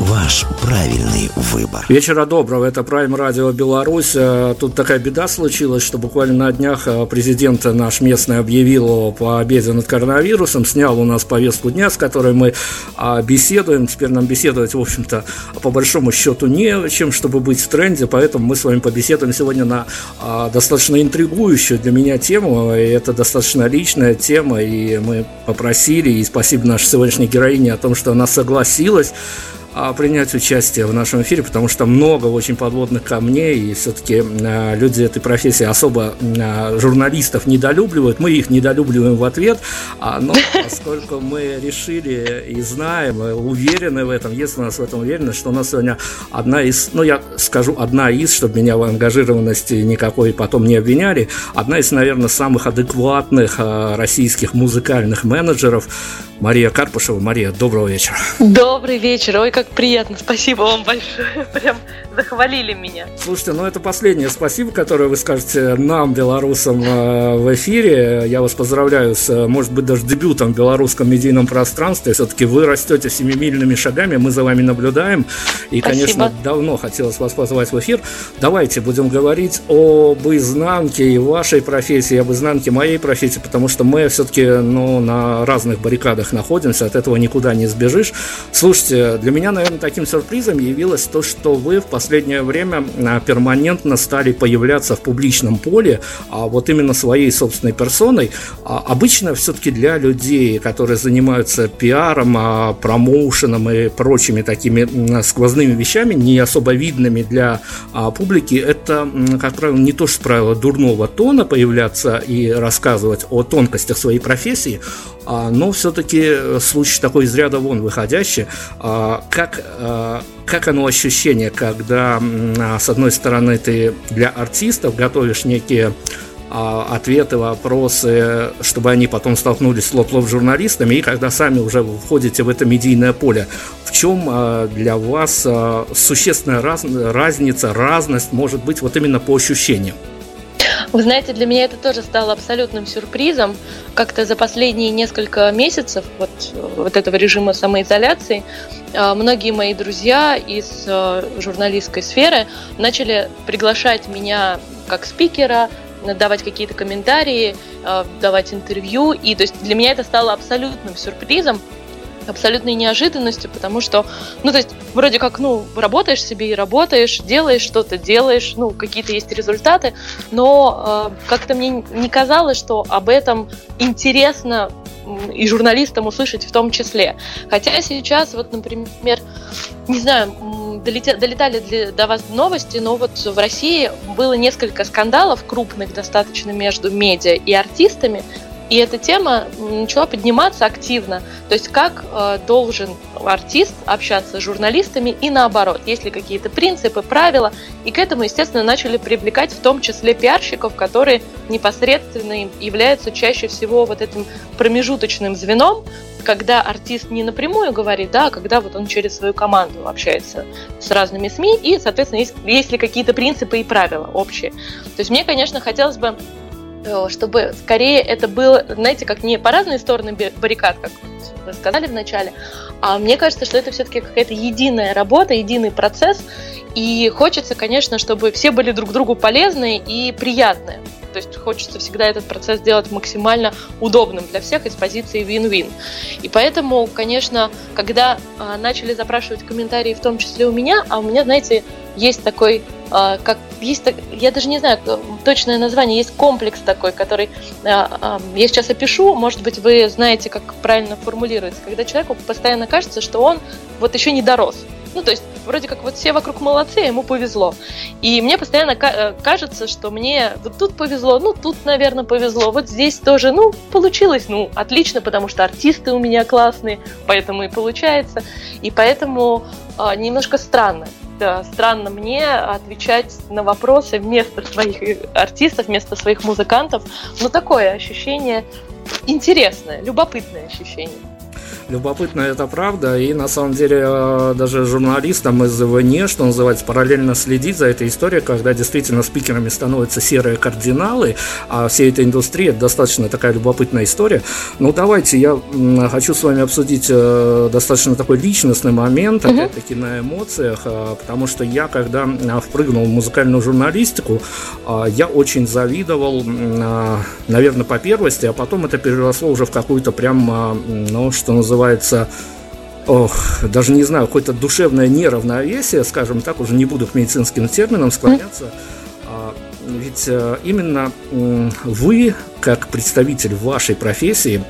Ваш правильный выбор. Вечера доброго. Это Prime Radio Беларусь. Э, тут такая беда случилась, что буквально на днях э, президент наш местный объявил о победе над коронавирусом, снял у нас повестку дня, с которой мы а, беседуем. Теперь нам беседовать, в общем-то, по большому счету не чем, чтобы быть в тренде, поэтому мы с вами побеседуем сегодня на а, достаточно интригующую для меня тему. И это достаточно личная тема, и мы попросили, и спасибо нашей сегодняшней героине о том, что она согласилась принять участие в нашем эфире, потому что много очень подводных камней, и все-таки а, люди этой профессии особо а, журналистов недолюбливают, мы их недолюбливаем в ответ, но поскольку мы решили и знаем, уверены в этом, если у нас в этом уверены, что у нас сегодня одна из, ну я скажу одна из, чтобы меня в ангажированности никакой потом не обвиняли, одна из, наверное, самых адекватных российских музыкальных менеджеров, Мария Карпушева. Мария, доброго вечера. Добрый вечер. Ой, как приятно. Спасибо вам большое. Прям захвалили меня. Слушайте, ну это последнее спасибо, которое вы скажете нам, белорусам, э, в эфире. Я вас поздравляю с, может быть, даже дебютом в белорусском медийном пространстве. Все-таки вы растете семимильными шагами, мы за вами наблюдаем. И, Спасибо. конечно, давно хотелось вас позвать в эфир. Давайте будем говорить об изнанке и вашей профессии, об изнанке моей профессии, потому что мы все-таки ну, на разных баррикадах находимся, от этого никуда не сбежишь. Слушайте, для меня, наверное, таким сюрпризом явилось то, что вы в последнее время а, перманентно стали появляться в публичном поле, а вот именно своей собственной персоной. А обычно все-таки для людей, которые занимаются пиаром, а, промоушеном и прочими такими сквозными вещами, не особо видными для публики, это, как правило, не то, что правило дурного тона появляться и рассказывать о тонкостях своей профессии, но все-таки случай такой из ряда вон выходящий. Как, как оно ощущение, когда, а, с одной стороны, ты для артистов готовишь некие ответы, вопросы, чтобы они потом столкнулись с лоб-лоб журналистами, и когда сами уже входите в это медийное поле. В чем для вас существенная раз, разница, разность может быть вот именно по ощущениям? Вы знаете, для меня это тоже стало абсолютным сюрпризом. Как-то за последние несколько месяцев вот, вот этого режима самоизоляции а, многие мои друзья из а, журналистской сферы начали приглашать меня как спикера, давать какие-то комментарии, давать интервью. И то есть для меня это стало абсолютным сюрпризом, абсолютной неожиданностью, потому что, ну, то есть, вроде как, ну, работаешь себе и работаешь, делаешь что-то, делаешь, ну, какие-то есть результаты, но э, как-то мне не казалось, что об этом интересно и журналистам услышать в том числе. Хотя сейчас, вот, например, не знаю, долетя, долетали для, до вас новости, но вот в России было несколько скандалов крупных достаточно между медиа и артистами, и эта тема начала подниматься активно. То есть как э, должен артист общаться с журналистами и наоборот. Есть ли какие-то принципы, правила. И к этому, естественно, начали привлекать в том числе пиарщиков, которые непосредственно являются чаще всего вот этим промежуточным звеном, когда артист не напрямую говорит, да, а когда вот он через свою команду общается с разными СМИ, и, соответственно, есть, есть ли какие-то принципы и правила общие. То есть мне, конечно, хотелось бы чтобы скорее это было, знаете, как не по разные стороны баррикад, как вы сказали вначале, а мне кажется, что это все-таки какая-то единая работа, единый процесс, и хочется, конечно, чтобы все были друг другу полезны и приятны. То есть хочется всегда этот процесс сделать максимально удобным для всех из позиции win-win. И поэтому, конечно, когда а, начали запрашивать комментарии, в том числе у меня, а у меня, знаете, есть такой, как есть, я даже не знаю точное название, есть комплекс такой, который а, а, я сейчас опишу, может быть, вы знаете, как правильно формулируется, когда человеку постоянно кажется, что он вот еще не дорос. Ну, то есть, вроде как вот все вокруг молодцы, а ему повезло. И мне постоянно э, кажется, что мне вот тут повезло, ну, тут, наверное, повезло, вот здесь тоже, ну, получилось, ну, отлично, потому что артисты у меня классные, поэтому и получается. И поэтому э, немножко странно. Как-то странно мне отвечать на вопросы вместо своих артистов, вместо своих музыкантов. Но такое ощущение интересное, любопытное ощущение. Любопытно, это правда. И на самом деле э, даже журналистам из ВНЕ, что называется, параллельно следить за этой историей, когда действительно спикерами становятся серые кардиналы, а всей этой индустрии это достаточно такая любопытная история. Ну, давайте, я хочу с вами обсудить э, достаточно такой личностный момент, опять-таки на эмоциях, э, потому что я, когда впрыгнул в музыкальную журналистику, я очень завидовал, наверное, по первости, а потом это переросло уже в какую-то прям, ну, что называется, называется, ох, даже не знаю, какое-то душевное неравновесие, скажем так, уже не буду к медицинским терминам склоняться. А, ведь э, именно вы, как представитель вашей профессии,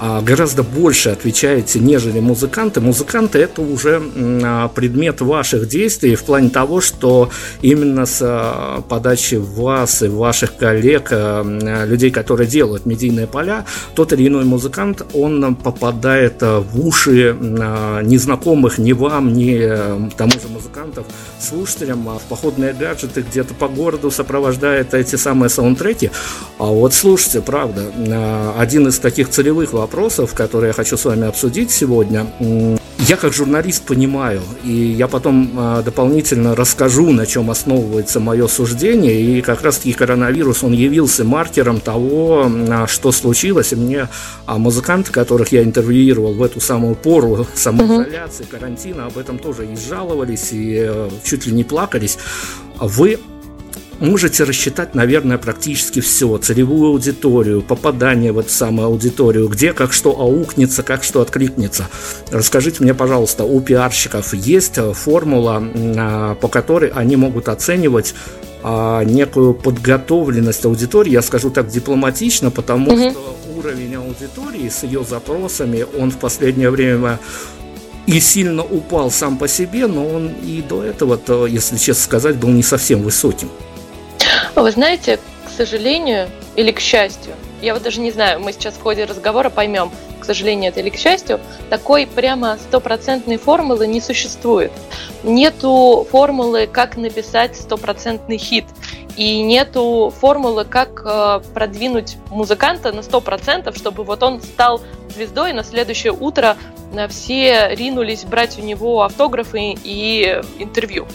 гораздо больше отвечаете, нежели музыканты. Музыканты это уже а, предмет ваших действий в плане того, что именно с а, подачи вас и ваших коллег, людей, которые делают медийные поля, тот или иной музыкант, он попадает в уши незнакомых ни вам, ни тому же музыкантов, слушателям в походные гаджеты где-то по городу сопровождает эти самые саундтреки. А вот слушайте, правда, один из таких целевых вопросов вопросов, которые я хочу с вами обсудить сегодня. Я как журналист понимаю, и я потом а, дополнительно расскажу, на чем основывается мое суждение, и как раз-таки коронавирус, он явился маркером того, а, что случилось, и мне а музыканты, которых я интервьюировал в эту самую пору самоизоляции, карантина, об этом тоже и жаловались, и э, чуть ли не плакались. Вы можете рассчитать, наверное, практически все. Целевую аудиторию, попадание в эту самую аудиторию, где как что аукнется, как что откликнется. Расскажите мне, пожалуйста, у пиарщиков есть формула, а, по которой они могут оценивать а, некую подготовленность аудитории, я скажу так дипломатично, потому угу. что уровень аудитории с ее запросами, он в последнее время и сильно упал сам по себе, но он и до этого, если честно сказать, был не совсем высоким. Вы знаете, к сожалению или к счастью, я вот даже не знаю, мы сейчас в ходе разговора поймем, к сожалению это или к счастью, такой прямо стопроцентной формулы не существует. Нету формулы, как написать стопроцентный хит. И нету формулы, как э, продвинуть музыканта на 100%, чтобы вот он стал звездой, и на следующее утро э, все ринулись брать у него автографы и интервью.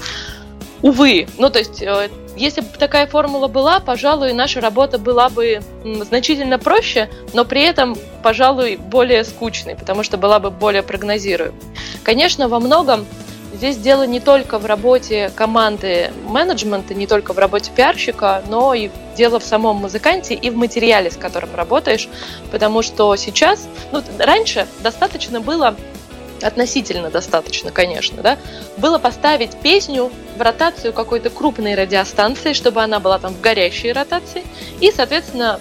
Увы, ну то есть э, если бы такая формула была, пожалуй, наша работа была бы значительно проще, но при этом, пожалуй, более скучной, потому что была бы более прогнозируемой. Конечно, во многом здесь дело не только в работе команды менеджмента, не только в работе пиарщика, но и дело в самом музыканте и в материале, с которым работаешь, потому что сейчас, ну, раньше достаточно было относительно достаточно, конечно, да, было поставить песню в ротацию какой-то крупной радиостанции, чтобы она была там в горящей ротации, и, соответственно,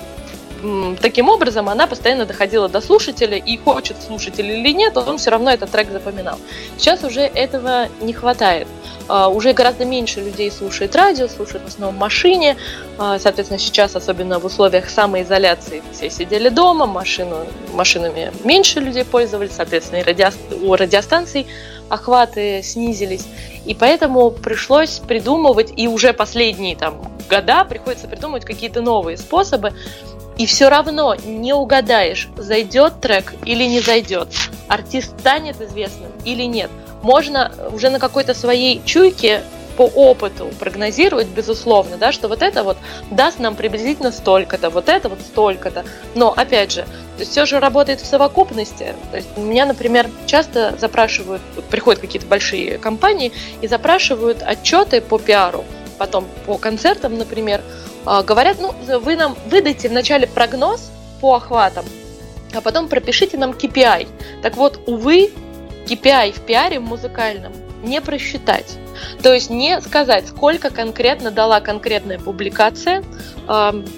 таким образом она постоянно доходила до слушателя, и хочет слушатель или нет, он все равно этот трек запоминал. Сейчас уже этого не хватает. Uh, уже гораздо меньше людей слушает радио, слушают в основном в машине. Uh, соответственно, сейчас, особенно в условиях самоизоляции, все сидели дома, машину, машинами меньше людей пользовались, соответственно, и радио, у радиостанций охваты снизились. И поэтому пришлось придумывать, и уже последние там года приходится придумывать какие-то новые способы, и все равно не угадаешь, зайдет трек или не зайдет, артист станет известным или нет. Можно уже на какой-то своей чуйке по опыту прогнозировать, безусловно, да, что вот это вот даст нам приблизительно столько-то, вот это вот столько-то. Но, опять же, то есть все же работает в совокупности. То есть меня, например, часто запрашивают, приходят какие-то большие компании и запрашивают отчеты по пиару, потом по концертам, например, а, говорят, ну, вы нам выдайте вначале прогноз по охватам, а потом пропишите нам KPI. Так вот, увы, KPI в пиаре музыкальном не просчитать. То есть не сказать, сколько конкретно дала конкретная публикация,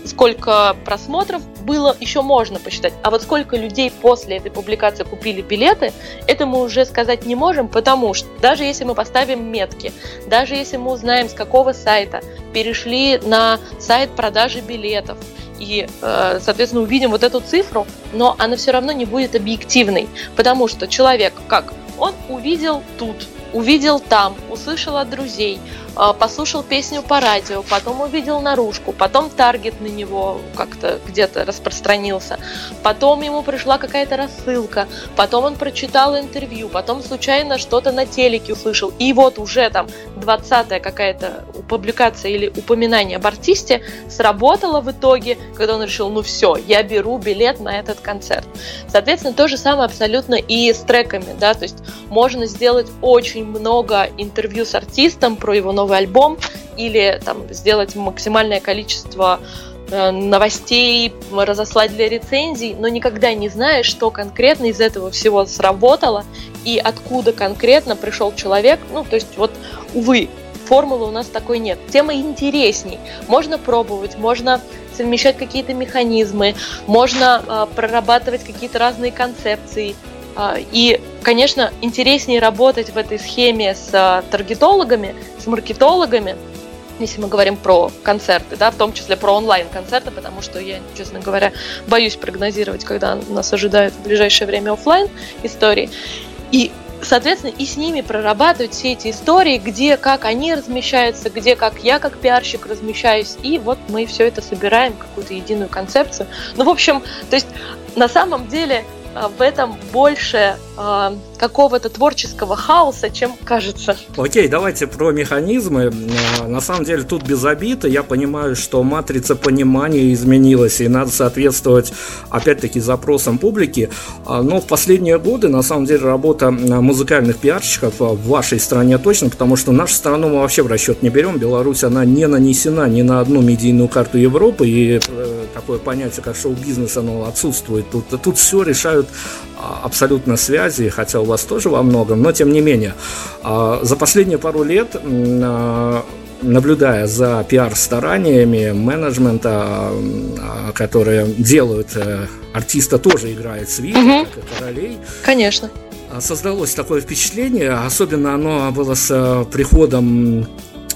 сколько просмотров было, еще можно посчитать. А вот сколько людей после этой публикации купили билеты, это мы уже сказать не можем, потому что даже если мы поставим метки, даже если мы узнаем, с какого сайта перешли на сайт продажи билетов, и, э, соответственно, увидим вот эту цифру, но она все равно не будет объективной, потому что человек как? Он увидел тут, увидел там, услышал от друзей, послушал песню по радио, потом увидел наружку, потом таргет на него как-то где-то распространился, потом ему пришла какая-то рассылка, потом он прочитал интервью, потом случайно что-то на телеке услышал, и вот уже там 20-я какая-то публикация или упоминание об артисте сработало в итоге, когда он решил, ну все, я беру билет на этот концерт. Соответственно, то же самое абсолютно и с треками, да, то есть можно сделать очень много интервью с артистом про его новый новый альбом или там сделать максимальное количество э, новостей разослать для рецензий, но никогда не знаешь, что конкретно из этого всего сработало и откуда конкретно пришел человек. Ну, то есть вот, увы, формулы у нас такой нет. Тема интересней. Можно пробовать, можно совмещать какие-то механизмы, можно э, прорабатывать какие-то разные концепции. Э, и, конечно, интереснее работать в этой схеме с э, таргетологами, с маркетологами, если мы говорим про концерты, да, в том числе про онлайн-концерты, потому что я, честно говоря, боюсь прогнозировать, когда нас ожидают в ближайшее время офлайн истории. И соответственно, и с ними прорабатывать все эти истории, где, как они размещаются, где, как я, как пиарщик, размещаюсь. И вот мы все это собираем, какую-то единую концепцию. Ну, в общем, то есть на самом деле а, в этом больше э, какого-то творческого хаоса, чем кажется. Окей, давайте про механизмы. А, на самом деле тут без обиды. Я понимаю, что матрица понимания изменилась, и надо соответствовать, опять-таки, запросам публики. Но в последние годы, на самом деле, работа музыкальных пиарщиков в вашей стране точно, потому что нашу страну мы вообще в расчет не берем. Беларусь, она не нанесена ни на одну медийную карту Европы, и э, такое понятие, как шоу-бизнес, оно отсутствует. Тут, тут все решают а, абсолютно связи, хотя у вас тоже во многом, но тем не менее. А, за последние пару лет а, наблюдая за пиар-стараниями менеджмента, которые делают, э, артиста тоже играет свит, угу. как и королей. Конечно. Создалось такое впечатление, особенно оно было с э, приходом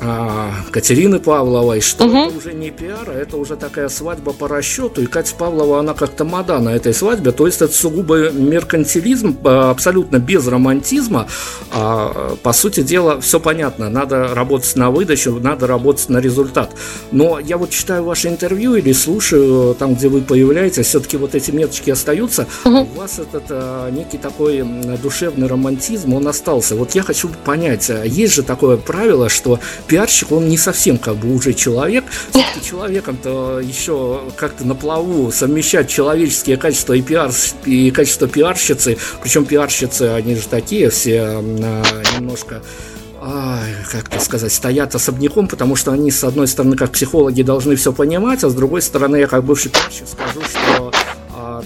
а, Катерины Павловой, что угу. это уже не пиар, а это уже такая свадьба по расчету, и Катя Павлова, она как-то мода на этой свадьбе, то есть это сугубо меркантилизм, а, абсолютно без романтизма, а, по сути дела, все понятно, надо работать на выдачу, надо работать на результат, но я вот читаю ваши интервью или слушаю, там, где вы появляетесь, все-таки вот эти меточки остаются, угу. у вас этот а, некий такой душевный романтизм, он остался, вот я хочу понять, а есть же такое правило, что пиарщик, он не совсем как бы уже человек. Все-таки человеком-то еще как-то на плаву совмещать человеческие качества и пиар, и качество пиарщицы. Причем пиарщицы, они же такие все а, немножко как это сказать, стоят особняком, потому что они, с одной стороны, как психологи, должны все понимать, а с другой стороны, я как бывший пиарщик скажу, что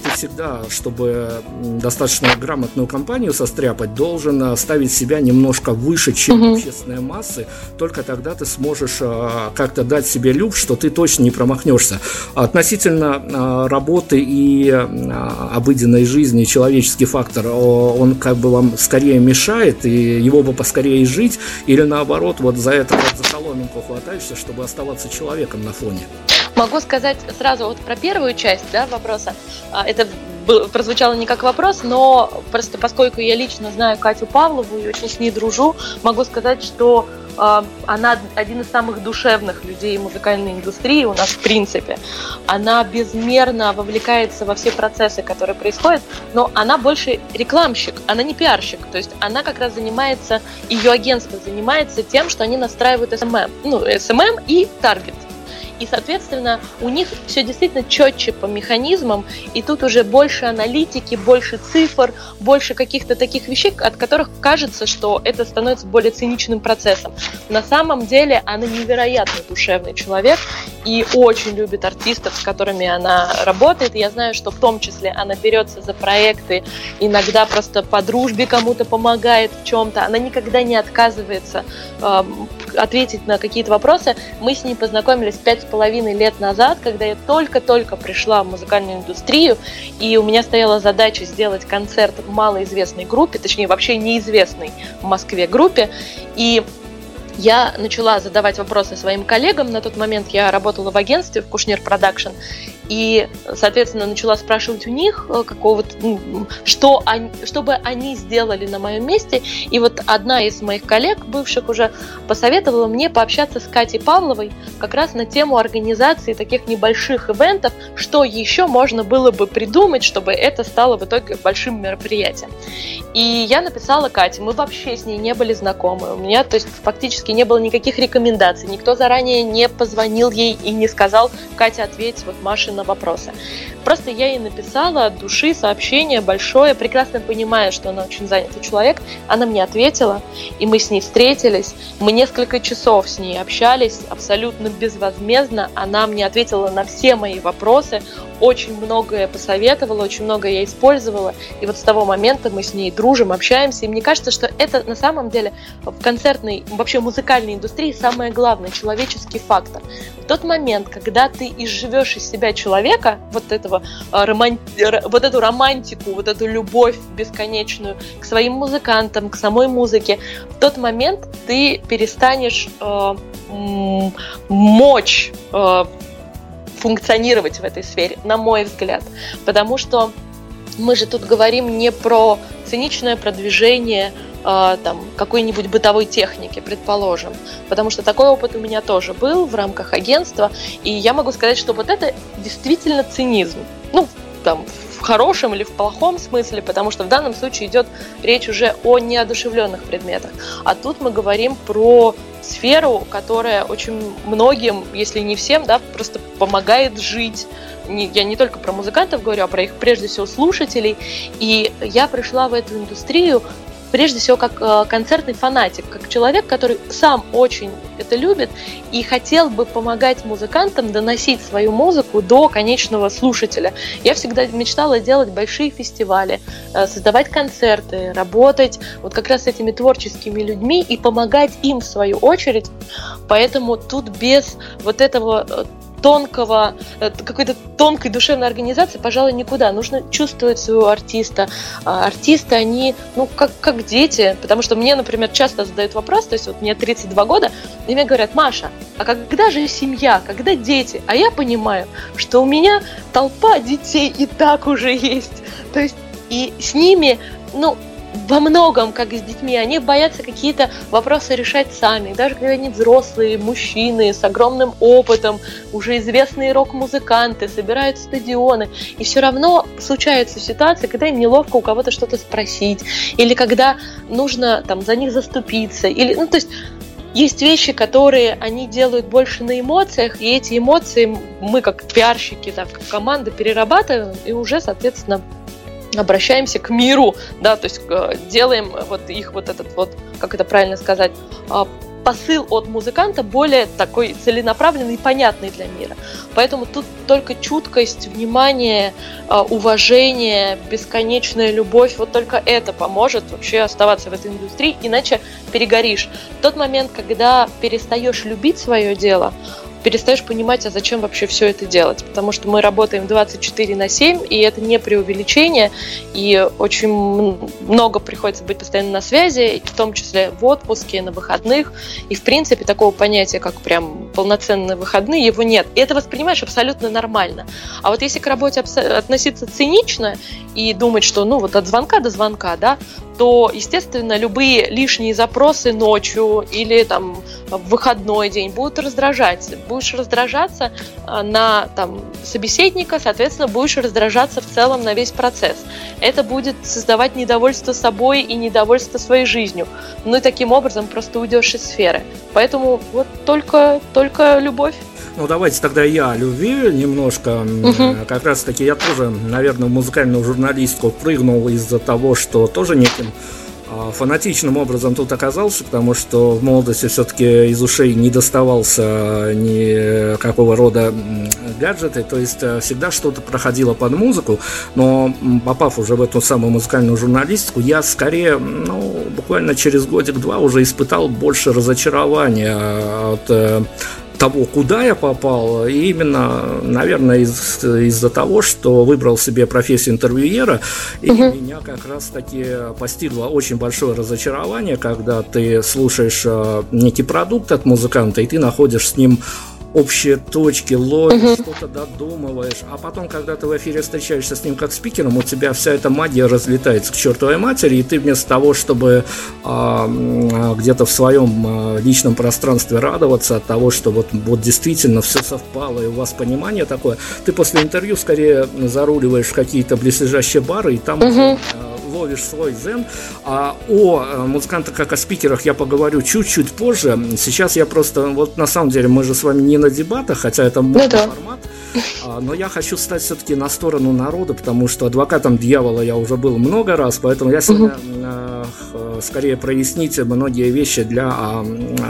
ты всегда, чтобы достаточно грамотную компанию состряпать, должен ставить себя немножко выше, чем угу. общественные массы. Только тогда ты сможешь а, как-то дать себе люк, что ты точно не промахнешься. Относительно а, работы и а, обыденной жизни человеческий фактор, он как бы вам скорее мешает, и его бы поскорее жить, или наоборот, вот за это вот за соломинку хватаешься, чтобы оставаться человеком на фоне. Могу сказать сразу вот про первую часть да, вопроса. А, это прозвучало не как вопрос, но просто поскольку я лично знаю Катю Павлову и очень с ней дружу, могу сказать, что э, она один из самых душевных людей музыкальной индустрии у нас в принципе. Она безмерно вовлекается во все процессы, которые происходят, но она больше рекламщик, она не пиарщик. То есть она как раз занимается, ее агентство занимается тем, что они настраивают SMM, ну, SMM и таргет. И, соответственно, у них все действительно четче по механизмам, и тут уже больше аналитики, больше цифр, больше каких-то таких вещей, от которых кажется, что это становится более циничным процессом. На самом деле она невероятно душевный человек и очень любит артистов, с которыми она работает. я знаю, что в том числе она берется за проекты, иногда просто по дружбе кому-то помогает в чем-то. Она никогда не отказывается э, ответить на какие-то вопросы. Мы с ней познакомились пять с половиной лет назад, когда я только-только пришла в музыкальную индустрию, и у меня стояла задача сделать концерт в малоизвестной группе, точнее вообще неизвестной в Москве группе, и я начала задавать вопросы своим коллегам. На тот момент я работала в агентстве в Кушнир Продакшн. И, соответственно, начала спрашивать у них э, какого-то, ну, что они, чтобы они сделали на моем месте. И вот одна из моих коллег, бывших уже, посоветовала мне пообщаться с Катей Павловой как раз на тему организации таких небольших ивентов, что еще можно было бы придумать, чтобы это стало в итоге большим мероприятием. И я написала Кате, мы вообще с ней не были знакомы. У меня, то есть, фактически не было никаких рекомендаций. Никто заранее не позвонил ей и не сказал, Катя, ответь вот Маше на вопросы. Просто я ей написала от души сообщение большое, прекрасно понимая, что она очень занятый человек. Она мне ответила, и мы с ней встретились. Мы несколько часов с ней общались абсолютно безвозмездно. Она мне ответила на все мои вопросы, очень многое посоветовала, очень многое я использовала. И вот с того момента мы с ней дружим, общаемся. И мне кажется, что это на самом деле в концертной, вообще музыкальной индустрии самое главное, человеческий фактор. В тот момент, когда ты изживешь из себя человека, вот этого а, роман... вот эту романтику, вот эту любовь бесконечную к своим музыкантам, к самой музыке, в тот момент ты перестанешь э, мочь э, функционировать в этой сфере, на мой взгляд. Потому что мы же тут говорим не про циничное продвижение там, какой-нибудь бытовой техники, предположим. Потому что такой опыт у меня тоже был в рамках агентства. И я могу сказать, что вот это действительно цинизм. Ну, там, в хорошем или в плохом смысле, потому что в данном случае идет речь уже о неодушевленных предметах. А тут мы говорим про сферу, которая очень многим, если не всем, да, просто помогает жить. Я не только про музыкантов говорю, а про их прежде всего слушателей. И я пришла в эту индустрию прежде всего как э, концертный фанатик, как человек, который сам очень это любит и хотел бы помогать музыкантам доносить свою музыку до конечного слушателя. Я всегда мечтала делать большие фестивали, э, создавать концерты, работать вот как раз с этими творческими людьми и помогать им в свою очередь. Поэтому тут без вот этого э, тонкого, э, какой-то тонкой душевной организации, пожалуй, никуда. Нужно чувствовать своего артиста. А артисты, они, ну, как, как дети, потому что мне, например, часто задают вопрос, то есть вот мне 32 года, и мне говорят, Маша, а когда же семья, когда дети? А я понимаю, что у меня толпа детей и так уже есть. То есть и с ними, ну, во многом, как и с детьми, они боятся какие-то вопросы решать сами. Даже когда они взрослые, мужчины с огромным опытом, уже известные рок-музыканты, собирают стадионы. И все равно случаются ситуации, когда им неловко у кого-то что-то спросить, или когда нужно там за них заступиться, или, ну, то есть есть вещи, которые они делают больше на эмоциях, и эти эмоции мы, как пиарщики, так, команда, перерабатываем и уже, соответственно, обращаемся к миру, да, то есть э, делаем вот их вот этот вот, как это правильно сказать, а, посыл от музыканта более такой целенаправленный и понятный для мира. Поэтому тут только чуткость, внимание, а, уважение, бесконечная любовь, вот только это поможет вообще оставаться в этой индустрии, иначе перегоришь. В тот момент, когда перестаешь любить свое дело, перестаешь понимать, а зачем вообще все это делать. Потому что мы работаем 24 на 7, и это не преувеличение, и очень много приходится быть постоянно на связи, в том числе в отпуске, на выходных. И, в принципе, такого понятия, как прям полноценные выходные, его нет. И это воспринимаешь абсолютно нормально. А вот если к работе относиться цинично и думать, что ну вот от звонка до звонка, да, то, естественно, любые лишние запросы ночью или там в выходной день будут раздражать. Будешь раздражаться а, на там, собеседника, соответственно, будешь раздражаться в целом на весь процесс. Это будет создавать недовольство собой и недовольство своей жизнью. Ну и таким образом просто уйдешь из сферы. Поэтому вот только, только любовь. Ну, давайте тогда я о любви немножко. Угу. Как раз таки я тоже, наверное, в музыкальную журналистику прыгнул из-за того, что тоже неким фанатичным образом тут оказался, потому что в молодости все-таки из ушей не доставался ни какого рода гаджеты, то есть э, всегда что-то проходило под музыку, но попав уже в эту самую музыкальную журналистику, я скорее, ну, буквально через годик-два уже испытал больше разочарования от э, того, куда я попал, и именно, наверное, из- из-за того, что выбрал себе профессию интервьюера, и угу. меня как раз-таки постигло очень большое разочарование, когда ты слушаешь э, некий продукт от музыканта, и ты находишь с ним общие точки, ловишь, uh-huh. что-то додумываешь, а потом, когда ты в эфире встречаешься с ним как спикером, у тебя вся эта магия разлетается к чертовой матери, и ты вместо того, чтобы а, а, где-то в своем а, личном пространстве радоваться от того, что вот, вот действительно все совпало, и у вас понимание такое, ты после интервью скорее заруливаешь в какие-то близлежащие бары, и там uh-huh ловишь свой дзен. А о э, музыкантах как о спикерах я поговорю чуть-чуть позже. Сейчас я просто, вот на самом деле мы же с вами не на дебатах, хотя это мой ну, да. формат. Но я хочу стать все-таки на сторону народа, потому что адвокатом дьявола я уже был много раз, поэтому я сегодня угу. скорее прояснить многие вещи для а,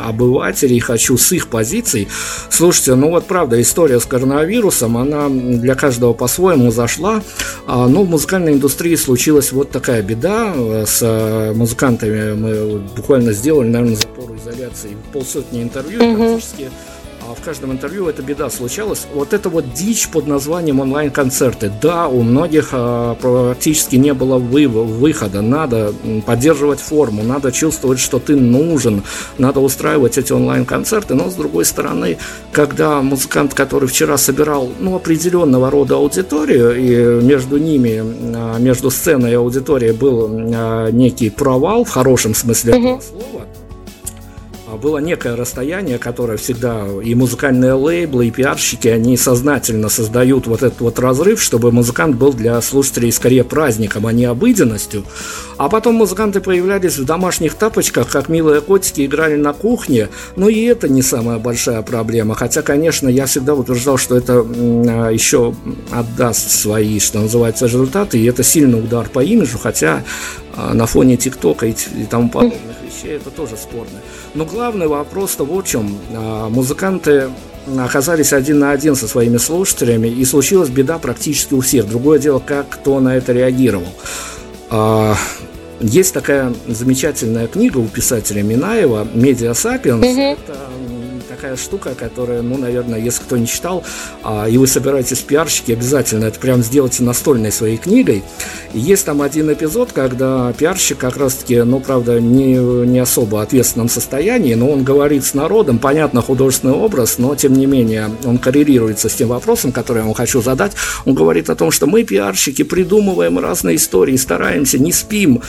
обывателей, хочу с их позиций. Слушайте, ну вот правда, история с коронавирусом, она для каждого по-своему зашла, но в музыкальной индустрии случилась вот такая беда э, с э, музыкантами. Мы буквально сделали, наверное, запору изоляции полсотни интервью угу. практически а в каждом интервью эта беда случалась. Вот это вот дичь под названием онлайн-концерты. Да, у многих а, практически не было вы, выхода. Надо поддерживать форму, надо чувствовать, что ты нужен, надо устраивать эти онлайн-концерты. Но с другой стороны, когда музыкант, который вчера собирал ну, определенного рода аудиторию, и между ними, а, между сценой и аудиторией был а, некий провал в хорошем смысле этого слова, было некое расстояние, которое всегда и музыкальные лейблы, и пиарщики, они сознательно создают вот этот вот разрыв, чтобы музыкант был для слушателей скорее праздником, а не обыденностью. А потом музыканты появлялись в домашних тапочках, как милые котики играли на кухне, но и это не самая большая проблема. Хотя, конечно, я всегда утверждал, что это а, еще отдаст свои, что называется, результаты, и это сильный удар по имиджу, хотя а, на фоне ТикТока и, тому подобных вещей это тоже спорно. Но главный вопрос-то вот в чем. А, музыканты оказались один на один со своими слушателями, и случилась беда практически у всех. Другое дело, как кто на это реагировал. А, есть такая замечательная книга у писателя Минаева «Медиа Сапиенс». Mm-hmm. Это такая штука, которая, ну, наверное, если кто не читал, а, и вы собираетесь пиарщики, обязательно это прям сделайте настольной своей книгой. И есть там один эпизод, когда пиарщик как раз-таки, ну, правда, не, не особо ответственном состоянии, но он говорит с народом, понятно, художественный образ, но, тем не менее, он коррелируется с тем вопросом, который я вам хочу задать. Он говорит о том, что мы, пиарщики, придумываем разные истории, стараемся, не спим,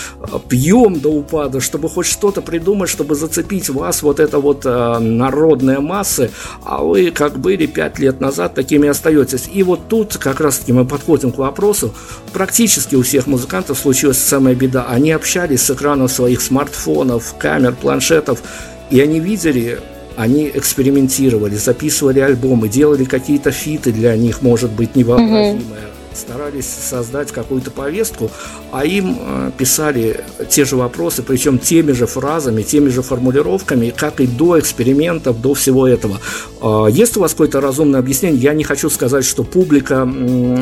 пьем до упада, чтобы хоть что-то придумать, чтобы зацепить вас, вот это вот э, народное массы, а вы как были пять лет назад, такими остаетесь. И вот тут как раз-таки мы подходим к вопросу. Практически у всех музыкантов случилась самая беда. Они общались с экранов своих смартфонов, камер, планшетов, и они видели они экспериментировали, записывали альбомы, делали какие-то фиты для них, может быть, невообразимые. Mm-hmm старались создать какую-то повестку, а им э, писали те же вопросы, причем теми же фразами, теми же формулировками, как и до экспериментов, до всего этого. Э, есть у вас какое-то разумное объяснение? Я не хочу сказать, что публика,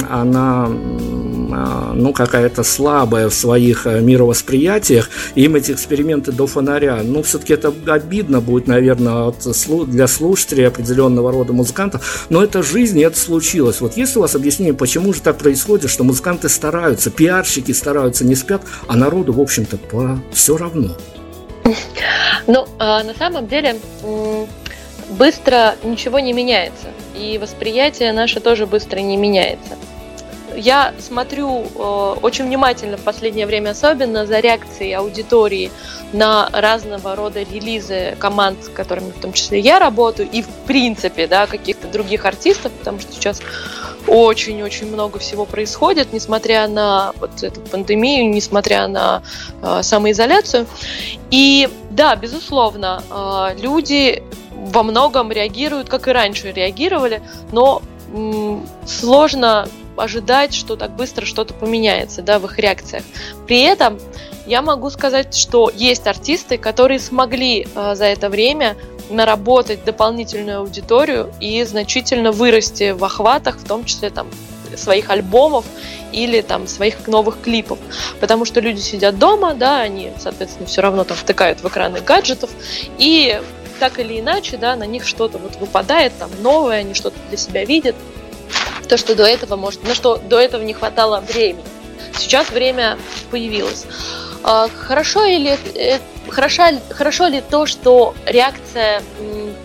она ну, какая-то слабая в своих мировосприятиях, им эти эксперименты до фонаря. Ну, все-таки это обидно будет, наверное, для слушателей определенного рода музыкантов, но это жизнь, и это случилось. Вот есть у вас объяснение, почему же так происходит, что музыканты стараются, пиарщики стараются, не спят, а народу, в общем-то, по все равно. Ну, а на самом деле, быстро ничего не меняется. И восприятие наше тоже быстро не меняется. Я смотрю э, очень внимательно в последнее время особенно за реакцией аудитории на разного рода релизы команд, с которыми в том числе я работаю, и в принципе, да, каких-то других артистов, потому что сейчас очень-очень много всего происходит, несмотря на вот эту пандемию, несмотря на э, самоизоляцию. И да, безусловно, э, люди во многом реагируют, как и раньше реагировали, но сложно ожидать, что так быстро что-то поменяется да, в их реакциях. При этом я могу сказать, что есть артисты, которые смогли э, за это время наработать дополнительную аудиторию и значительно вырасти в охватах, в том числе там своих альбомов или там своих новых клипов. Потому что люди сидят дома, да, они, соответственно, все равно там втыкают в экраны гаджетов, и так или иначе, да, на них что-то вот выпадает, там новое, они что-то для себя видят, то, что до этого может, на что до этого не хватало времени. Сейчас время появилось. А, хорошо или э, хорошо, хорошо ли то, что реакция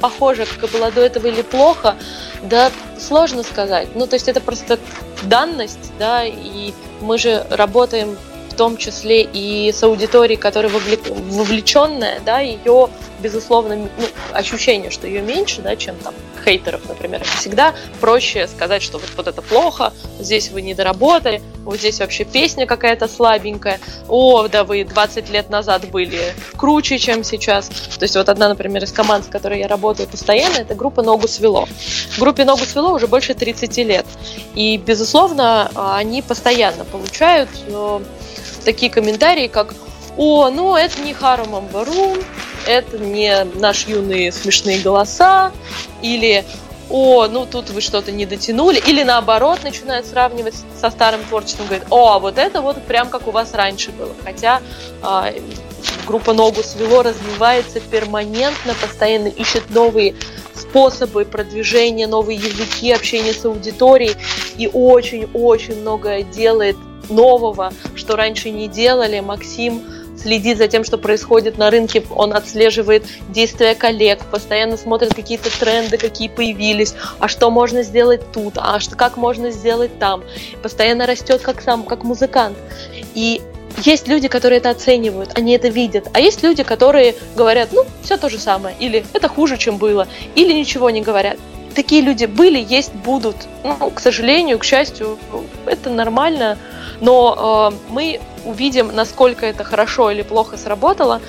похоже, как и было до этого или плохо, да, сложно сказать. Ну, то есть это просто данность, да, и мы же работаем том числе и с аудиторией, которая вовлеченная, да, ее безусловно, ну, ощущение, что ее меньше, да, чем там хейтеров, например. Всегда проще сказать, что вот, вот это плохо, здесь вы не доработали, вот здесь вообще песня какая-то слабенькая, о, да вы 20 лет назад были круче, чем сейчас. То есть вот одна, например, из команд, с которой я работаю постоянно, это группа «Ногу свело». Группе «Ногу свело» уже больше 30 лет. И, безусловно, они постоянно получают э, такие комментарии, как «О, ну это не Хару Мамбару, это не наши юные смешные голоса, или о, ну тут вы что-то не дотянули, или наоборот начинают сравнивать со старым творчеством, говорят, о, а вот это вот прям как у вас раньше было. Хотя э, группа Ногу свело развивается перманентно, постоянно ищет новые способы продвижения, новые языки общения с аудиторией и очень-очень многое делает нового, что раньше не делали. Максим следит за тем, что происходит на рынке, он отслеживает действия коллег, постоянно смотрит какие-то тренды, какие появились, а что можно сделать тут, а что, как можно сделать там. Постоянно растет как сам, как музыкант. И есть люди, которые это оценивают, они это видят, а есть люди, которые говорят, ну, все то же самое, или это хуже, чем было, или ничего не говорят. Такие люди были, есть, будут. Ну, к сожалению, к счастью, это нормально, но э, мы увидим, насколько это хорошо или плохо сработало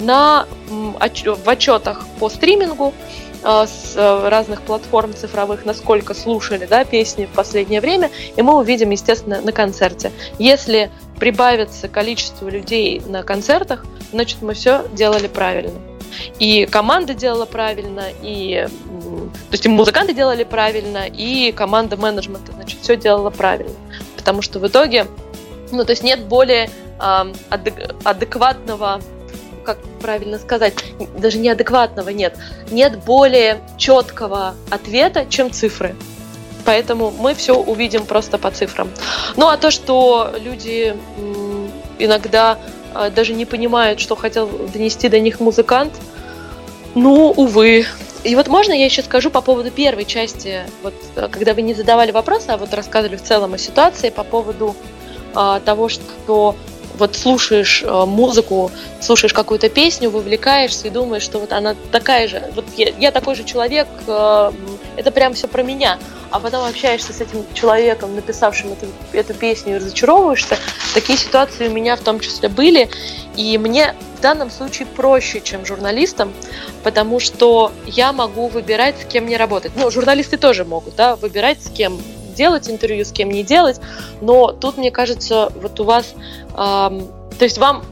на, в отчетах по стримингу э, с э, разных платформ цифровых, насколько слушали да, песни в последнее время, и мы увидим, естественно, на концерте. Если прибавится количество людей на концертах, значит, мы все делали правильно. И команда делала правильно, и то есть и музыканты делали правильно, и команда менеджмента, значит, все делала правильно. Потому что в итоге ну, то есть нет более э, адек- адекватного, как правильно сказать, даже неадекватного нет, нет более четкого ответа, чем цифры. Поэтому мы все увидим просто по цифрам. Ну а то, что люди иногда э, даже не понимают, что хотел донести до них музыкант, ну, увы, и вот можно я еще скажу по поводу первой части, вот когда вы не задавали вопросы, а вот рассказывали в целом о ситуации по поводу а, того, что вот слушаешь э, музыку, слушаешь какую-то песню, вовлекаешься и думаешь, что вот она такая же, вот я, я такой же человек, э, это прям все про меня. А потом общаешься с этим человеком, написавшим эту, эту песню, и разочаровываешься. Такие ситуации у меня в том числе были. И мне в данном случае проще, чем журналистам, потому что я могу выбирать, с кем мне работать. Ну, журналисты тоже могут, да, выбирать, с кем делать интервью, с кем не делать. Но тут, мне кажется, вот у вас, э, то есть вам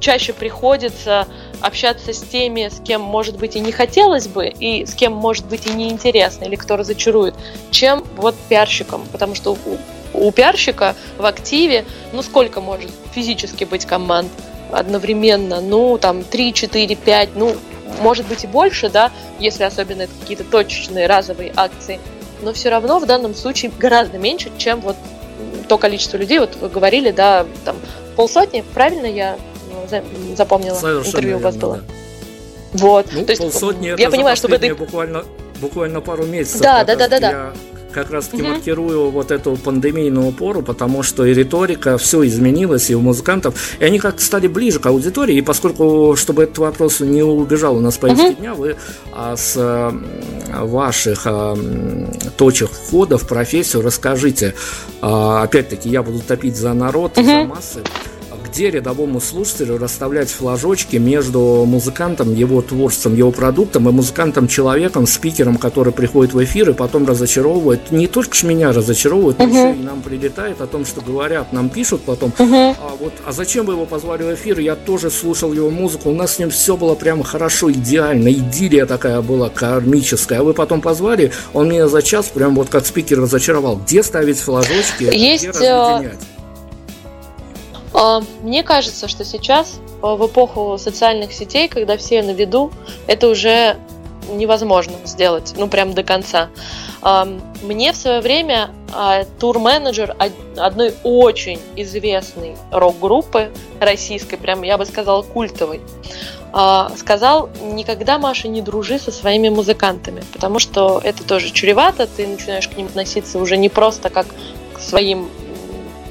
чаще приходится общаться с теми, с кем, может быть, и не хотелось бы, и с кем, может быть, и неинтересно, или кто разочарует, чем вот пиарщиком. Потому что у, у пиарщика в активе, ну, сколько может физически быть команд одновременно? Ну, там, 3, 4, 5, ну, может быть и больше, да, если особенно это какие-то точечные разовые акции но все равно в данном случае гораздо меньше, чем вот то количество людей, вот вы говорили, да, там полсотни, правильно я ну, запомнила, Совершенно интервью у вас было? Да. Вот, ну, то есть полсотни я это понимаю, чтобы ты буквально буквально пару месяцев. Да, да, да, да, да как раз таки угу. маркирую вот эту пандемийную пору, потому что и риторика, все изменилось, и у музыкантов, и они как-то стали ближе к аудитории, и поскольку, чтобы этот вопрос не убежал у нас по повестке угу. дня, вы а, с а, ваших а, точек входа в профессию расскажите. А, опять-таки, я буду топить за народ, угу. за массы где рядовому слушателю расставлять флажочки между музыкантом, его творчеством, его продуктом и музыкантом-человеком, спикером, который приходит в эфир и потом разочаровывает. Не только ж меня разочаровывает, uh-huh. еще и нам прилетает о том, что говорят, нам пишут потом, uh-huh. а, вот, а зачем вы его позвали в эфир? Я тоже слушал его музыку, у нас с ним все было прямо хорошо, идеально, идиллия такая была кармическая. А вы потом позвали, он меня за час прям вот как спикер разочаровал. Где ставить флажочки, Есть, где э, разъединять? А, мне кажется, что сейчас, а, в эпоху социальных сетей, когда все на виду, это уже невозможно сделать, ну прям до конца. А, мне в свое время тур-менеджер одной очень известной рок-группы российской, прям я бы сказала культовой, сказал, никогда, Маша, не дружи со своими музыкантами, потому что это тоже чревато, ты начинаешь к ним относиться уже не просто как к своим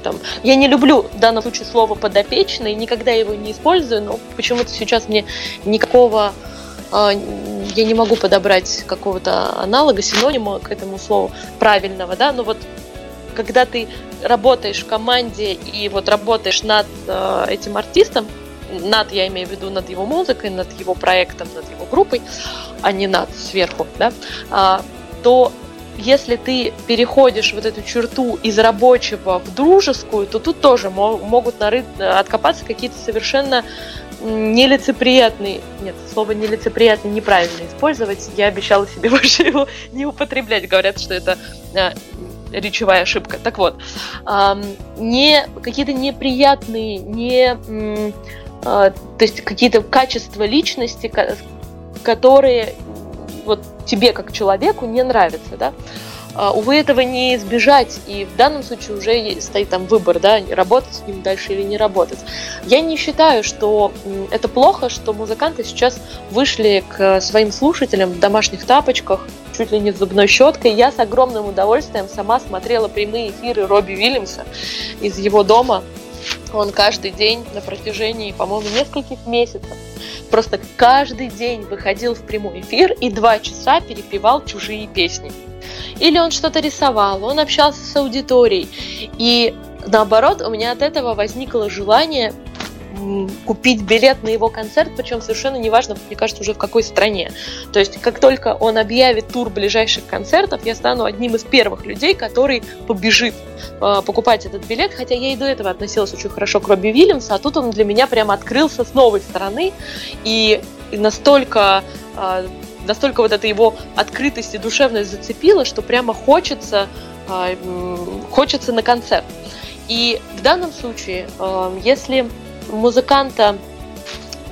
там, я не люблю в данном случае слово подопечный, никогда его не использую, но почему-то сейчас мне никакого а, я не могу подобрать какого-то аналога, синонима к этому слову правильного, да, но вот когда ты работаешь в команде и вот работаешь над э, этим артистом, над, я имею в виду, над его музыкой, над его проектом, над его группой, а не над сверху, да, э, то если ты переходишь вот эту черту из рабочего в дружескую, то тут тоже могут нарыть, откопаться какие-то совершенно нелицеприятный, нет, слово нелицеприятный неправильно использовать, я обещала себе больше его не употреблять, говорят, что это э, речевая ошибка. Так вот, э, не какие-то неприятные, не, э, то есть какие-то качества личности, которые вот тебе как человеку не нравятся, да, а, увы, этого не избежать, и в данном случае уже стоит там выбор, да, работать с ним дальше или не работать. Я не считаю, что это плохо, что музыканты сейчас вышли к своим слушателям в домашних тапочках, чуть ли не с зубной щеткой. Я с огромным удовольствием сама смотрела прямые эфиры Робби Уильямса из его дома. Он каждый день на протяжении, по-моему, нескольких месяцев просто каждый день выходил в прямой эфир и два часа перепевал чужие песни или он что-то рисовал, он общался с аудиторией. И наоборот, у меня от этого возникло желание купить билет на его концерт, причем совершенно неважно, мне кажется, уже в какой стране. То есть, как только он объявит тур ближайших концертов, я стану одним из первых людей, который побежит э, покупать этот билет, хотя я и до этого относилась очень хорошо к Робби Вильямсу, а тут он для меня прямо открылся с новой стороны, и настолько э, настолько вот эта его открытость и душевность зацепила, что прямо хочется, а, хочется на концерт. И в данном случае, если музыканта,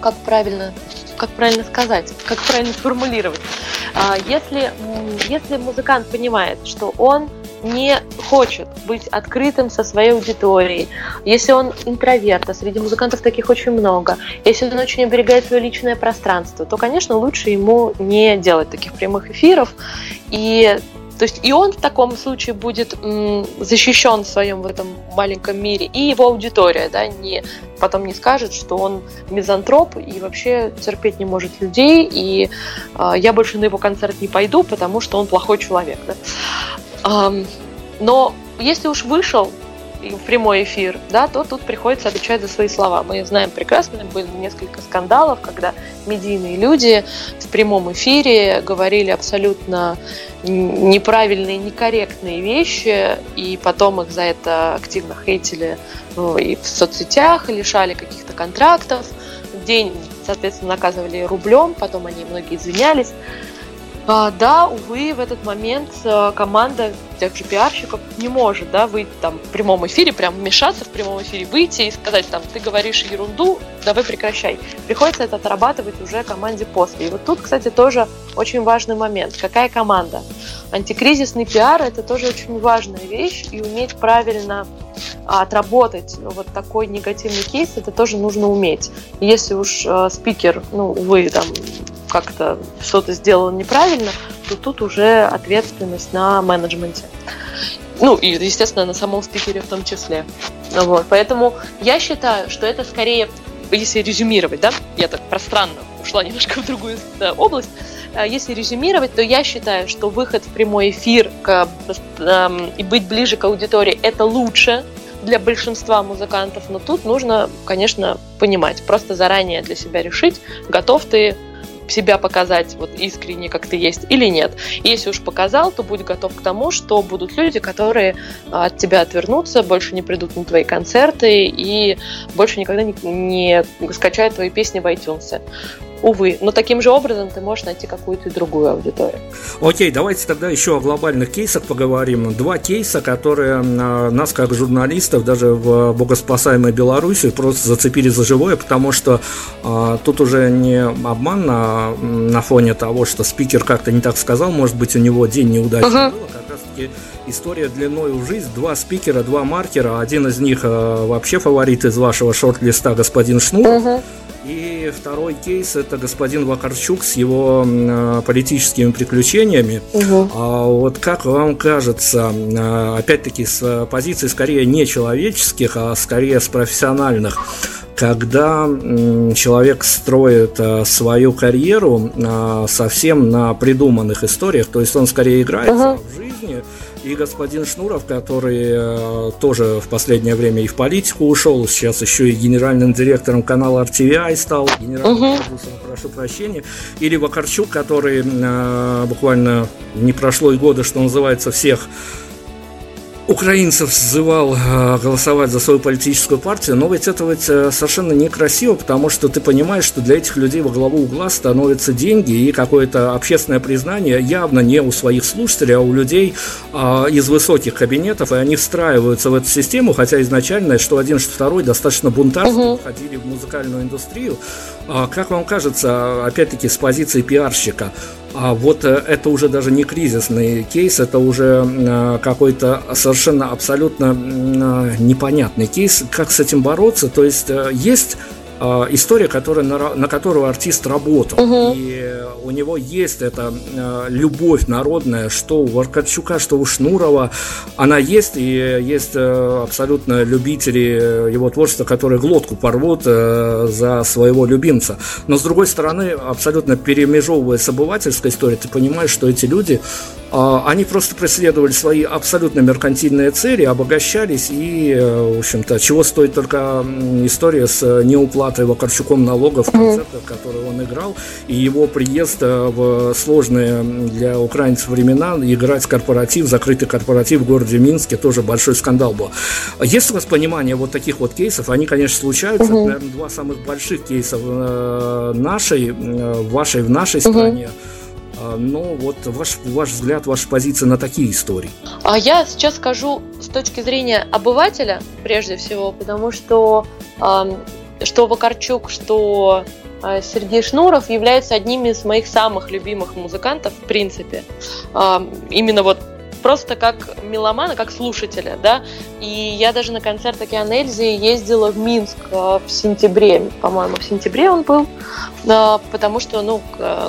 как правильно, как правильно сказать, как правильно сформулировать, а, если, если музыкант понимает, что он не хочет быть открытым со своей аудиторией, если он интроверт, а среди музыкантов таких очень много, если он очень оберегает свое личное пространство, то, конечно, лучше ему не делать таких прямых эфиров. И то есть и он в таком случае будет защищен в своем в этом маленьком мире, и его аудитория, да, не потом не скажет, что он мизантроп и вообще терпеть не может людей, и э, я больше на его концерт не пойду, потому что он плохой человек. Да? Но если уж вышел в прямой эфир, да, то тут приходится отвечать за свои слова. Мы знаем прекрасно, были несколько скандалов, когда медийные люди в прямом эфире говорили абсолютно неправильные, некорректные вещи, и потом их за это активно хейтили ну, и в соцсетях, лишали каких-то контрактов. День, соответственно, наказывали рублем, потом они многие извинялись. А, да, увы, в этот момент э, команда тех же пиарщиков не может, да, выйти там в прямом эфире, прям вмешаться в прямом эфире, выйти и сказать там, ты говоришь ерунду, давай прекращай. Приходится это отрабатывать уже команде после. И вот тут, кстати, тоже очень важный момент. Какая команда? Антикризисный пиар – это тоже очень важная вещь, и уметь правильно а, отработать вот такой негативный кейс, это тоже нужно уметь. Если уж э, спикер, ну, увы, там, как-то что-то сделал неправильно, то тут уже ответственность на менеджменте. Ну, и, естественно, на самом спикере в том числе. Вот. Поэтому я считаю, что это скорее, если резюмировать, да, я так пространно ушла немножко в другую область, э, если резюмировать, то я считаю, что выход в прямой эфир к, э, и быть ближе к аудитории – это лучше для большинства музыкантов, но тут нужно, конечно, понимать, просто заранее для себя решить, готов ты себя показать вот искренне, как ты есть, или нет. Если уж показал, то будь готов к тому, что будут люди, которые а, от тебя отвернутся, больше не придут на твои концерты и больше никогда не, не скачают твои песни в iTunes увы. Но таким же образом ты можешь найти какую-то другую аудиторию. Окей, давайте тогда еще о глобальных кейсах поговорим. Два кейса, которые а, нас, как журналистов, даже в богоспасаемой Беларуси просто зацепили за живое, потому что а, тут уже не обман на, на фоне того, что спикер как-то не так сказал, может быть, у него день неудачный uh-huh. был, как раз-таки история длиной в жизнь, два спикера, два маркера, один из них э, вообще фаворит из вашего шорт-листа господин Шнур, uh-huh И второй кейс – это господин Вакарчук с его э, политическими приключениями. Угу. А вот как вам кажется, э, опять-таки с позиции скорее не человеческих, а скорее с профессиональных, когда человек строит э, свою карьеру совсем на придуманных историях, то есть он скорее играется угу. в жизни, и господин Шнуров, который э, тоже в последнее время и в политику ушел, сейчас еще и генеральным директором канала RTVI стал, генеральным угу. продюсером, прошу прощения, или Вакарчук, который э, буквально не прошло и года, что называется, всех украинцев сзывал э, голосовать за свою политическую партию, но ведь это ведь э, совершенно некрасиво, потому что ты понимаешь, что для этих людей во главу угла становятся деньги и какое-то общественное признание явно не у своих слушателей, а у людей а, из высоких кабинетов, и они встраиваются в эту систему, хотя изначально, что один, что второй, достаточно бунтарски угу. входили в музыкальную индустрию. А, как вам кажется, опять-таки, с позиции пиарщика, а вот э, это уже даже не кризисный кейс, это уже э, какой-то совершенно абсолютно э, непонятный кейс. Как с этим бороться? То есть есть история, которая, на, на которую артист работал. Угу. И у него есть эта э, любовь народная, что у Варкарчука, что у Шнурова. Она есть, и есть э, абсолютно любители его творчества, которые глотку порвут э, за своего любимца. Но, с другой стороны, абсолютно перемежевывая с обывательской историей, ты понимаешь, что эти люди они просто преследовали свои абсолютно меркантильные цели, обогащались и, э, в общем-то, чего стоит только история с э, неуплатой Вакарчуком налогов в концертах, которые он играл, и его приезд э, в сложные для украинцев времена играть корпоратив, закрытый корпоратив в городе Минске, тоже большой скандал был. Есть у вас понимание вот таких вот кейсов? Они, конечно, случаются. Угу. Это, наверное, два самых больших кейса нашей, вашей в нашей угу. стране. А, ну, вот ваш, ваш взгляд, ваша позиция на такие истории. А я сейчас скажу с точки зрения обывателя, прежде всего, потому что что Вакарчук, что а, Сергей Шнуров являются одними из моих самых любимых музыкантов, в принципе. Именно вот просто как меломана, как слушателя, да. И я даже на концерт Океан Эльзи ездила в Минск э, в сентябре, по-моему, в сентябре он был, э, потому что, ну,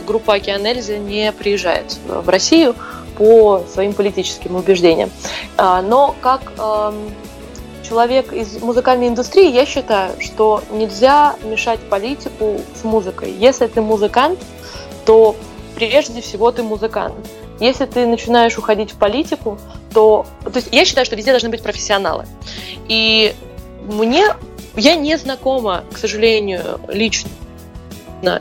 группа Океан Эльзи не приезжает в Россию по своим политическим убеждениям. Но как эм, человек из музыкальной индустрии, я считаю, что нельзя мешать политику с музыкой. Если ты музыкант, то прежде всего ты музыкант. Если ты начинаешь уходить в политику, то... То есть я считаю, что везде должны быть профессионалы. И мне... Я не знакома, к сожалению, лично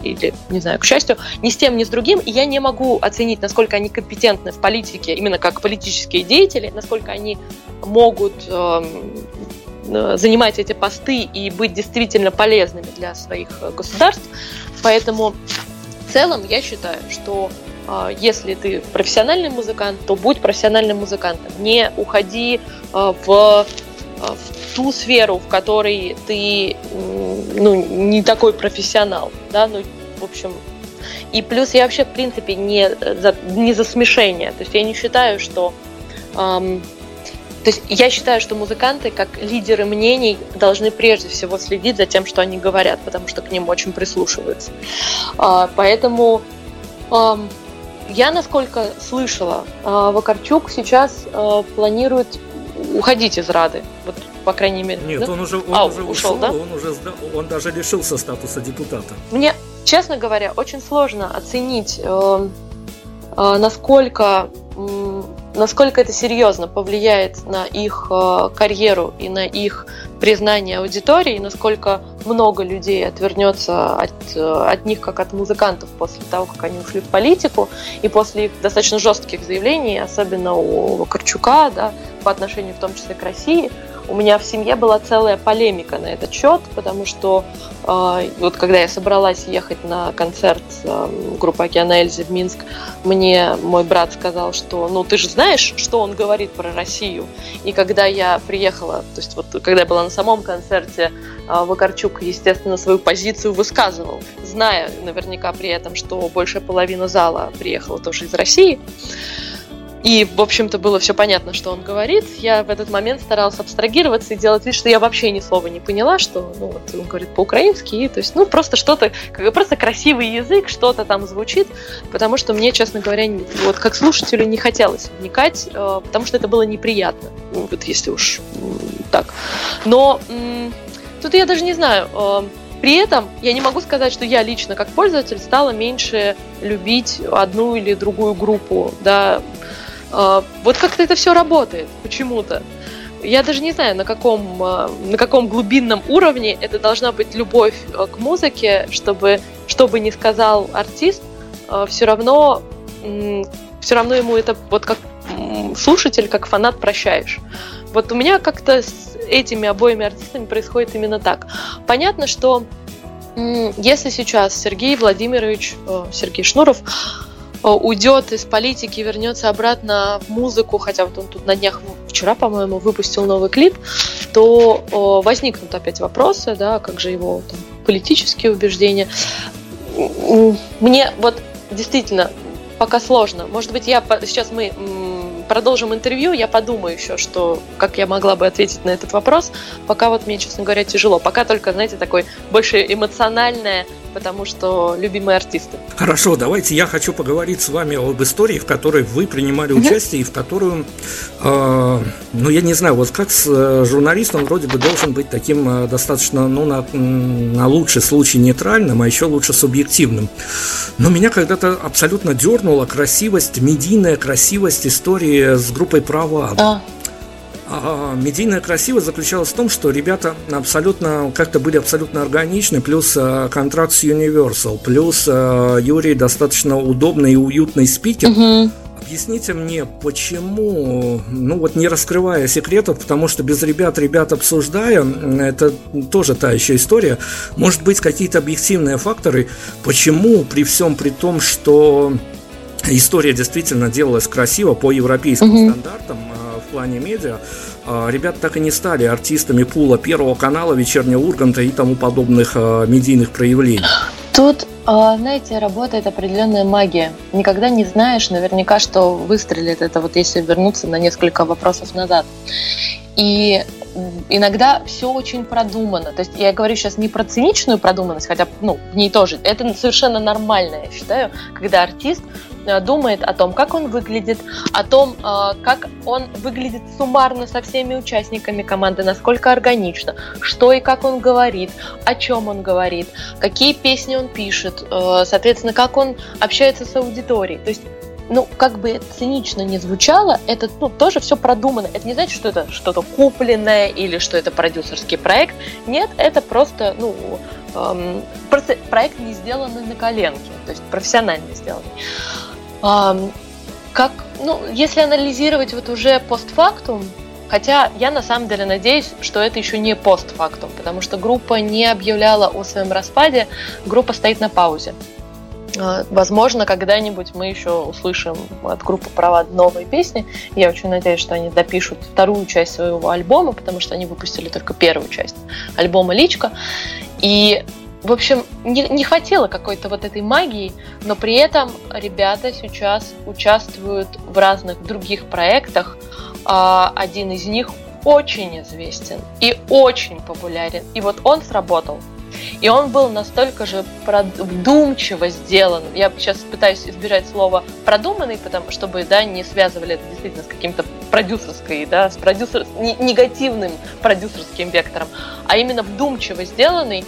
или, не знаю, к счастью, ни с тем, ни с другим, и я не могу оценить, насколько они компетентны в политике, именно как политические деятели, насколько они могут э, занимать эти посты и быть действительно полезными для своих государств. Поэтому в целом я считаю, что если ты профессиональный музыкант, то будь профессиональным музыкантом. Не уходи а, в, а, в ту сферу, в которой ты ну, не такой профессионал. Да? Ну, в общем, и плюс я вообще, в принципе, не за, не за смешение. То есть я не считаю, что... Эм, то есть я считаю, что музыканты, как лидеры мнений, должны прежде всего следить за тем, что они говорят, потому что к ним очень прислушиваются. Э, поэтому эм, я, насколько слышала, а, Вакарчук сейчас а, планирует уходить из Рады. Вот, по крайней мере. Нет, да? он уже, он а, уже ушел, ушел да? он уже он даже лишился статуса депутата. Мне, честно говоря, очень сложно оценить, э, э, насколько насколько это серьезно повлияет на их э, карьеру и на их признание аудитории, насколько много людей отвернется от, э, от них как от музыкантов после того, как они ушли в политику, и после их достаточно жестких заявлений, особенно у Вакарчука, да, по отношению в том числе к России, у меня в семье была целая полемика на этот счет, потому что э, вот когда я собралась ехать на концерт э, группы Океана Эльзи в Минск, мне мой брат сказал, что ну ты же знаешь, что он говорит про Россию. И когда я приехала, то есть вот когда я была на самом концерте, э, Вакарчук, естественно, свою позицию высказывал, зная наверняка при этом, что большая половина зала приехала тоже из России. И, в общем-то, было все понятно, что он говорит. Я в этот момент старалась абстрагироваться и делать вид, что я вообще ни слова не поняла, что ну, вот он говорит по-украински, и, то есть, ну, просто что-то, просто красивый язык, что-то там звучит, потому что мне, честно говоря, вот как слушателю не хотелось вникать, э, потому что это было неприятно, ну, вот если уж так. Но тут я даже не знаю, э, при этом я не могу сказать, что я лично как пользователь стала меньше любить одну или другую группу, да, вот как-то это все работает почему-то. Я даже не знаю, на каком, а, на каком глубинном уровне это должна быть любовь а, к музыке, чтобы, что бы ни сказал артист, все равно, все равно ему это вот как слушатель, как фанат прощаешь. Вот у меня как-то с этими обоими артистами происходит именно так. Понятно, что если сейчас Сергей Владимирович, Сергей Шнуров Э, уйдет из политики, вернется обратно в музыку, хотя вот он тут на днях, вчера, по-моему, выпустил новый клип, то э, возникнут опять вопросы, да, как же его там, политические убеждения. Мне вот действительно пока сложно. Может быть, я сейчас мы продолжим интервью, я подумаю еще, что как я могла бы ответить на этот вопрос. Пока вот мне, честно говоря, тяжело. Пока только, знаете, такой больше эмоциональное потому что любимые артисты. Хорошо, давайте я хочу поговорить с вами об истории, в которой вы принимали участие и в которую, э, ну я не знаю, вот как с э, журналистом вроде бы должен быть таким э, достаточно, ну на, на лучший случай нейтральным, а еще лучше субъективным. Но меня когда-то абсолютно дернула красивость, медийная красивость истории с группой «Права». А. А, медийная красивость заключалась в том, что ребята абсолютно как-то были абсолютно органичны, плюс а, контракт с Universal, плюс а, Юрий достаточно удобный и уютный спикер. Угу. Объясните мне, почему, ну вот не раскрывая секретов, потому что без ребят, ребят обсуждая, это тоже та еще история, может быть какие-то объективные факторы, почему при всем при том, что история действительно делалась красиво по европейским угу. стандартам, плане медиа, а, ребята так и не стали артистами пула Первого канала, Вечернего Урганта и тому подобных а, медийных проявлений. Тут, а, знаете, работает определенная магия. Никогда не знаешь наверняка, что выстрелит это, вот если вернуться на несколько вопросов назад. И иногда все очень продумано. То есть я говорю сейчас не про циничную продуманность, хотя ну, в ней тоже. Это совершенно нормально, я считаю, когда артист думает о том, как он выглядит, о том, э, как он выглядит суммарно со всеми участниками команды, насколько органично, что и как он говорит, о чем он говорит, какие песни он пишет, э, соответственно, как он общается с аудиторией. То есть ну, как бы цинично не звучало, это ну, тоже все продумано. Это не значит, что это что-то купленное или что это продюсерский проект. Нет, это просто, ну, эм, просто проект не сделанный на коленке, то есть профессионально сделанный как, ну, если анализировать вот уже постфактум, хотя я на самом деле надеюсь, что это еще не постфактум, потому что группа не объявляла о своем распаде, группа стоит на паузе. А, возможно, когда-нибудь мы еще услышим от группы «Права» новые песни. Я очень надеюсь, что они допишут вторую часть своего альбома, потому что они выпустили только первую часть альбома «Личка». И в общем, не, не хватило какой-то вот этой магии, но при этом ребята сейчас участвуют в разных других проектах. А, один из них очень известен и очень популярен. И вот он сработал. И он был настолько же вдумчиво сделан. Я сейчас пытаюсь избежать слова продуманный, потому чтобы да, не связывали это действительно с каким-то продюсерской, да, с продюсер, негативным продюсерским вектором, а именно вдумчиво сделанный.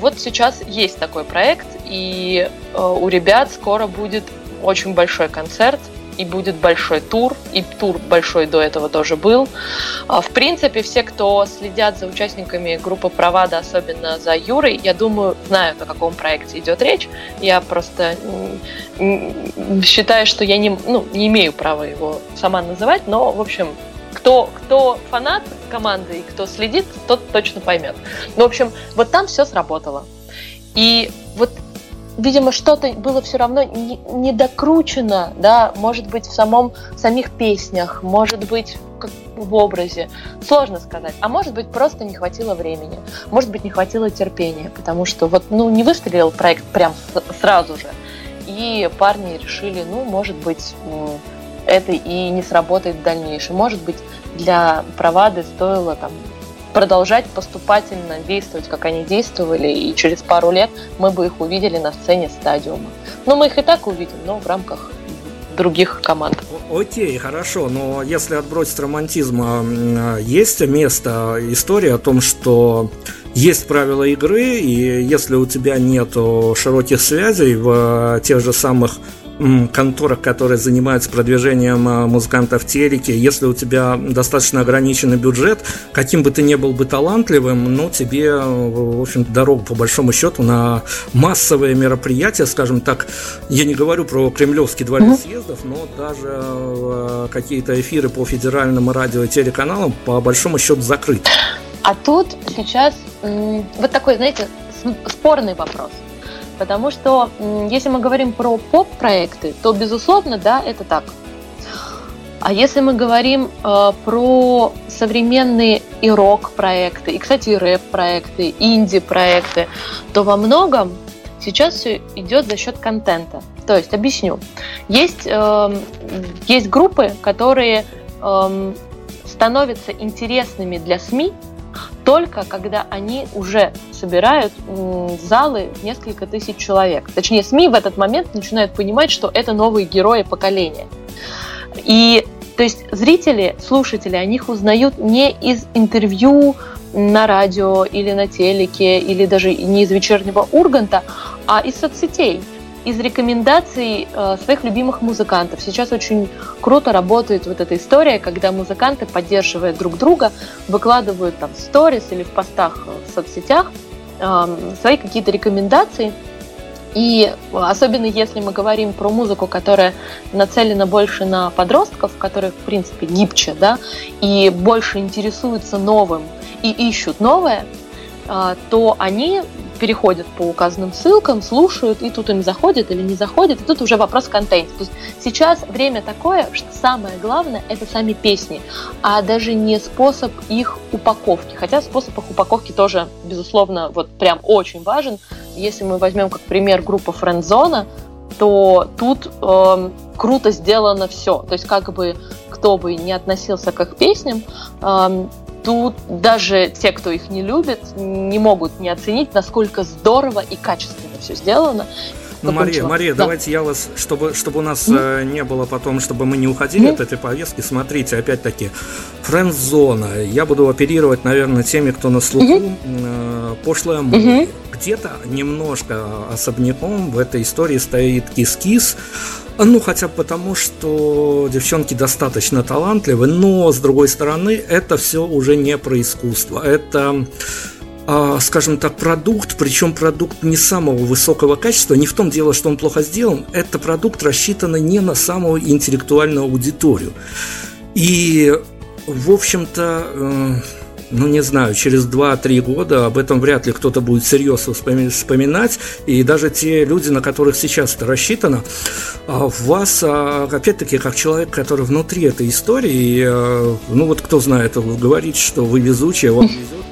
Вот сейчас есть такой проект, и э, у ребят скоро будет очень большой концерт, и будет большой тур, и тур большой до этого тоже был. А, в принципе, все, кто следят за участниками группы Провада, особенно за Юрой, я думаю, знают, о каком проекте идет речь. Я просто считаю, что я не, ну, не имею права его сама называть, но, в общем, кто, кто фанат команды и кто следит, тот точно поймет. Ну, в общем, вот там все сработало. И вот видимо, что-то было все равно не, не да, может быть, в самом в самих песнях, может быть, как в образе. Сложно сказать. А может быть, просто не хватило времени. Может быть, не хватило терпения, потому что вот, ну, не выстрелил проект прям сразу же. И парни решили, ну, может быть, это и не сработает в дальнейшем. Может быть, для Провады стоило там продолжать поступательно действовать, как они действовали, и через пару лет мы бы их увидели на сцене стадиума. Но мы их и так увидим, но в рамках других команд. Окей, хорошо, но если отбросить романтизм, а, есть место истории о том, что есть правила игры, и если у тебя нет широких связей в тех же самых конторах, которые занимаются продвижением а, музыкантов в телеке, если у тебя достаточно ограниченный бюджет, каким бы ты ни был бы талантливым, ну, тебе, в общем дорогу, по большому счету, на массовые мероприятия, скажем так, я не говорю про Кремлевский дворец съездов, но даже а, какие-то эфиры по федеральным радио и телеканалам, по большому счету, закрыты. А тут сейчас вот такой, знаете, спорный вопрос – Потому что если мы говорим про поп-проекты, то, безусловно, да, это так. А если мы говорим э, про современные и рок-проекты, и, кстати, и рэп-проекты, инди-проекты, то во многом сейчас все идет за счет контента. То есть, объясню. Есть, э, есть группы, которые э, становятся интересными для СМИ только когда они уже собирают залы в несколько тысяч человек. Точнее, СМИ в этот момент начинают понимать, что это новые герои поколения. И то есть зрители, слушатели, о них узнают не из интервью на радио или на телеке, или даже не из вечернего Урганта, а из соцсетей из рекомендаций э, своих любимых музыкантов. Сейчас очень круто работает вот эта история, когда музыканты, поддерживая друг друга, выкладывают там в сторис или в постах в соцсетях э, свои какие-то рекомендации. И особенно если мы говорим про музыку, которая нацелена больше на подростков, которые, в принципе, гибче, да, и больше интересуются новым и ищут новое, э, то они переходят по указанным ссылкам, слушают, и тут им заходит или не заходит, и тут уже вопрос контента. То есть сейчас время такое, что самое главное – это сами песни, а даже не способ их упаковки. Хотя способ их упаковки тоже, безусловно, вот прям очень важен. Если мы возьмем как пример группу Френдзона, то тут э, круто сделано все. То есть как бы кто бы не относился к их песням, э, тут даже те, кто их не любит, не могут не оценить, насколько здорово и качественно все сделано. Ну, Мария, Мария, да. давайте я вас, чтобы, чтобы у нас mm-hmm. не было потом, чтобы мы не уходили mm-hmm. от этой повестки, смотрите, опять-таки, френд-зона. Я буду оперировать, наверное, теми, кто на слуху. Mm-hmm. Пошлая мода. Mm-hmm. Где-то немножко особняком в этой истории стоит кис-кис. Ну, хотя бы потому, что девчонки достаточно талантливы, но, с другой стороны, это все уже не про искусство. Это скажем так, продукт, причем продукт не самого высокого качества, не в том дело, что он плохо сделан, это продукт рассчитанный не на самую интеллектуальную аудиторию. И, в общем-то, э, ну не знаю, через 2-3 года об этом вряд ли кто-то будет серьезно вспоминать, и даже те люди, на которых сейчас это рассчитано, а вас, а, опять-таки, как человек, который внутри этой истории, э, ну вот кто знает, говорит, что вы везучие, вам везет,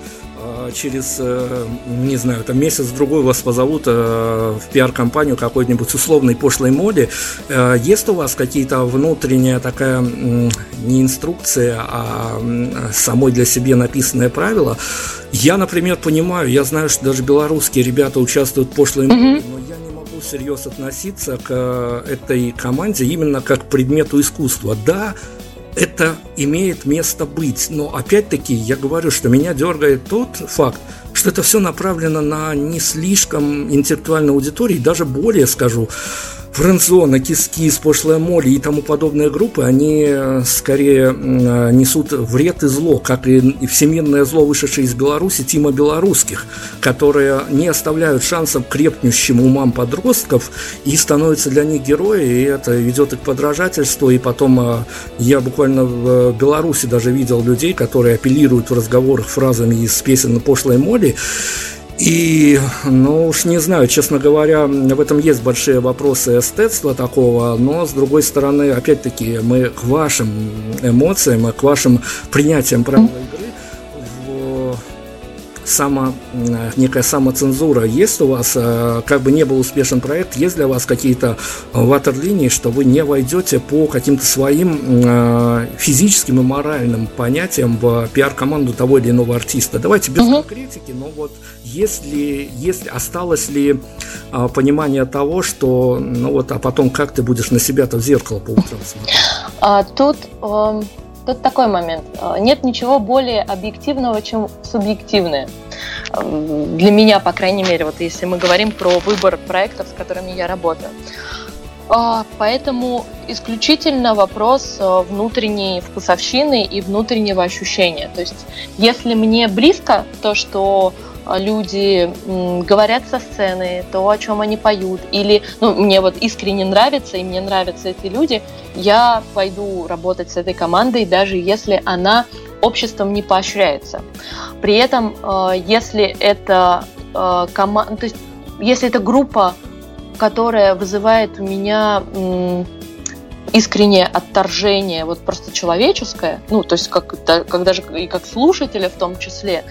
через, э, не знаю, там месяц-другой вас позовут э, в пиар-компанию какой-нибудь условной пошлой моде. Э, есть у вас какие-то внутренняя такая не инструкция, а самой для себя написанное правило? Я, например, понимаю, я знаю, что даже белорусские ребята участвуют в пошлой моде, но я не могу всерьез относиться к этой команде именно как к предмету искусства. Да, это имеет место быть. Но опять-таки я говорю, что меня дергает тот факт, что это все направлено на не слишком интеллектуальную аудиторию, и даже более скажу, Френдзона, Кис-Кис, Пошлая Молли и тому подобные группы, они э, скорее э, несут вред и зло, как и всемирное зло, вышедшее из Беларуси, Тима Белорусских, которые не оставляют шансов крепнущим умам подростков и становятся для них герои, и это ведет их к подражательству, и потом э, я буквально в Беларуси даже видел людей, которые апеллируют в разговорах фразами из песен Пошлой Молли, и, ну уж не знаю, честно говоря, в этом есть большие вопросы эстетства такого, но с другой стороны, опять-таки, мы к вашим эмоциям, к вашим принятиям правил игры само, некая самоцензура. Есть у вас, как бы не был успешен проект, есть для вас какие-то ватерлинии, что вы не войдете по каким-то своим физическим и моральным понятиям в пиар-команду того или иного артиста? Давайте без угу. конкретики, но вот если, если осталось ли понимание того, что, ну вот, а потом как ты будешь на себя-то в зеркало по утрам смотреть? А, тут, э, тут такой момент. А, нет ничего более объективного, чем субъективное. Для меня, по крайней мере, вот если мы говорим про выбор проектов, с которыми я работаю. А, поэтому исключительно вопрос э, внутренней вкусовщины и внутреннего ощущения. То есть, если мне близко то, что люди говорят со сцены, то, о чем они поют, или ну, мне вот искренне нравится, и мне нравятся эти люди, я пойду работать с этой командой, даже если она обществом не поощряется. При этом, а, если это а, команда, то есть если это группа, которая вызывает у меня искреннее отторжение, вот просто человеческое, ну, то есть как, как даже и как слушателя в том числе,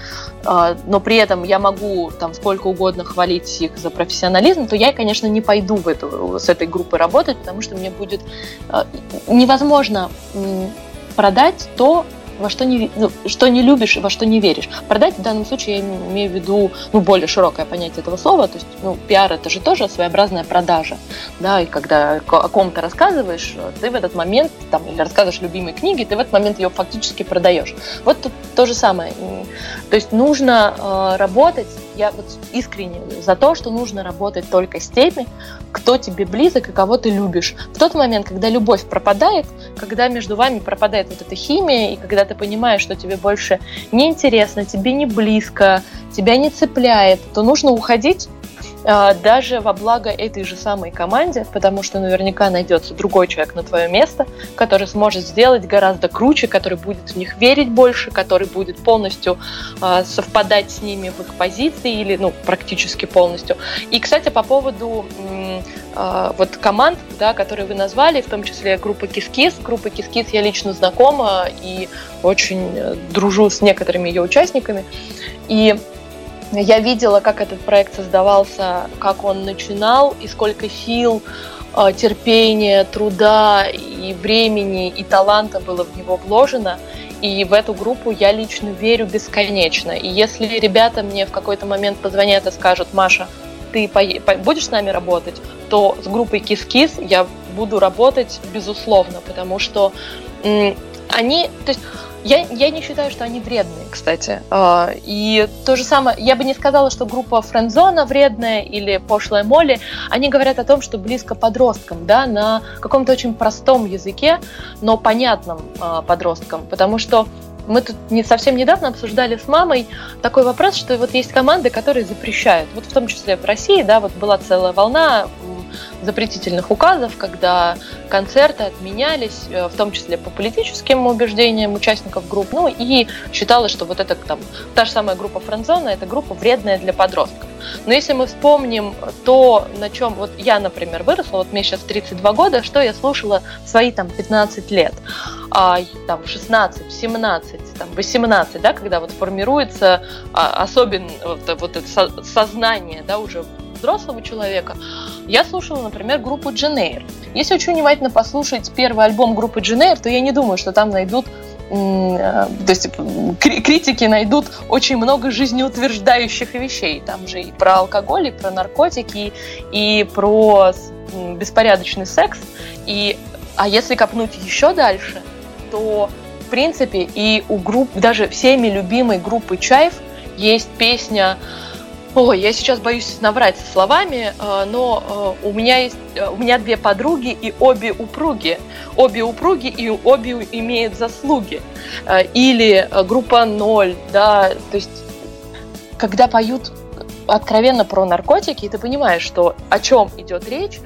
э, но при этом я могу там сколько угодно хвалить их за профессионализм, то я, конечно, не пойду в эту, с этой группой работать, потому что мне будет э, невозможно продать то, во что не, ну, что не любишь и во что не веришь. Продать в данном случае я имею в виду ну, более широкое понятие этого слова. То есть ну, пиар это же тоже своеобразная продажа. Да, и когда о ком-то рассказываешь, ты в этот момент, там, или рассказываешь любимой книги, ты в этот момент ее фактически продаешь. Вот тут то же самое. То есть нужно э, работать я вот искренне за то, что нужно работать только с теми, кто тебе близок и кого ты любишь. В тот момент, когда любовь пропадает, когда между вами пропадает вот эта химия, и когда ты понимаешь, что тебе больше не интересно, тебе не близко, тебя не цепляет, то нужно уходить даже во благо этой же самой команде, потому что наверняка найдется другой человек на твое место, который сможет сделать гораздо круче, который будет в них верить больше, который будет полностью э, совпадать с ними в их позиции или, ну, практически полностью. И, кстати, по поводу э, вот команд, да, которые вы назвали, в том числе группа Кискис. Группа Кискис я лично знакома и очень э, дружу с некоторыми ее участниками. И я видела, как этот проект создавался, как он начинал и сколько сил, а, терпения, труда и времени и таланта было в него вложено. И в эту группу я лично верю бесконечно. И если ребята мне в какой-то момент позвонят и скажут, Маша, ты будешь с нами работать, то с группой Кис-Кис я буду работать безусловно, потому что они, то есть я, я не считаю, что они вредные, кстати. А, и то же самое, я бы не сказала, что группа Френдзона вредная или пошлая Молли. Они говорят о том, что близко подросткам, да, на каком-то очень простом языке, но понятном а, подросткам. Потому что мы тут не совсем недавно обсуждали с мамой такой вопрос, что вот есть команды, которые запрещают. Вот в том числе в России, да, вот была целая волна запретительных указов, когда концерты отменялись, э, в том числе по политическим убеждениям участников групп, ну и считалось, что вот это там, та же самая группа Френдзона, это группа вредная для подростков. Но если мы вспомним то, на чем вот я, например, выросла, вот мне сейчас 32 года, что я слушала свои там 15 лет, а, там 16, 17, там 18, да, когда вот формируется а, особенно вот, вот это сознание, да, уже взрослого человека, я слушала, например, группу Дженейр. Если очень внимательно послушать первый альбом группы Дженейр, то я не думаю, что там найдут э, то есть критики найдут очень много жизнеутверждающих вещей. Там же и про алкоголь, и про наркотики, и про беспорядочный секс. И, а если копнуть еще дальше, то в принципе и у групп, даже всеми любимой группы Чаев есть песня Ой, я сейчас боюсь наврать словами, э, но э, у меня есть э, у меня две подруги и обе упруги. Обе упруги и обе имеют заслуги. Или группа ноль, да, то есть когда поют откровенно про наркотики, ты понимаешь, что о чем идет речь,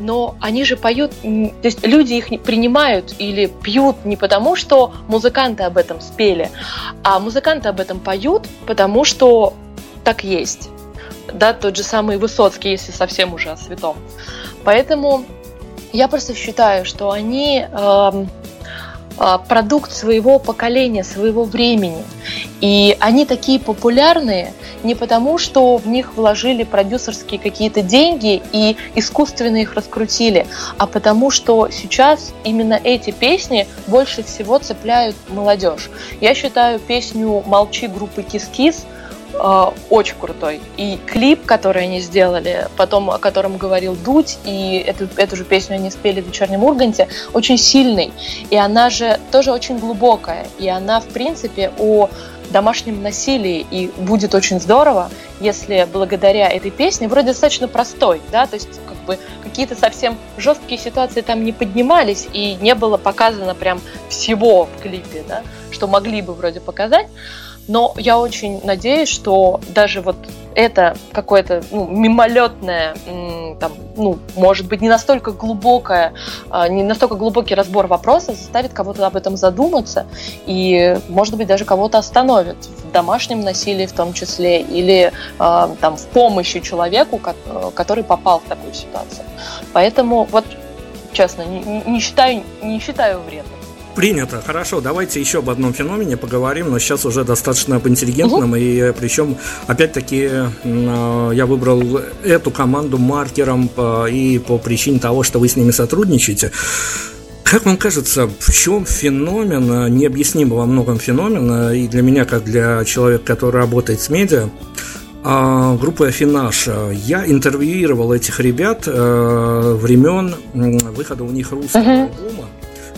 но они же поют, то есть люди их принимают или пьют не потому, что музыканты об этом спели, а музыканты об этом поют, потому что так есть. Да, тот же самый Высоцкий, если совсем уже о святом. Поэтому я просто считаю, что они э, а, продукт своего поколения, своего времени. И они такие популярные не потому, что в них вложили продюсерские какие-то деньги и искусственно их раскрутили, а потому что сейчас именно эти песни больше всего цепляют молодежь. Я считаю песню «Молчи» группы «Кис-Кис» э, очень крутой. И клип, который они сделали, потом о котором говорил Дудь, и эту, эту же песню они спели в «Вечернем Урганте», очень сильный. И она же тоже очень глубокая. И она, в принципе, о домашнем насилии, и будет очень здорово, если благодаря этой песне, вроде достаточно простой, да, то есть как бы какие-то совсем жесткие ситуации там не поднимались, и не было показано прям всего в клипе, да, что могли бы вроде показать, но я очень надеюсь, что даже вот это какое-то ну, мимолетное, там, ну, может быть, не настолько глубокое, а, не настолько глубокий разбор вопроса заставит кого-то об этом задуматься и, может быть, даже кого-то остановит в домашнем насилии в том числе или а, там в помощи человеку, который попал в такую ситуацию. Поэтому вот честно, не, не считаю, не считаю вредным. Принято, хорошо. Давайте еще об одном феномене поговорим, но сейчас уже достаточно об интеллигентном, угу. и причем, опять-таки, э, я выбрал эту команду маркером и по причине того, что вы с ними сотрудничаете. Как вам кажется, в чем феномен, э, необъяснимо во многом феномен, и для меня, как для человека, который работает с медиа, а, группы Афинаж. Я интервьюировал этих ребят времен выхода у них русского uh-huh. альбома.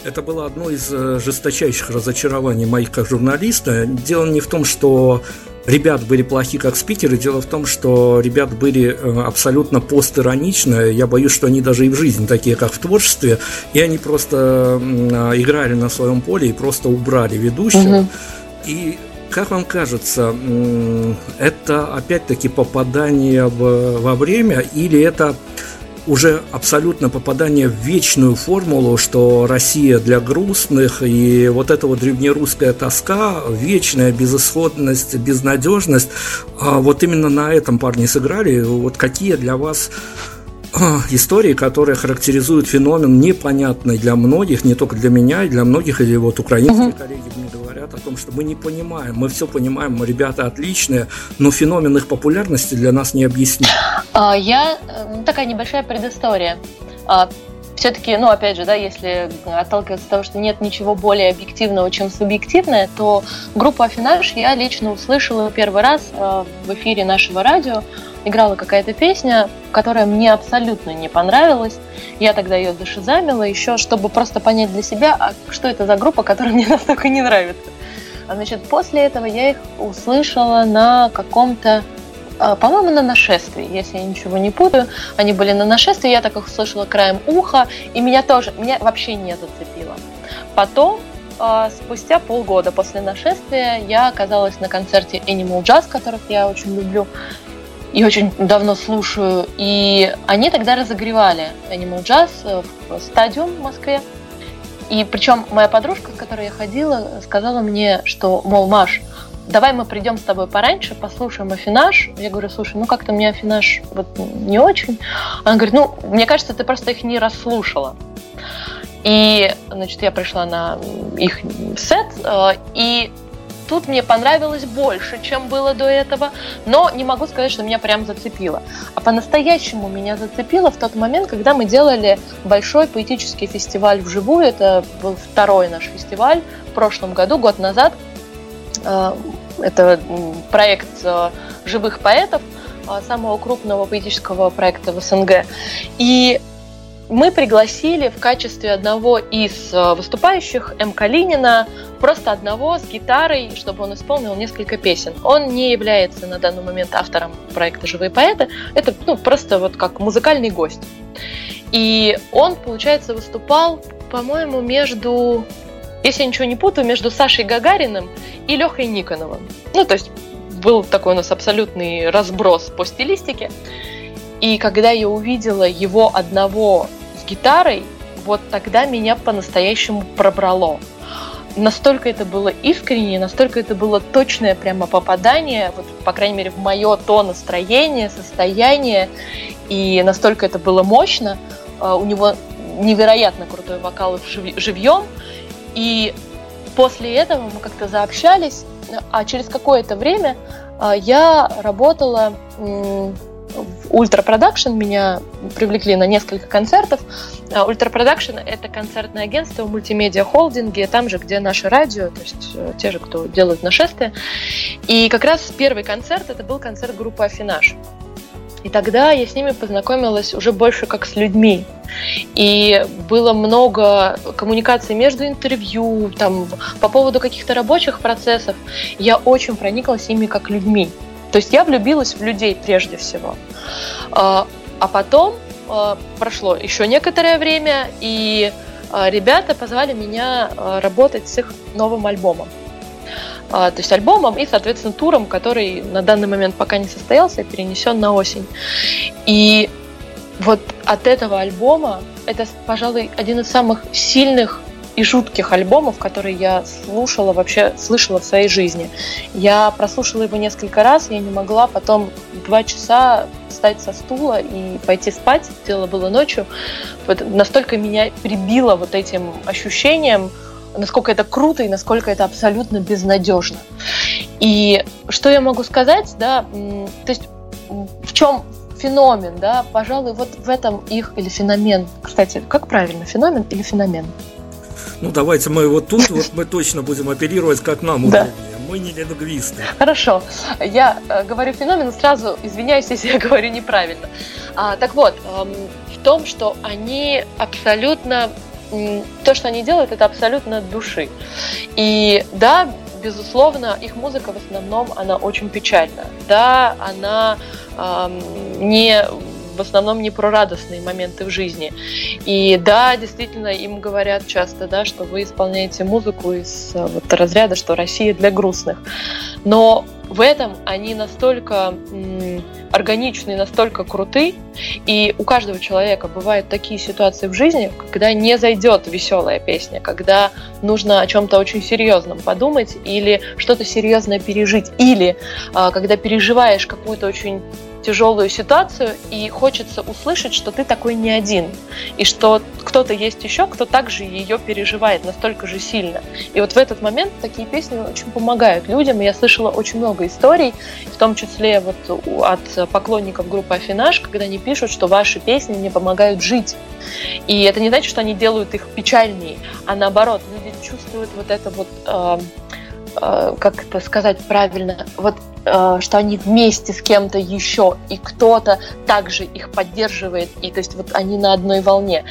Это было одно из э, жесточайших разочарований моих как журналиста. Дело не в том, что ребят были плохи как спикеры, дело в том, что ребят были э, абсолютно постироничны. Я боюсь, что они даже и в жизни такие, как в творчестве, и они просто э, играли на своем поле и просто убрали ведущего. Угу. И как вам кажется, это опять-таки попадание во время или это уже абсолютно попадание в вечную формулу, что Россия для грустных, и вот эта вот древнерусская тоска, вечная безысходность, безнадежность, а вот именно на этом парни сыграли. Вот какие для вас а, истории, которые характеризуют феномен непонятный для многих, не только для меня, и для многих, или вот украинские uh-huh. коллеги мне говорят том, что мы не понимаем, мы все понимаем, мы ребята отличные, но феномен их популярности для нас не объясним. А, я э, такая небольшая предыстория. А, Все-таки, ну, опять же, да, если отталкиваться от того, что нет ничего более объективного, чем субъективное, то группу Афинаж я лично услышала первый раз э, в эфире нашего радио. Играла какая-то песня, которая мне абсолютно не понравилась. Я тогда ее зашизамила еще, чтобы просто понять для себя, а что это за группа, которая мне настолько не нравится. А, значит, после этого я их услышала на каком-то а, по-моему, на нашествии, если я ничего не путаю. Они были на нашествии, я так их услышала краем уха, и меня тоже, меня вообще не зацепило. Потом, а, спустя полгода после нашествия, я оказалась на концерте Animal Jazz, которых я очень люблю и очень давно слушаю. И они тогда разогревали Animal Jazz в стадиум в Москве. И причем моя подружка, с которой я ходила, сказала мне, что, мол, Маш, давай мы придем с тобой пораньше, послушаем Афинаж. Я говорю, слушай, ну как-то мне Афинаж вот не очень. Она говорит, ну, мне кажется, ты просто их не расслушала. И, значит, я пришла на их сет, э, и тут мне понравилось больше, чем было до этого, но не могу сказать, что меня прям зацепило. А по-настоящему меня зацепило в тот момент, когда мы делали большой поэтический фестиваль вживую. Это был второй наш фестиваль в прошлом году, год назад. Э, это проект э, живых поэтов, э, самого крупного поэтического проекта в СНГ. И мы пригласили в качестве одного из выступающих М. Калинина, просто одного с гитарой, чтобы он исполнил несколько песен. Он не является на данный момент автором проекта «Живые поэты», это ну, просто вот как музыкальный гость. И он, получается, выступал, по-моему, между если я ничего не путаю, между Сашей Гагариным и Лехой Никоновым. Ну, то есть был такой у нас абсолютный разброс по стилистике. И когда я увидела его одного с гитарой, вот тогда меня по-настоящему пробрало. Настолько это было искренне, настолько это было точное прямо попадание, вот, по крайней мере, в мое то настроение, состояние, и настолько это было мощно. А, у него невероятно крутой вокал живьем, И после этого мы как-то заобщались, а через какое-то время а, я работала в Ультра Продакшн, меня привлекли на несколько концертов. Ультра Продакшн – это концертное агентство в мультимедиа-холдинге, там же, где наше радио, то есть э, те же, кто делают нашествие. И как раз первый концерт – это был концерт группы «Афинаж». И тогда я с ними познакомилась уже больше как с людьми. И было много коммуникаций между интервью, там, по поводу каких-то рабочих процессов. Я очень прониклась ими как людьми. То есть я влюбилась в людей прежде всего. А, а потом а, прошло еще некоторое время, и а, ребята позвали меня работать с их новым альбомом. То есть альбомом и, соответственно, туром, который на данный момент пока не состоялся, перенесен на осень. И вот от этого альбома, это, пожалуй, один из самых сильных и жутких альбомов, которые я слушала, вообще слышала в своей жизни. Я прослушала его несколько раз, я не могла потом два часа встать со стула и пойти спать. Дело было ночью. Вот настолько меня прибило вот этим ощущением, насколько это круто и насколько это абсолютно безнадежно. И что я могу сказать, да, то есть в чем феномен, да, пожалуй, вот в этом их или феномен. Кстати, как правильно, феномен или феномен? Ну, давайте мы вот тут вот мы точно будем оперировать, как нам удобнее. Да. Мы не лингвисты. Хорошо. Я э, говорю феномен, сразу извиняюсь, если я говорю неправильно. А, так вот, эм, в том, что они абсолютно то, что они делают, это абсолютно от души. И да, безусловно, их музыка в основном, она очень печальна. Да, она эм, не в основном не про радостные моменты в жизни. И да, действительно, им говорят часто, да, что вы исполняете музыку из вот, разряда, что Россия для грустных. Но в этом они настолько органичны, настолько круты, и у каждого человека бывают такие ситуации в жизни, когда не зайдет веселая песня, когда нужно о чем-то очень серьезном подумать или что-то серьезное пережить, или а, когда переживаешь какую-то очень тяжелую ситуацию, и хочется услышать, что ты такой не один, и что кто-то есть еще, кто также ее переживает настолько же сильно. И вот в этот момент такие песни очень помогают людям. Я слышала очень много историй, в том числе вот от поклонников группы Афинаж, когда они пишут, что ваши песни мне помогают жить. И это не значит, что они делают их печальнее, а наоборот, люди чувствуют вот это вот э, э, как это сказать правильно, вот что они вместе с кем-то еще, и кто-то также их поддерживает, и то есть вот они на одной волне.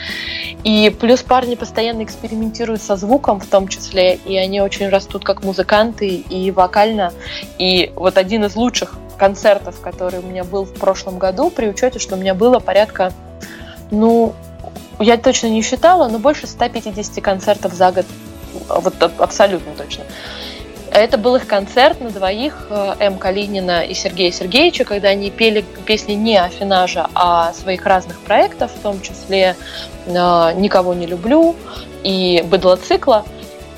И плюс парни постоянно экспериментируют со звуком в том числе, и они очень растут как музыканты и вокально. И вот один из лучших концертов, который у меня был в прошлом году, при учете, что у меня было порядка, ну, я точно не считала, но больше 150 концертов за год. Вот абсолютно точно. Это был их концерт на двоих э, М. Калинина и Сергея Сергеевича, когда они пели песни не Афинажа, а своих разных проектов, в том числе э, «Никого не люблю» и «Быдлоцикла».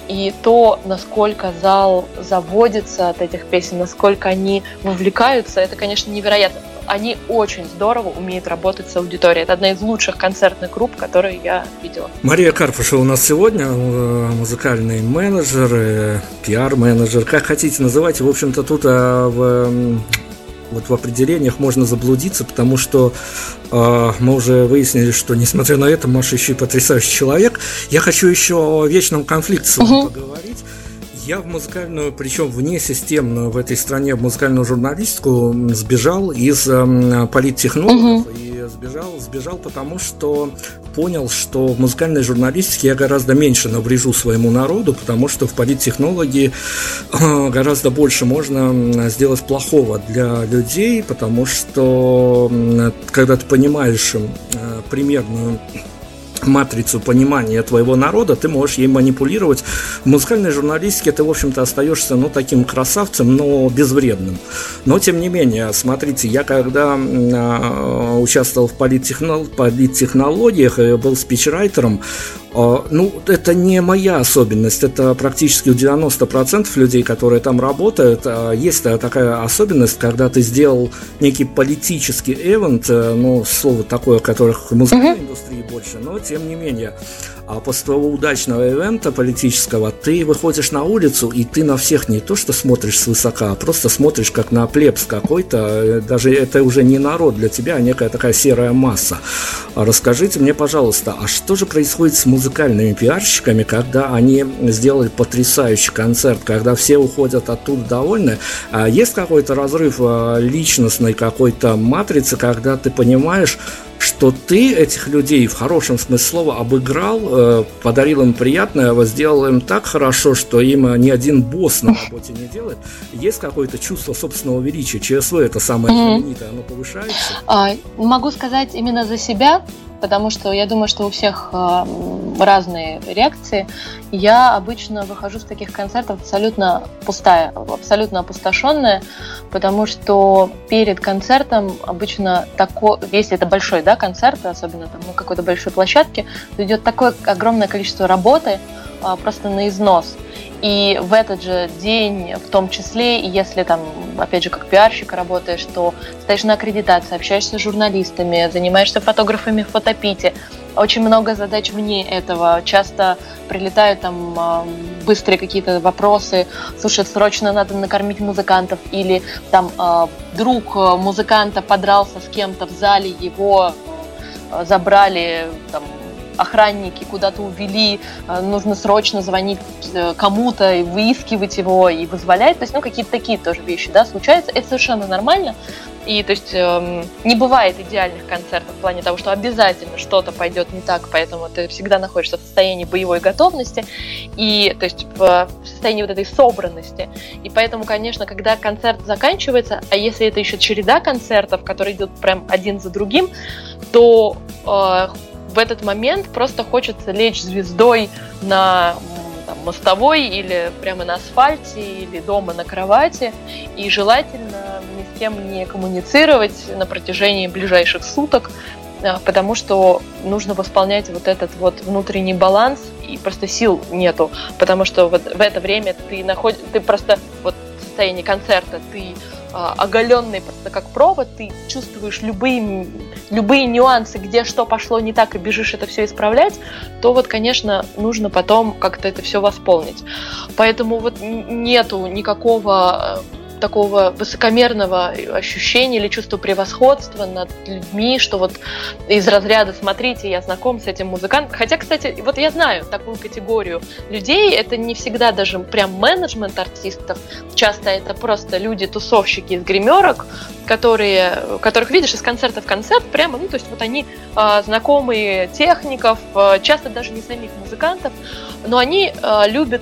И то, насколько зал заводится от этих песен, насколько они вовлекаются, это, конечно, невероятно они очень здорово умеют работать с аудиторией. Это одна из лучших концертных групп, которые я видела. Мария Карпушева у нас сегодня, э, музыкальный менеджер, пиар-менеджер, как хотите называйте. В общем-то, тут а, в вот в определениях можно заблудиться, потому что э, мы уже выяснили, что несмотря на это, Маша еще и потрясающий человек. Я хочу еще о вечном конфликте с вами угу. поговорить. Я в музыкальную, причем вне системную в этой стране в музыкальную журналистику сбежал из э, политтехнологов угу. и сбежал, сбежал потому, что понял, что в музыкальной журналистике я гораздо меньше наврежу своему народу, потому что в политтехнологии э, гораздо больше можно сделать плохого для людей, потому что когда ты понимаешь э, примерную матрицу понимания твоего народа, ты можешь ей манипулировать. В музыкальной журналистике ты, в общем-то, остаешься, ну, таким красавцем, но безвредным. Но, тем не менее, смотрите, я когда э, участвовал в политтехнол- политтехнологиях и был спичрайтером, а, ну, это не моя особенность, это практически у 90% людей, которые там работают. А, есть такая особенность, когда ты сделал некий политический эвент, э, ну, слово такое, которых в музыкальной индустрии больше, но тем не менее, а после твоего удачного ивента политического ты выходишь на улицу, и ты на всех не то что смотришь свысока, а просто смотришь как на плебс какой-то, э, даже это уже не народ для тебя, а некая такая серая масса. Расскажите мне, пожалуйста, а что же происходит с музыкальными пиарщиками, когда они сделали потрясающий концерт, когда все уходят оттуда довольны? А есть какой-то разрыв а, личностной какой-то матрицы, когда ты понимаешь, что ты этих людей в хорошем смысле слова обыграл, э, подарил им приятное, сделал им так хорошо, что им ни один босс на работе не делает. Есть какое-то чувство собственного величия? ЧСВ это самое знаменитое, оно повышается? А, могу сказать именно за себя, потому что я думаю, что у всех э, разные реакции. Я обычно выхожу с таких концертов абсолютно пустая, абсолютно опустошенная, потому что перед концертом обычно такой, если это большой да, концерт, особенно там на какой-то большой площадке, идет такое огромное количество работы просто на износ. И в этот же день, в том числе, если там, опять же, как пиарщик работаешь, то стоишь на аккредитации, общаешься с журналистами, занимаешься фотографами в фотопите, очень много задач вне этого. Часто прилетают там быстрые какие-то вопросы. Слушай, срочно надо накормить музыкантов. Или там а, друг музыканта подрался с кем-то в зале, его а, забрали там, охранники куда-то увели, э, нужно срочно звонить э, кому-то и выискивать его и вызволять. То есть, ну, какие-то такие тоже вещи, да, случаются. Это совершенно нормально. И, то есть, эм, не бывает идеальных концертов в плане того, что обязательно что-то пойдет не так, поэтому ты всегда находишься в состоянии боевой готовности и, то есть, в состоянии вот этой собранности. И поэтому, конечно, когда концерт заканчивается, а если это еще череда концертов, которые идут прям один за другим, то э, в этот момент просто хочется лечь звездой на там, мостовой или прямо на асфальте или дома на кровати. И желательно ни с кем не коммуницировать на протяжении ближайших суток, а, потому что нужно восполнять вот этот вот внутренний баланс и просто сил нету, потому что вот в это время ты находишь, ты просто вот в состоянии концерта ты а, оголенный просто как провод, ты чувствуешь любые, любые нюансы, где что пошло не так, и бежишь это все исправлять, то вот, конечно, нужно потом как-то это все восполнить. Поэтому вот нету никакого такого высокомерного ощущения или чувства превосходства над людьми, что вот из разряда «смотрите, я знаком с этим музыкантом». Хотя, кстати, вот я знаю такую категорию людей, это не всегда даже прям менеджмент артистов, часто это просто люди-тусовщики из гримерок, которые, которых видишь из концерта в концерт прямо, ну, то есть вот они э, знакомые техников, э, часто даже не самих музыкантов, но они э, любят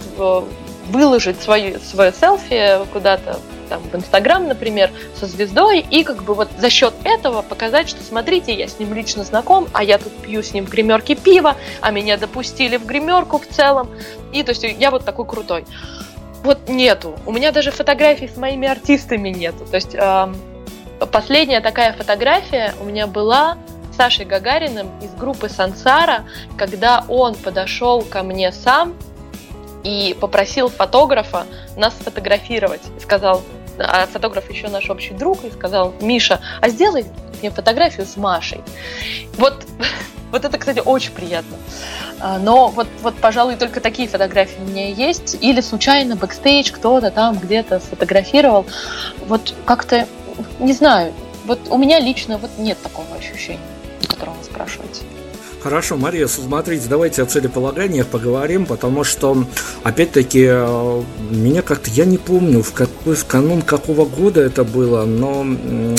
выложить свою, свое селфи куда-то там, в Инстаграм, например, со звездой, и как бы вот за счет этого показать, что смотрите, я с ним лично знаком, а я тут пью с ним в гримерке пиво, а меня допустили в гримерку в целом, и то есть я вот такой крутой. Вот нету. У меня даже фотографий с моими артистами нету. То есть э, последняя такая фотография у меня была с Сашей Гагариным из группы Сансара, когда он подошел ко мне сам и попросил фотографа нас сфотографировать. Сказал, а фотограф еще наш общий друг, и сказал, Миша, а сделай мне фотографию с Машей. Вот, вот это, кстати, очень приятно. А, но вот, вот, пожалуй, только такие фотографии у меня есть. Или случайно бэкстейдж кто-то там где-то сфотографировал. Вот как-то, не знаю, вот у меня лично вот нет такого ощущения, которого вы спрашиваете. Хорошо, Мария, смотрите, давайте о целеполаганиях поговорим, потому что, опять-таки, э, меня как-то, я не помню, в какой, в канун какого года это было, но э,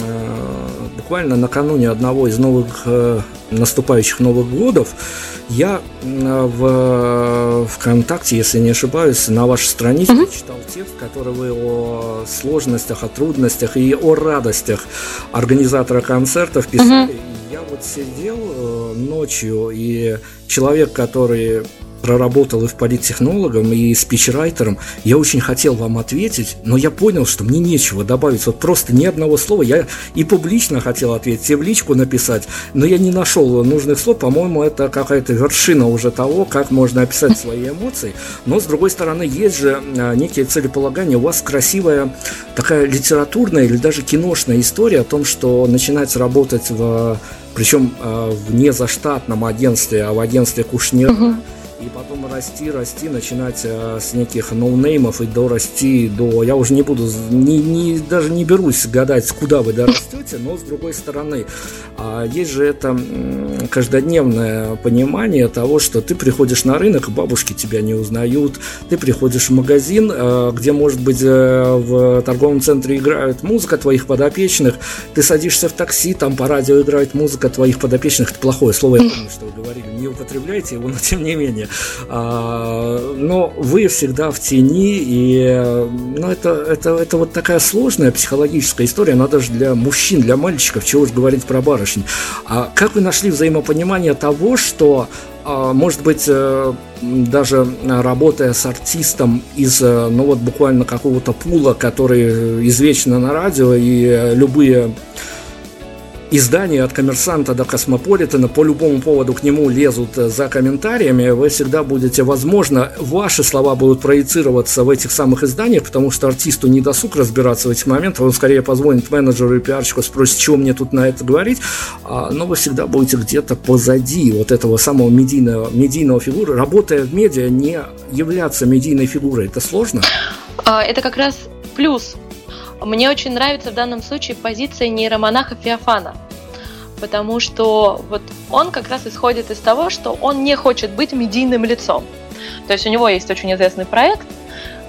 буквально накануне одного из новых, э, наступающих Новых годов, я в ВКонтакте, если не ошибаюсь, на вашей странице mm-hmm. читал текст, который вы о сложностях, о трудностях и о радостях организатора концертов писали. Mm-hmm. Я вот сидел ночью, и человек, который проработал и в политтехнологом, и спичрайтером, я очень хотел вам ответить, но я понял, что мне нечего добавить. Вот просто ни одного слова. Я и публично хотел ответить, и в личку написать, но я не нашел нужных слов. По-моему, это какая-то вершина уже того, как можно описать свои эмоции. Но, с другой стороны, есть же а, некие целеполагания. У вас красивая такая литературная или даже киношная история о том, что начинать работать в причем э, в незаштатном агентстве, а в агентстве Кушнера. Uh-huh и потом расти, расти, начинать э, с неких ноунеймов и дорасти до... Я уже не буду, не, не, даже не берусь гадать, куда вы дорастете, но с другой стороны, э, есть же это каждодневное понимание того, что ты приходишь на рынок, бабушки тебя не узнают, ты приходишь в магазин, э, где, может быть, э, в торговом центре играют музыка твоих подопечных, ты садишься в такси, там по радио играет музыка твоих подопечных, это плохое слово, я помню, что вы говорили, не употребляйте его, но тем не менее. А, но вы всегда в тени, и ну, это, это, это вот такая сложная психологическая история, она даже для мужчин, для мальчиков, чего уж говорить про барышень. А как вы нашли взаимопонимание того, что а, может быть, э, даже работая с артистом из, э, ну вот буквально какого-то пула, который извечно на радио, и любые издания от коммерсанта до космополитена. По любому поводу к нему лезут э, за комментариями, вы всегда будете, возможно, ваши слова будут проецироваться в этих самых изданиях, потому что артисту не досуг разбираться в этих моментах, он скорее позвонит менеджеру и пиарщику, спросит, что мне тут на это говорить, а, но вы всегда будете где-то позади вот этого самого медийного, медийного фигуры, работая в медиа, не являться медийной фигурой, это сложно? А, это как раз плюс мне очень нравится в данном случае позиция нейромонаха Феофана, потому что вот он как раз исходит из того, что он не хочет быть медийным лицом. То есть у него есть очень известный проект,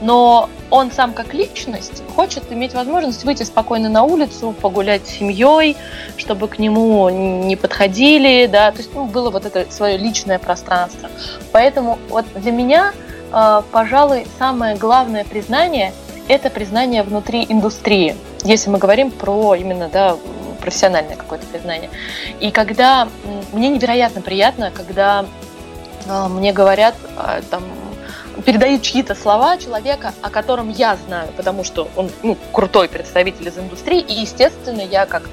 но он сам как личность хочет иметь возможность выйти спокойно на улицу, погулять с семьей, чтобы к нему не подходили, да, то есть ну, было вот это свое личное пространство. Поэтому вот для меня, э, пожалуй, самое главное признание – это признание внутри индустрии, если мы говорим про именно да, профессиональное какое-то признание. И когда мне невероятно приятно, когда э, мне говорят, э, там, передают чьи-то слова человека, о котором я знаю, потому что он ну, крутой представитель из индустрии, и, естественно, я как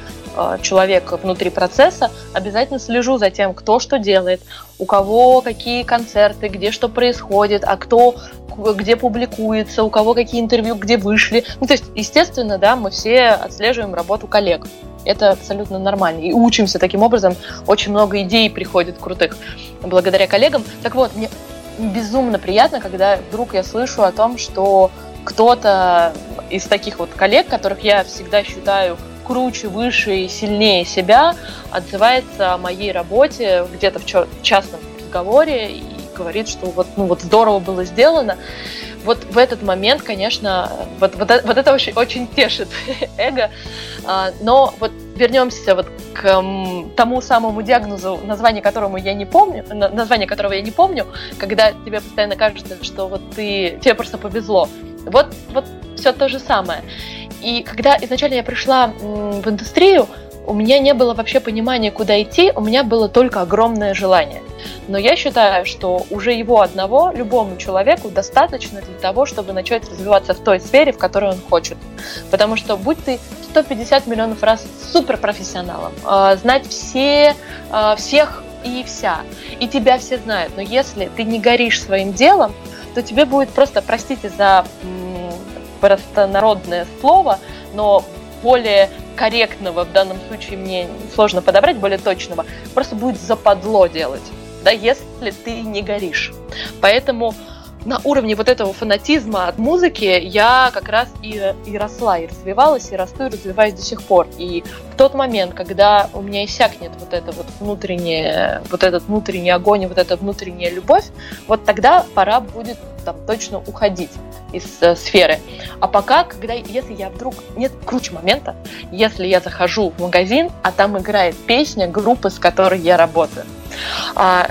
человек внутри процесса обязательно слежу за тем, кто что делает, у кого какие концерты, где что происходит, а кто где публикуется, у кого какие интервью, где вышли. Ну, то есть, естественно, да, мы все отслеживаем работу коллег. Это абсолютно нормально. И учимся таким образом. Очень много идей приходит крутых благодаря коллегам. Так вот, мне безумно приятно, когда вдруг я слышу о том, что кто-то из таких вот коллег, которых я всегда считаю круче, выше и сильнее себя, отзывается о моей работе где-то в частном разговоре и говорит, что вот, ну, вот здорово было сделано. Вот в этот момент, конечно, вот, вот, вот это очень, очень тешит эго. А, но вот вернемся вот к тому самому диагнозу, название которому я не помню, название которого я не помню, когда тебе постоянно кажется, что вот ты, тебе просто повезло. Вот, вот все то же самое. И когда изначально я пришла в индустрию, у меня не было вообще понимания, куда идти, у меня было только огромное желание. Но я считаю, что уже его одного, любому человеку, достаточно для того, чтобы начать развиваться в той сфере, в которой он хочет. Потому что будь ты 150 миллионов раз суперпрофессионалом, э, знать все, э, всех и вся, и тебя все знают, но если ты не горишь своим делом, то тебе будет просто, простите за простонародное слово, но более корректного в данном случае мне сложно подобрать, более точного, просто будет западло делать, да, если ты не горишь. Поэтому на уровне вот этого фанатизма от музыки я как раз и, и росла, и развивалась, и расту, и развиваюсь до сих пор. И в тот момент, когда у меня иссякнет вот это вот внутреннее, вот этот внутренний огонь, вот эта внутренняя любовь, вот тогда пора будет там точно уходить из э, сферы. А пока, когда, если я вдруг, нет круче момента, если я захожу в магазин, а там играет песня группы, с которой я работаю. А,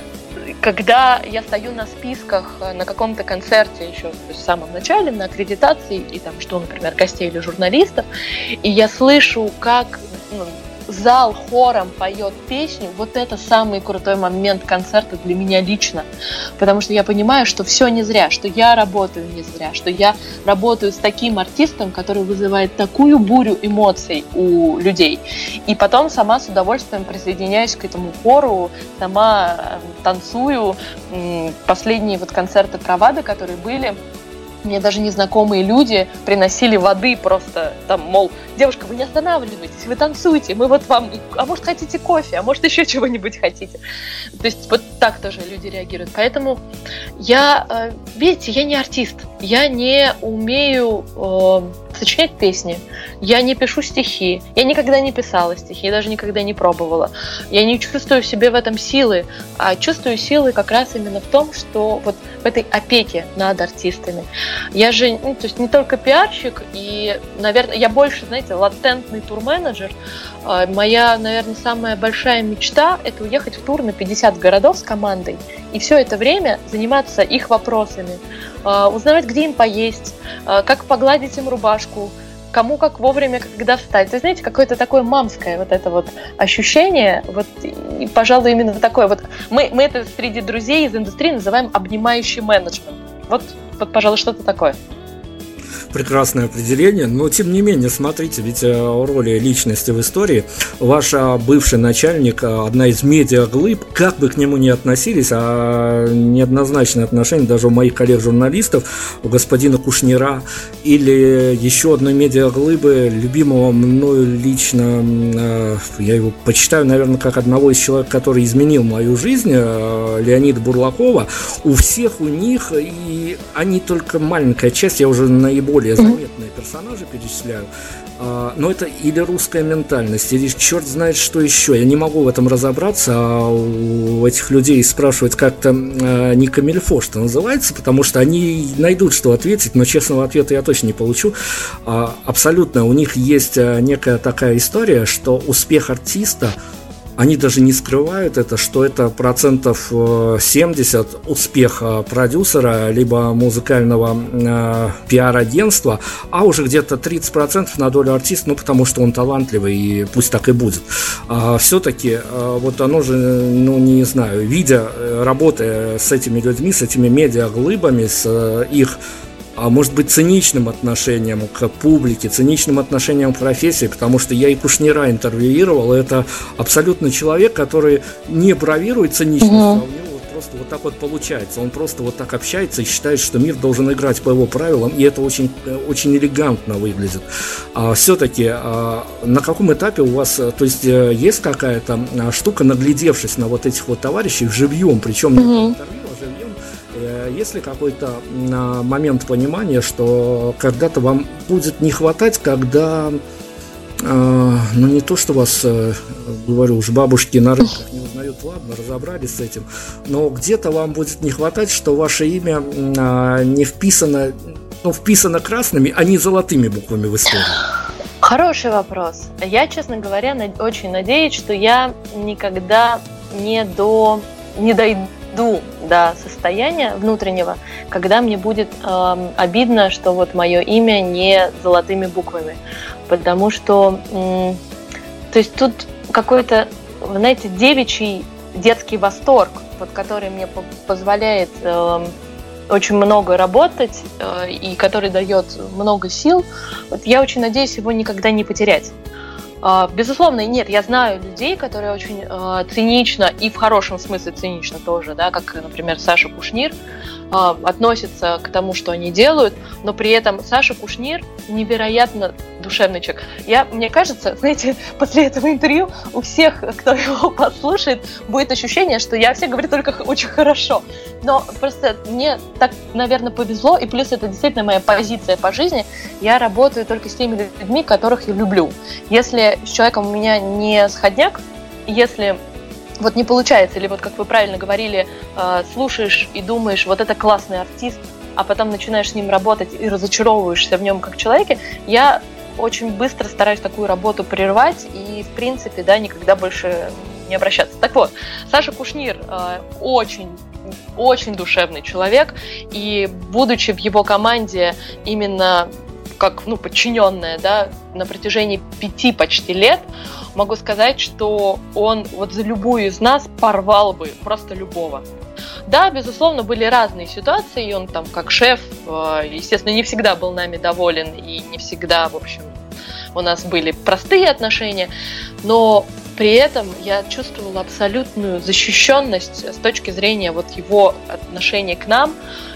когда я стою на списках э, на каком-то концерте еще в самом начале, на аккредитации, и там что, например, гостей или журналистов, и я слышу, как ну, зал хором поет песню, вот это самый крутой момент концерта для меня лично. Потому что я понимаю, что все не зря, что я работаю не зря, что я работаю с таким артистом, который вызывает такую бурю эмоций у людей. И потом сама с удовольствием присоединяюсь к этому хору, сама э, танцую. Последние вот концерты Правада, которые были, мне даже незнакомые люди приносили воды просто там, мол, девушка, вы не останавливайтесь, вы танцуете, мы вот вам, а может хотите кофе, а может еще чего-нибудь хотите. То есть вот так тоже люди реагируют. Поэтому я, э, видите, я не артист, я не умею э, сочинять песни, я не пишу стихи, я никогда не писала стихи, я даже никогда не пробовала. Я не чувствую в себе в этом силы, а чувствую силы как раз именно в том, что вот в этой опеке над артистами. Я же, ну, то есть не только пиарщик, и, наверное, я больше, знаете, латентный турменеджер. А, моя, наверное, самая большая мечта – это уехать в тур на 50 городов с командой и все это время заниматься их вопросами, узнавать, где им поесть, а, как погладить им рубашку, кому как вовремя, когда встать. То есть, знаете, какое-то такое мамское вот это вот ощущение, вот, и, пожалуй, именно такое вот. Мы, мы это среди друзей из индустрии называем обнимающий менеджмент. Вот, вот пожалуй, что-то такое прекрасное определение, но тем не менее, смотрите, ведь э, о роли личности в истории. Ваш бывший начальник, э, одна из медиаглыб, как бы к нему ни относились, а неоднозначное отношение даже у моих коллег-журналистов, у господина Кушнира или еще одной медиаглыбы, любимого мною лично, э, я его почитаю, наверное, как одного из человек, который изменил мою жизнь, Леонида Бурлакова, у всех у них, и они только маленькая часть, я уже наиболее более заметные персонажи перечисляю. А, но это или русская ментальность, или черт знает что еще. Я не могу в этом разобраться, а у этих людей спрашивать как-то а, не камильфо, что называется, потому что они найдут, что ответить, но честного ответа я точно не получу. А, абсолютно, у них есть некая такая история, что успех артиста – они даже не скрывают это, что это процентов 70 э, успеха продюсера, либо музыкального э, пиар-агентства, а уже где-то 30% на долю артиста, ну, потому что он талантливый, и пусть так и будет. А все-таки, э, вот оно же, ну, не знаю, видя, э, работая с этими людьми, с этими медиа-глыбами, с их а может быть циничным отношением к публике, циничным отношением к профессии, потому что я и Кушнира интервьюировал, это абсолютно человек, который не бравирует циничностью, угу. а у него просто вот так вот получается. Он просто вот так общается и считает, что мир должен играть по его правилам, и это очень, очень элегантно выглядит. А, все-таки а, на каком этапе у вас, то есть э, есть какая-то а, штука, наглядевшись на вот этих вот товарищей живьем, причем угу. не интервью, есть ли какой-то а, момент понимания, что когда-то вам будет не хватать, когда, а, ну не то, что вас, э, говорю, уж бабушки на рынках не узнают, ладно, разобрались с этим, но где-то вам будет не хватать, что ваше имя а, не вписано, ну, вписано красными, а не золотыми буквами в истории. Хороший вопрос. Я, честно говоря, очень надеюсь, что я никогда не до не дойду до состояния внутреннего, когда мне будет э, обидно, что вот мое имя не золотыми буквами, потому что, э, то есть тут какой-то, знаете, девичий детский восторг, вот который мне позволяет э, очень много работать э, и который дает много сил, вот я очень надеюсь его никогда не потерять. А, безусловно, нет, я знаю людей, которые очень э, цинично и в хорошем смысле цинично тоже, да, как, например, Саша Кушнир, относятся к тому, что они делают, но при этом Саша Кушнир невероятно душевный человек. Я, мне кажется, знаете, после этого интервью у всех, кто его послушает, будет ощущение, что я все говорю только очень хорошо. Но просто мне так, наверное, повезло, и плюс это действительно моя позиция по жизни. Я работаю только с теми людьми, которых я люблю. Если с человеком у меня не сходняк, если вот не получается, или вот как вы правильно говорили, э, слушаешь и думаешь, вот это классный артист, а потом начинаешь с ним работать и разочаровываешься в нем как человеке, я очень быстро стараюсь такую работу прервать и, в принципе, да, никогда больше не обращаться. Так вот, Саша Кушнир э, очень очень душевный человек, и будучи в его команде именно как ну, подчиненная да, на протяжении пяти почти лет, могу сказать, что он вот за любую из нас порвал бы просто любого. Да, безусловно, были разные ситуации, и он там как шеф, э, естественно, не всегда был нами доволен, и не всегда, в общем, у нас были простые отношения, но при этом я чувствовала абсолютную защищенность с точки зрения вот его отношения к нам,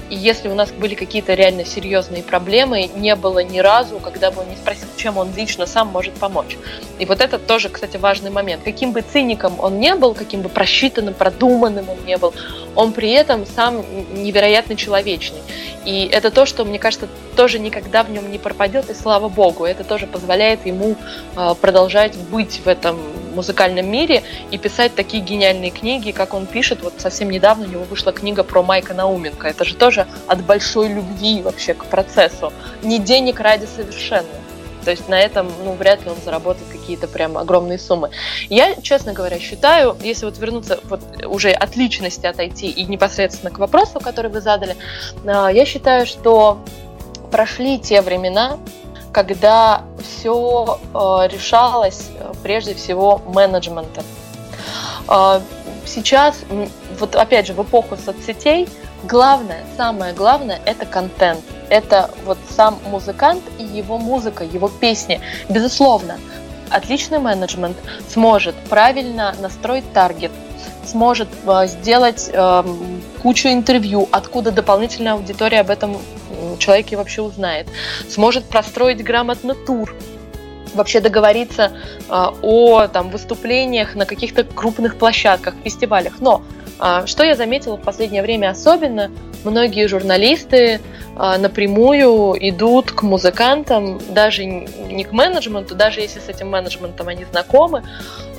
и если у нас были какие-то реально серьезные проблемы, не было ни разу, когда бы он не спросил, чем он лично сам может помочь. И вот это тоже, кстати, важный момент. Каким бы циником он не был, каким бы просчитанным, продуманным он не был, он при этом сам невероятно человечный. И это то, что, мне кажется, тоже никогда в нем не пропадет, и слава богу, это тоже позволяет ему а, продолжать быть в этом музыкальном мире и писать такие гениальные книги, как он пишет. Вот совсем недавно у него вышла книга про Майка Науменко. Это же тоже от большой любви вообще к процессу. Не денег ради совершенно. То есть на этом, ну, вряд ли он заработает какие-то прям огромные суммы. Я, честно говоря, считаю, если вот вернуться вот уже от личности отойти и непосредственно к вопросу, который вы задали, а, я считаю, что прошли те времена, когда все э, решалось э, прежде всего менеджментом. Э, сейчас, вот опять же, в эпоху соцсетей, главное, самое главное – это контент. Это вот сам музыкант и его музыка, его песни. Безусловно, отличный менеджмент сможет правильно настроить таргет, сможет э, сделать э, кучу интервью, откуда дополнительная аудитория об этом человеке вообще узнает, сможет простроить грамотно тур, вообще договориться э, о там, выступлениях на каких-то крупных площадках, фестивалях. Но э, что я заметила в последнее время особенно, многие журналисты напрямую идут к музыкантам, даже не к менеджменту, даже если с этим менеджментом они знакомы.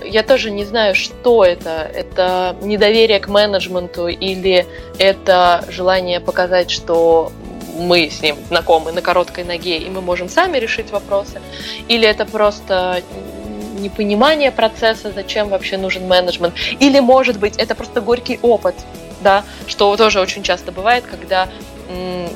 Я тоже не знаю, что это. Это недоверие к менеджменту или это желание показать, что мы с ним знакомы на короткой ноге, и мы можем сами решить вопросы, или это просто непонимание процесса, зачем вообще нужен менеджмент, или, может быть, это просто горький опыт, да, что тоже очень часто бывает, когда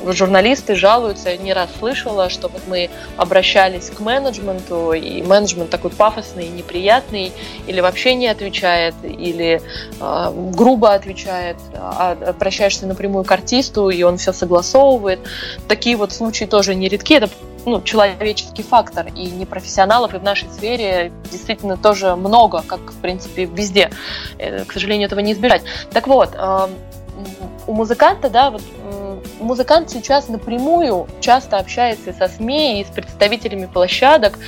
журналисты жалуются, я не раз слышала, что вот мы обращались к менеджменту, и менеджмент такой пафосный, неприятный, или вообще не отвечает, или э, грубо отвечает, а обращаешься напрямую к артисту, и он все согласовывает. Такие вот случаи тоже нередки, это ну, человеческий фактор, и непрофессионалов и в нашей сфере действительно тоже много, как, в принципе, везде. Э, к сожалению, этого не избежать. Так вот, у музыканта, да, вот музыкант сейчас напрямую часто общается со СМИ, и с представителями площадок,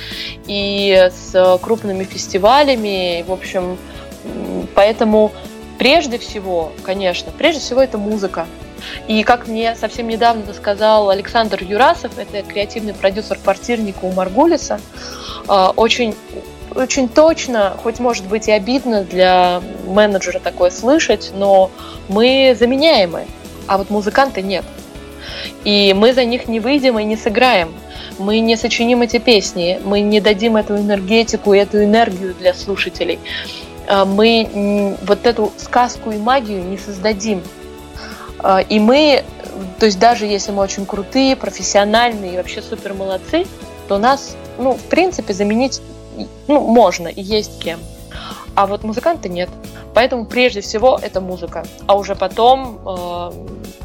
и с крупными фестивалями. В общем, поэтому прежде всего, конечно, прежде всего это музыка. И как мне совсем недавно сказал Александр Юрасов, это креативный продюсер квартирника у Маргулиса, а, очень очень точно, хоть может быть и обидно для менеджера такое слышать, но мы заменяемы, а вот музыканты нет. И мы за них не выйдем и не сыграем. Мы не сочиним эти песни, мы не дадим эту энергетику, эту энергию для слушателей. А мы вот эту сказку и магию не создадим. А, и мы, то есть даже если мы очень крутые, профессиональные и вообще супер молодцы, то нас, ну, в принципе, заменить ну, можно и есть кем. А вот музыканты нет. Поэтому прежде всего это музыка, а уже потом, э,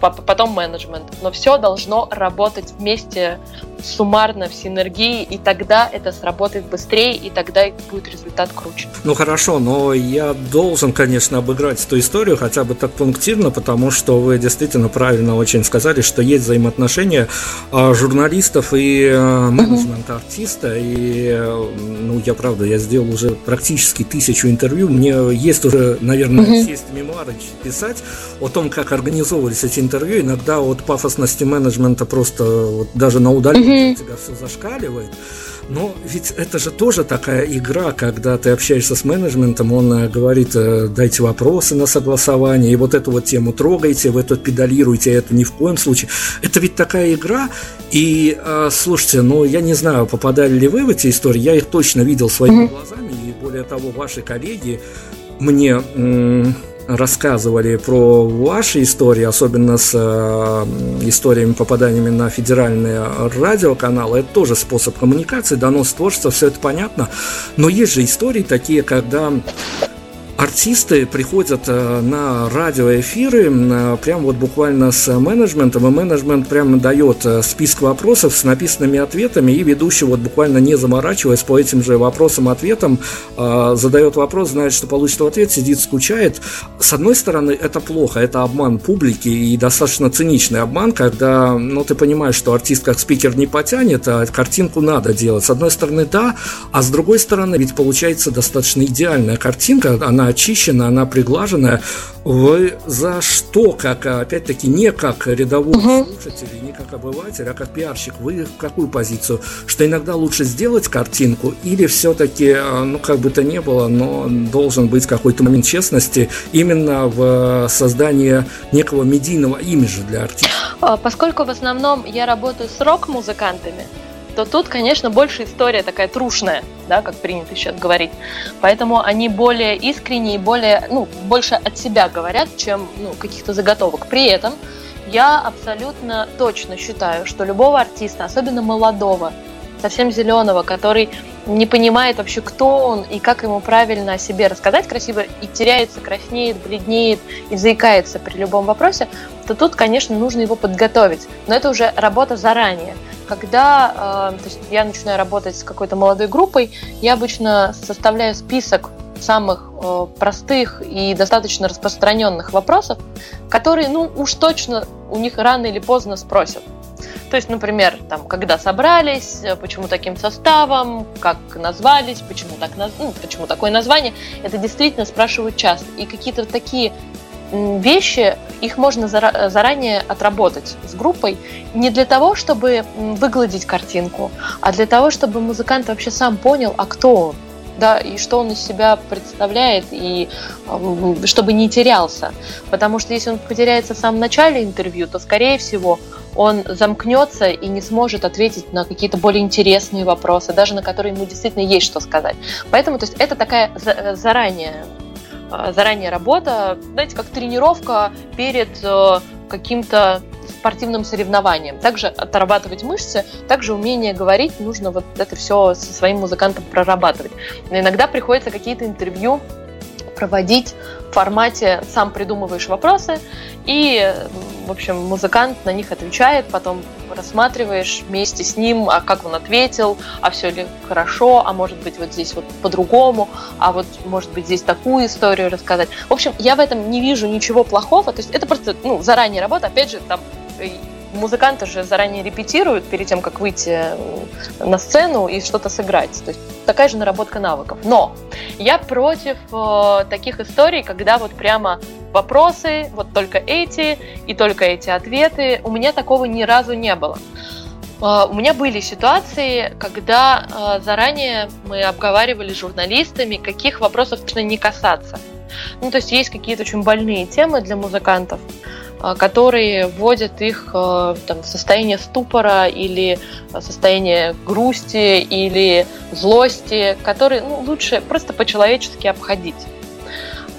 потом менеджмент. Но все должно работать вместе суммарно в синергии, и тогда это сработает быстрее, и тогда будет результат круче. Ну хорошо, но я должен, конечно, обыграть эту историю хотя бы так пунктирно, потому что вы действительно правильно очень сказали, что есть взаимоотношения а, журналистов и а, менеджмента артиста, и ну я правда, я сделал уже практически тысячу интервью, мне есть уже, наверное, сесть мемуары писать о том, как организовывались эти интервью, иногда от пафосности менеджмента просто вот даже на удалении угу. у тебя все зашкаливает. Но ведь это же тоже такая игра, когда ты общаешься с менеджментом, он э, говорит, э, дайте вопросы на согласование, и вот эту вот тему трогайте, вы тут педалируете, это ни в коем случае. Это ведь такая игра, и э, слушайте, ну я не знаю, попадали ли вы в эти истории, я их точно видел своими глазами, и более того, ваши коллеги мне рассказывали про ваши истории, особенно с э, историями попаданиями на федеральные радиоканалы, это тоже способ коммуникации, донос творчества, все это понятно. Но есть же истории такие, когда артисты приходят э, на радиоэфиры э, прям вот буквально с менеджментом, и менеджмент прямо дает э, список вопросов с написанными ответами, и ведущий вот буквально не заморачиваясь по этим же вопросам-ответам, задает вопрос, знает, что получит ответ, сидит, скучает. С одной стороны, это плохо, это обман публики и достаточно циничный обман, когда, ну, ты понимаешь, что артист как спикер не потянет, а картинку надо делать. С одной стороны, да, а с другой стороны, ведь получается достаточно идеальная картинка, она очищена, она приглаженная. Вы за что, как, опять-таки, не как рядовой угу. слушатель, не как обыватель, а как пиарщик, вы в какую позицию? Что иногда лучше сделать картинку или все-таки, э, ну, как бы то ни было, но должен быть какой-то момент честности именно в создании некого медийного имиджа для артиста? А, поскольку в основном я работаю с рок-музыкантами, то тут, конечно, больше история такая трушная, да, как принято сейчас говорить. Поэтому они более искренние, более, ну, больше от себя говорят, чем ну, каких-то заготовок. При этом я абсолютно точно считаю, что любого артиста, особенно молодого, совсем зеленого, который не понимает вообще, кто он и как ему правильно о себе рассказать красиво, и теряется, краснеет, бледнеет и заикается при любом вопросе, то тут, конечно, нужно его подготовить. Но это уже работа заранее когда э, то есть я начинаю работать с какой-то молодой группой, я обычно составляю список самых э, простых и достаточно распространенных вопросов, которые, ну, уж точно у них рано или поздно спросят. То есть, например, там, когда собрались, почему таким составом, как назвались, почему, так, ну, почему такое название, это действительно спрашивают часто. И какие-то такие вещи, их можно заранее отработать с группой не для того, чтобы выгладить картинку, а для того, чтобы музыкант вообще сам понял, а кто он, да, и что он из себя представляет, и чтобы не терялся. Потому что если он потеряется в самом начале интервью, то, скорее всего, он замкнется и не сможет ответить на какие-то более интересные вопросы, даже на которые ему действительно есть что сказать. Поэтому то есть, это такая заранее а, заранее работа, знаете, как тренировка перед э, каким-то спортивным соревнованием. Также отрабатывать мышцы, также умение говорить, нужно вот это все со своим музыкантом прорабатывать. Но иногда приходится какие-то интервью проводить в формате сам придумываешь вопросы, и, в общем, музыкант на них отвечает, потом рассматриваешь вместе с ним, а как он ответил, а все ли хорошо, а может быть вот здесь вот по-другому, а вот может быть здесь такую историю рассказать. В общем, я в этом не вижу ничего плохого, то есть это просто ну, заранее работа, опять же, там музыканты же заранее репетируют перед тем, как выйти э, на сцену и что-то сыграть. То есть такая же наработка навыков. Но я против э, таких историй, когда вот прямо вопросы, вот только эти и только эти ответы. У меня такого ни разу не было. Э, у меня были ситуации, когда э, заранее мы обговаривали с журналистами, каких вопросов нужно не касаться. Ну, то есть есть какие-то очень больные темы для музыкантов, которые вводят их а, там, в состояние ступора или состояние грусти или злости, которые ну, лучше просто по-человечески обходить.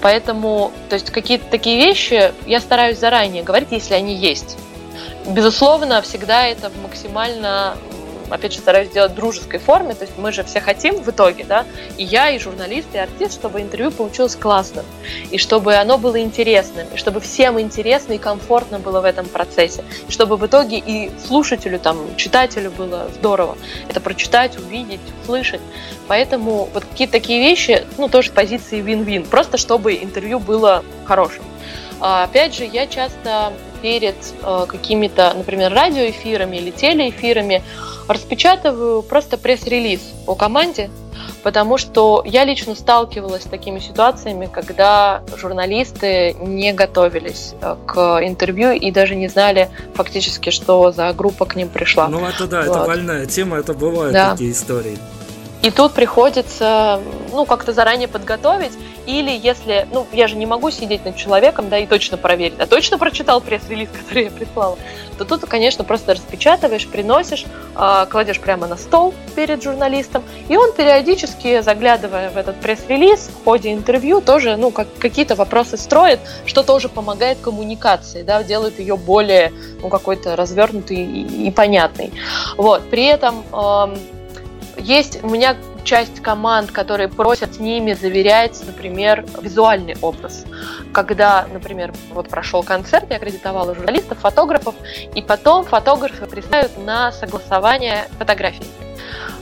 Поэтому, то есть какие-то такие вещи я стараюсь заранее говорить, если они есть. Безусловно, всегда это максимально опять же, стараюсь сделать в дружеской форме, то есть мы же все хотим в итоге, да, и я, и журналист, и артист, чтобы интервью получилось классным, и чтобы оно было интересным, и чтобы всем интересно и комфортно было в этом процессе, и чтобы в итоге и слушателю, там, читателю было здорово это прочитать, увидеть, услышать. Поэтому вот какие-то такие вещи, ну, тоже позиции вин-вин, просто чтобы интервью было хорошим. А, опять же, я часто перед э, какими-то, например, радиоэфирами или телеэфирами распечатываю просто пресс-релиз по команде, потому что я лично сталкивалась с такими ситуациями, когда журналисты не готовились э, к интервью и даже не знали фактически, что за группа к ним пришла. Ну это да, вот. это больная тема, это бывают да. такие истории. И тут приходится, ну, как-то заранее подготовить. Или если, ну, я же не могу сидеть над человеком, да, и точно проверить, а точно прочитал пресс-релиз, который я прислала, то тут, конечно, просто распечатываешь, приносишь, э, кладешь прямо на стол перед журналистом, и он периодически, заглядывая в этот пресс-релиз, в ходе интервью, тоже, ну, как, какие-то вопросы строит, что тоже помогает коммуникации, да, делает ее более, ну, какой-то развернутой и, и понятной. Вот, при этом... Э, есть у меня часть команд, которые просят с ними заверять, например, визуальный образ. Когда, например, вот прошел концерт, я аккредитовала журналистов, фотографов, и потом фотографы присылают на согласование фотографий.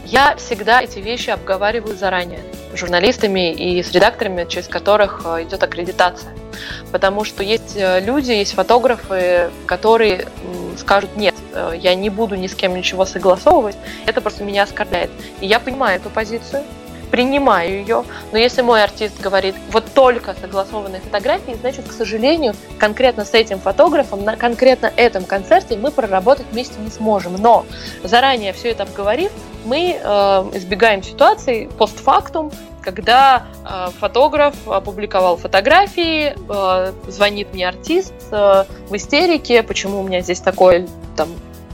Я всегда эти вещи обговариваю заранее журналистами и с редакторами, через которых э, идет аккредитация. Потому что есть э, люди, есть фотографы, которые скажут, нет, э, я не буду ни с кем ничего согласовывать, это просто меня оскорбляет. И я понимаю эту позицию, принимаю ее, но если мой артист говорит, вот только согласованные фотографии, значит, к сожалению, конкретно с этим фотографом на конкретно этом концерте мы проработать вместе не сможем. Но заранее все это обговорив, мы э, избегаем ситуации постфактум, когда э, фотограф опубликовал фотографии, э, звонит мне артист э, в истерике, почему у меня здесь такое там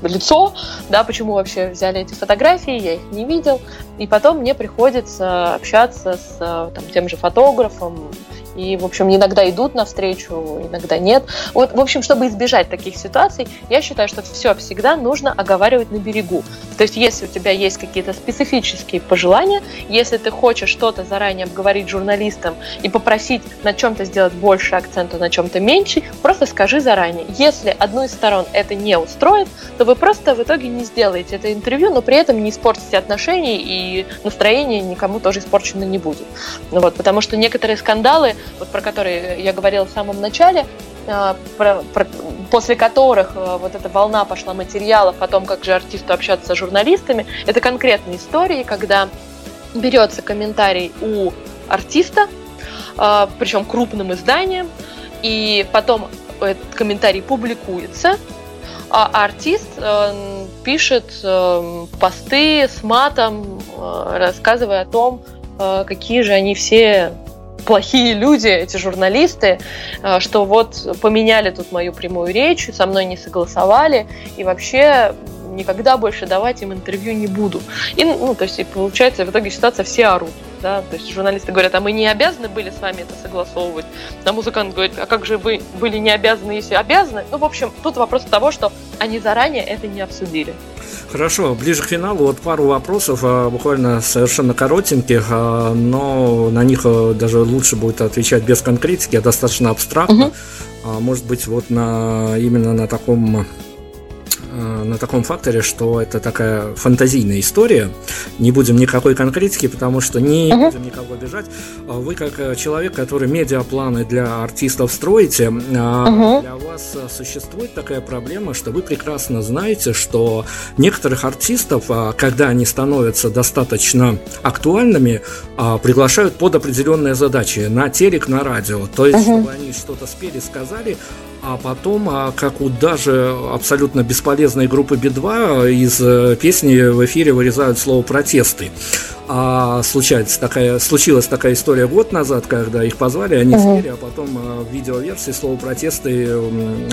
лицо, да, почему вообще взяли эти фотографии, я их не видел, и потом мне приходится общаться с там, тем же фотографом, и, в общем, иногда идут навстречу, иногда нет. Вот, в общем, чтобы избежать таких ситуаций, я считаю, что все всегда нужно оговаривать на берегу. То есть, если у тебя есть какие-то специфические пожелания, если ты хочешь что-то заранее обговорить журналистам и попросить на чем-то сделать больше акцента, на чем-то меньше, просто скажи заранее. Если одну из сторон это не устроит, то вы просто в итоге не сделаете это интервью, но при этом не испортите отношения и настроение никому тоже испорчено не будет. Вот, потому что некоторые скандалы вот про которые я говорила в самом начале, а, про, про, после которых а, вот эта волна пошла материалов о том, как же артисту общаться с журналистами, это конкретные истории, когда берется комментарий у артиста, а, причем крупным изданием, и потом этот комментарий публикуется, а артист э, пишет э, посты с матом, э, рассказывая о том, какие же они все плохие люди, эти журналисты, э, что вот поменяли тут мою прямую речь, со мной не согласовали, и вообще никогда больше давать им интервью не буду. И, ну, то есть, и получается, в итоге ситуация все орут. Да? То есть журналисты говорят, а мы не обязаны были с вами это согласовывать. А музыкант говорит, а как же вы были не обязаны, если обязаны? Ну, в общем, тут вопрос того, что они заранее это не обсудили. Хорошо, ближе к финалу вот пару вопросов, а, буквально совершенно коротеньких, а, но на них а, даже лучше будет отвечать без конкретики, а достаточно абстрактно. Угу. Может быть, вот на именно на таком на таком факторе, что это такая фантазийная история. Не будем никакой конкретики, потому что не uh-huh. будем никого обижать. А вы как э, человек, который медиапланы для артистов строите, uh-huh. для вас существует такая проблема, что вы прекрасно знаете, что некоторых артистов, когда они становятся достаточно актуальными, приглашают под определенные задачи на телек, на радио. То есть, uh-huh. чтобы они что-то спели, сказали, а потом, а как у даже абсолютно бесполезной группы Би-2 из э, песни в эфире вырезают слово «протесты». А случается такая, случилась такая история год назад, когда их позвали, они uh-huh. спели, а потом э, в видеоверсии слово «протесты»,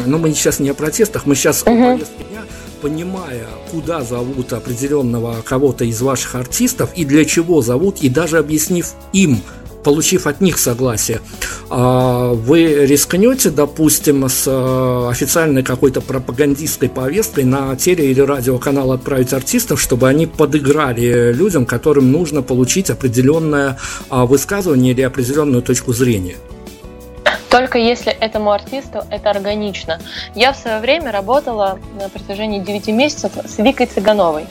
ну мы сейчас не о протестах, мы сейчас uh-huh. о повестке дня, понимая, куда зовут определенного кого-то из ваших артистов и для чего зовут, и даже объяснив им, получив от них согласие, а, вы рискнете, допустим, с э, официальной какой-то пропагандистской повесткой на теле- или радиоканал отправить артистов, чтобы они подыграли людям, которым нужно получить определенное а, высказывание или определенную точку зрения? Только если этому артисту это органично. Я в свое время работала на протяжении 9 месяцев с Викой Цыгановой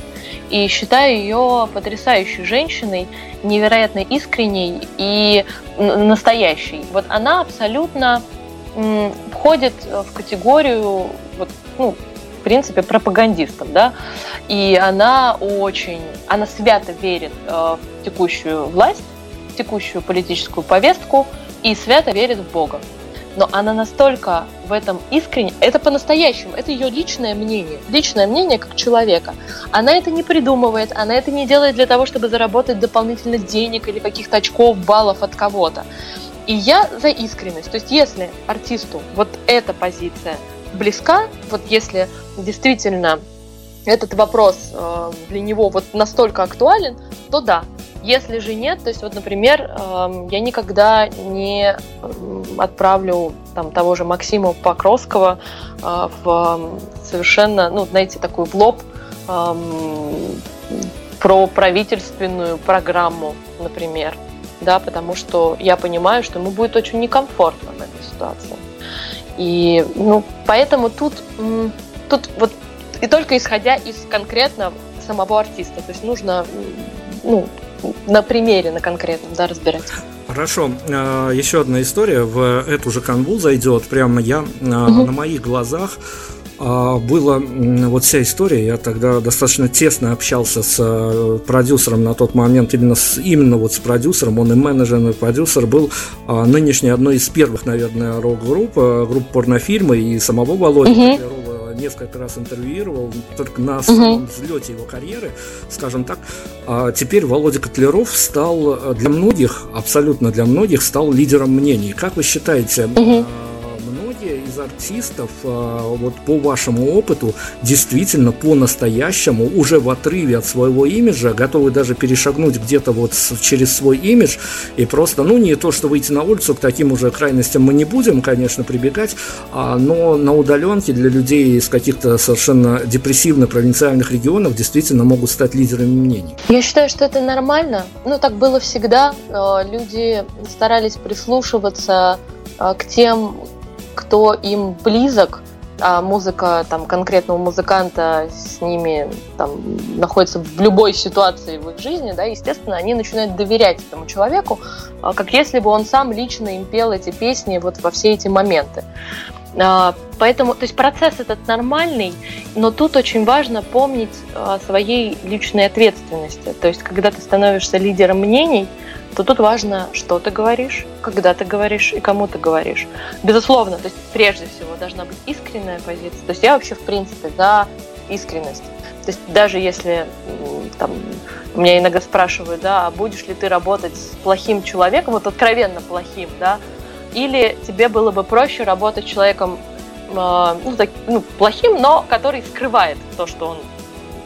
и считаю ее потрясающей женщиной, невероятно искренней и настоящей. Вот она абсолютно входит в категорию, вот, ну, в принципе, пропагандистов, да, и она очень, она свято верит э, в текущую власть, в текущую политическую повестку и свято верит в Бога. Но она настолько в этом искренне, это по-настоящему, это ее личное мнение, личное мнение как человека. Она это не придумывает, она это не делает для того, чтобы заработать дополнительно денег или каких-то очков, баллов от кого-то. И я за искренность. То есть если артисту вот эта позиция близка, вот если действительно этот вопрос э, для него вот настолько актуален, то да. Если же нет, то есть вот, например, э, я никогда не отправлю там того же Максима Покровского э, в совершенно, ну, знаете, такую в лоб э, про правительственную программу, например, да, потому что я понимаю, что ему будет очень некомфортно в этой ситуации. И, ну, поэтому тут, тут вот и только исходя из конкретно самого артиста. То есть нужно ну, на примере, на конкретном, да, разбирать. Хорошо. А, еще одна история в эту же канву зайдет. Прямо я угу. на моих глазах а, была вот вся история. Я тогда достаточно тесно общался с э, продюсером на тот момент, именно, с, именно вот с продюсером, он и менеджер, и продюсер был нынешней одной из первых, наверное, рок-групп, э, групп порнофильмы и самого Володи угу несколько раз интервьюировал, только на самом взлете его карьеры, скажем так. А теперь Володя Котлеров стал э, для многих, абсолютно для многих, стал лидером мнений. Как вы считаете, угу артистов, а, вот по вашему опыту, действительно по-настоящему, уже в отрыве от своего имиджа, готовы даже перешагнуть где-то вот через свой имидж и просто, ну, не то, что выйти на улицу, к таким уже крайностям мы не будем, конечно, прибегать, а, но на удаленке для людей из каких-то совершенно депрессивных провинциальных регионов действительно могут стать лидерами мнений. Я считаю, что это нормально. Ну, так было всегда. Люди старались прислушиваться а, к тем кто им близок, а музыка там конкретного музыканта с ними там находится в любой ситуации в их жизни, да, естественно, они начинают доверять этому человеку, а, как если бы он сам лично им пел эти песни вот во все эти моменты. А, поэтому, то есть процесс этот нормальный, но тут очень важно помнить о своей личной ответственности. То есть, когда ты становишься лидером мнений, то тут важно, что ты говоришь, когда ты говоришь и кому ты говоришь. Безусловно, то есть прежде всего должна быть искренняя позиция. То есть я вообще в принципе за искренность. То есть даже если там, меня иногда спрашивают, да, а будешь ли ты работать с плохим человеком, вот откровенно плохим, да, или тебе было бы проще работать с человеком э, ну, так, ну, плохим, но который скрывает то, что он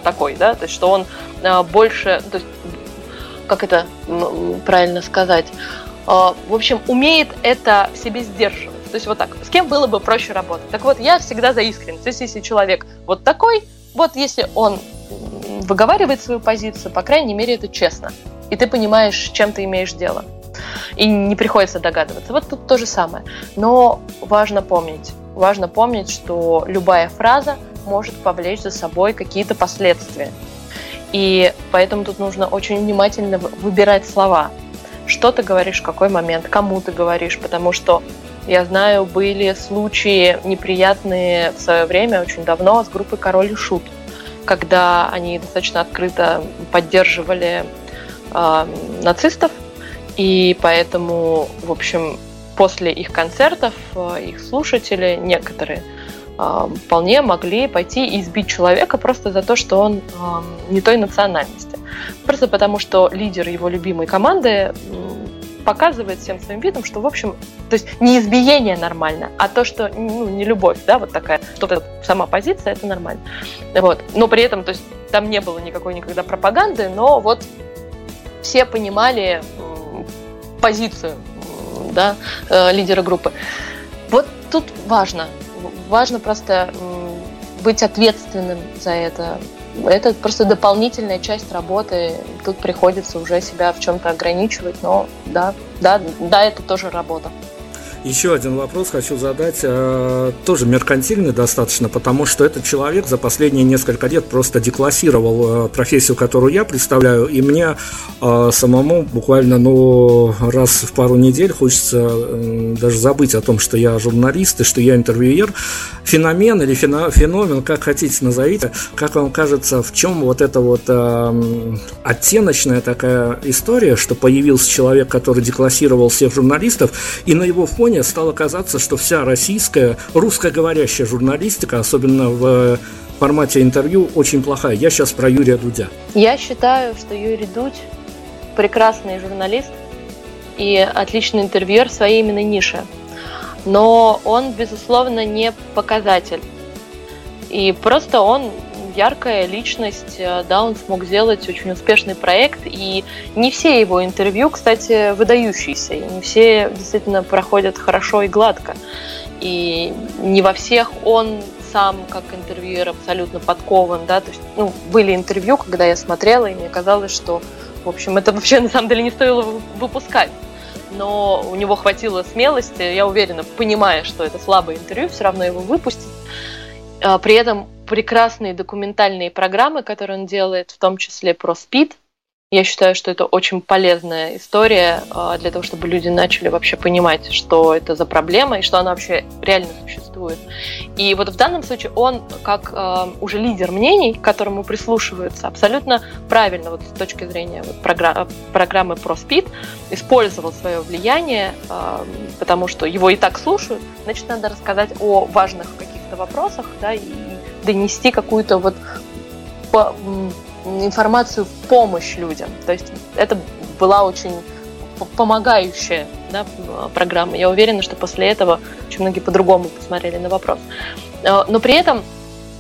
такой, да, то есть что он э, больше, то есть как это правильно сказать, а, в общем, умеет это в себе сдерживать. То есть вот так, с кем было бы проще работать? Так вот, я всегда за искренность. То есть если человек вот такой, вот если он выговаривает свою позицию, по крайней мере, это честно. И ты понимаешь, с чем ты имеешь дело. И не приходится догадываться. Вот тут то же самое. Но важно помнить, важно помнить, что любая фраза может повлечь за собой какие-то последствия. И поэтому тут нужно очень внимательно выбирать слова. Что ты говоришь, в какой момент, кому ты говоришь, потому что я знаю, были случаи неприятные в свое время, очень давно, с группой Король и Шут, когда они достаточно открыто поддерживали э, нацистов, и поэтому, в общем, после их концертов э, их слушатели, некоторые, а, вполне могли пойти и избить человека просто за то, что он не той национальности. Просто потому, что лидер его любимой команды показывает всем своим видом, что, в общем, то есть не избиение нормально, а то, что, ну, не любовь, да, вот такая, что-то сама позиция, это нормально. Вот. Но при этом, то есть там не было никакой никогда пропаганды, но вот все понимали позицию, да, э, лидера группы. Вот тут важно, важно просто быть ответственным за это. Это просто дополнительная часть работы. Тут приходится уже себя в чем-то ограничивать, но да, да, да, это тоже работа. Еще один вопрос хочу задать, э, тоже меркантильный достаточно, потому что этот человек за последние несколько лет просто деклассировал э, профессию, которую я представляю, и мне э, самому буквально ну, раз в пару недель хочется даже забыть о том, что я журналист и что я интервьюер. Феномен или феномен, как хотите назовите, как вам кажется, в чем вот эта вот оттеночная такая история, что появился человек, который деклассировал всех журналистов, и на его фоне фоне стало казаться, что вся российская, русскоговорящая журналистика, особенно в формате интервью, очень плохая. Я сейчас про Юрия Дудя. Я считаю, что Юрий Дудь прекрасный журналист и отличный интервьюер своей именно нише. Но он, безусловно, не показатель. И просто он яркая личность, э, да, он смог сделать очень успешный проект, и не все его интервью, кстати, выдающиеся, и не все действительно проходят хорошо и гладко. И не во всех он сам как интервьюер абсолютно подкован, да, то есть, ну, были интервью, когда я смотрела, и мне казалось, что, в общем, это вообще на самом деле не стоило выпускать. Но у него хватило смелости, я уверена, понимая, что это слабое интервью, все равно его выпустить. А, при этом прекрасные документальные программы, которые он делает, в том числе про СПИД. Я считаю, что это очень полезная история а, для того, чтобы люди начали вообще понимать, что это за проблема и что она вообще реально существует. И вот в данном случае он, как э, уже лидер мнений, к которому прислушиваются, абсолютно правильно вот с точки зрения вот, програ- программы про СПИД, использовал свое влияние, э, потому что его и так слушают, значит, надо рассказать о важных каких-то вопросах, да, и донести какую-то вот по, информацию в помощь людям. То есть это была очень помогающая да, программа. Я уверена, что после этого очень многие по-другому посмотрели на вопрос. Э, но при этом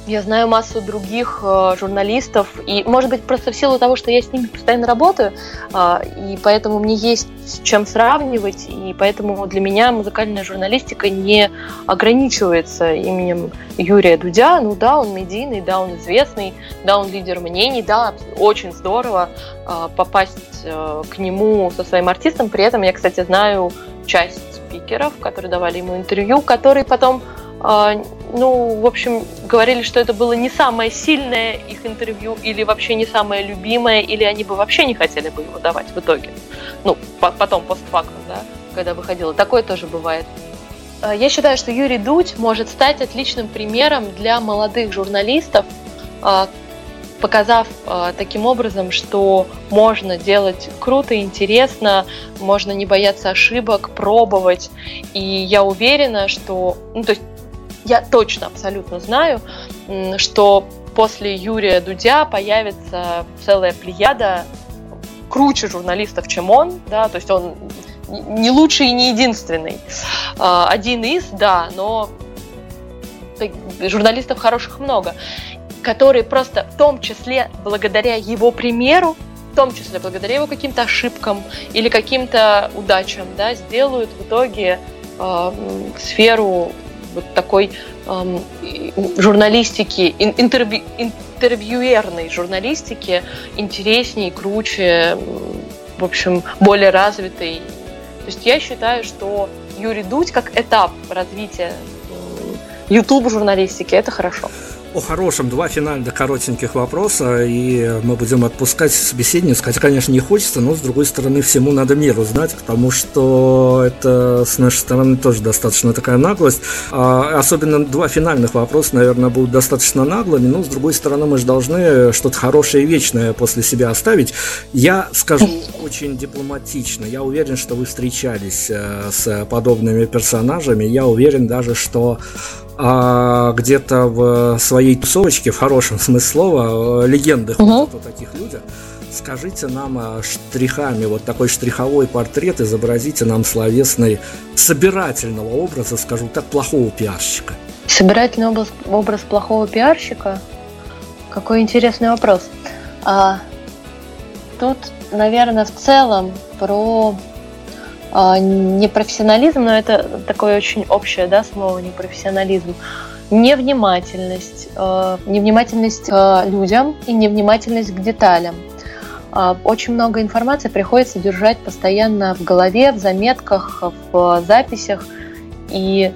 я знаю массу других э, журналистов, и, может быть, просто в силу того, что я с ними постоянно работаю, э, и поэтому мне есть с чем сравнивать, и поэтому для меня музыкальная журналистика не ограничивается именем Юрия Дудя. Ну да, он медийный, да, он известный, да, он лидер мнений, да, очень здорово э, попасть э, к нему со своим артистом. При этом я, кстати, знаю часть спикеров, которые давали ему интервью, которые потом а, ну, в общем, говорили, что это было не самое сильное их интервью, или вообще не самое любимое, или они бы вообще не хотели бы его давать в итоге. Ну, потом, постфактум, да, когда выходило. Такое тоже бывает. А, я считаю, что Юрий Дудь может стать отличным примером для молодых журналистов, а, показав таким образом, что можно делать круто, интересно, можно не бояться ошибок, пробовать. И я уверена, что, ну, то есть я точно абсолютно знаю, что после Юрия Дудя появится целая плеяда круче журналистов, чем он, да, то есть он не лучший и не единственный. А, один из, да, но журналистов хороших много, которые просто в том числе благодаря его примеру, в том числе благодаря его каким-то ошибкам или каким-то удачам, да, сделают в итоге э, сферу вот такой эм, журналистики, интервью, интервьюерной журналистики интереснее, круче, в общем, более развитой. То есть я считаю, что Юрий Дудь как этап развития YouTube журналистики это хорошо о хорошем. Два финальных коротеньких вопроса, и мы будем отпускать собеседницу. Хотя, конечно, не хочется, но, с другой стороны, всему надо меру знать, потому что это с нашей стороны тоже достаточно такая наглость. А, особенно два финальных вопроса, наверное, будут достаточно наглыми, но, с другой стороны, мы же должны что-то хорошее и вечное после себя оставить. Я скажу очень дипломатично. Я уверен, что вы встречались э, с подобными персонажами. Я уверен даже, что а где-то в своей тусовочке, в хорошем смысле слова, э, легенды угу. о таких людях. Скажите нам штрихами, вот такой штриховой портрет, изобразите нам словесный собирательного образа, скажу так, плохого пиарщика. Собирательный образ, образ плохого пиарщика? Какой интересный вопрос. А, тут, наверное, в целом про непрофессионализм, но это такое очень общее да, слово непрофессионализм, невнимательность, а, невнимательность к людям и невнимательность к деталям. А, очень много информации приходится держать постоянно в голове, в заметках, в записях. И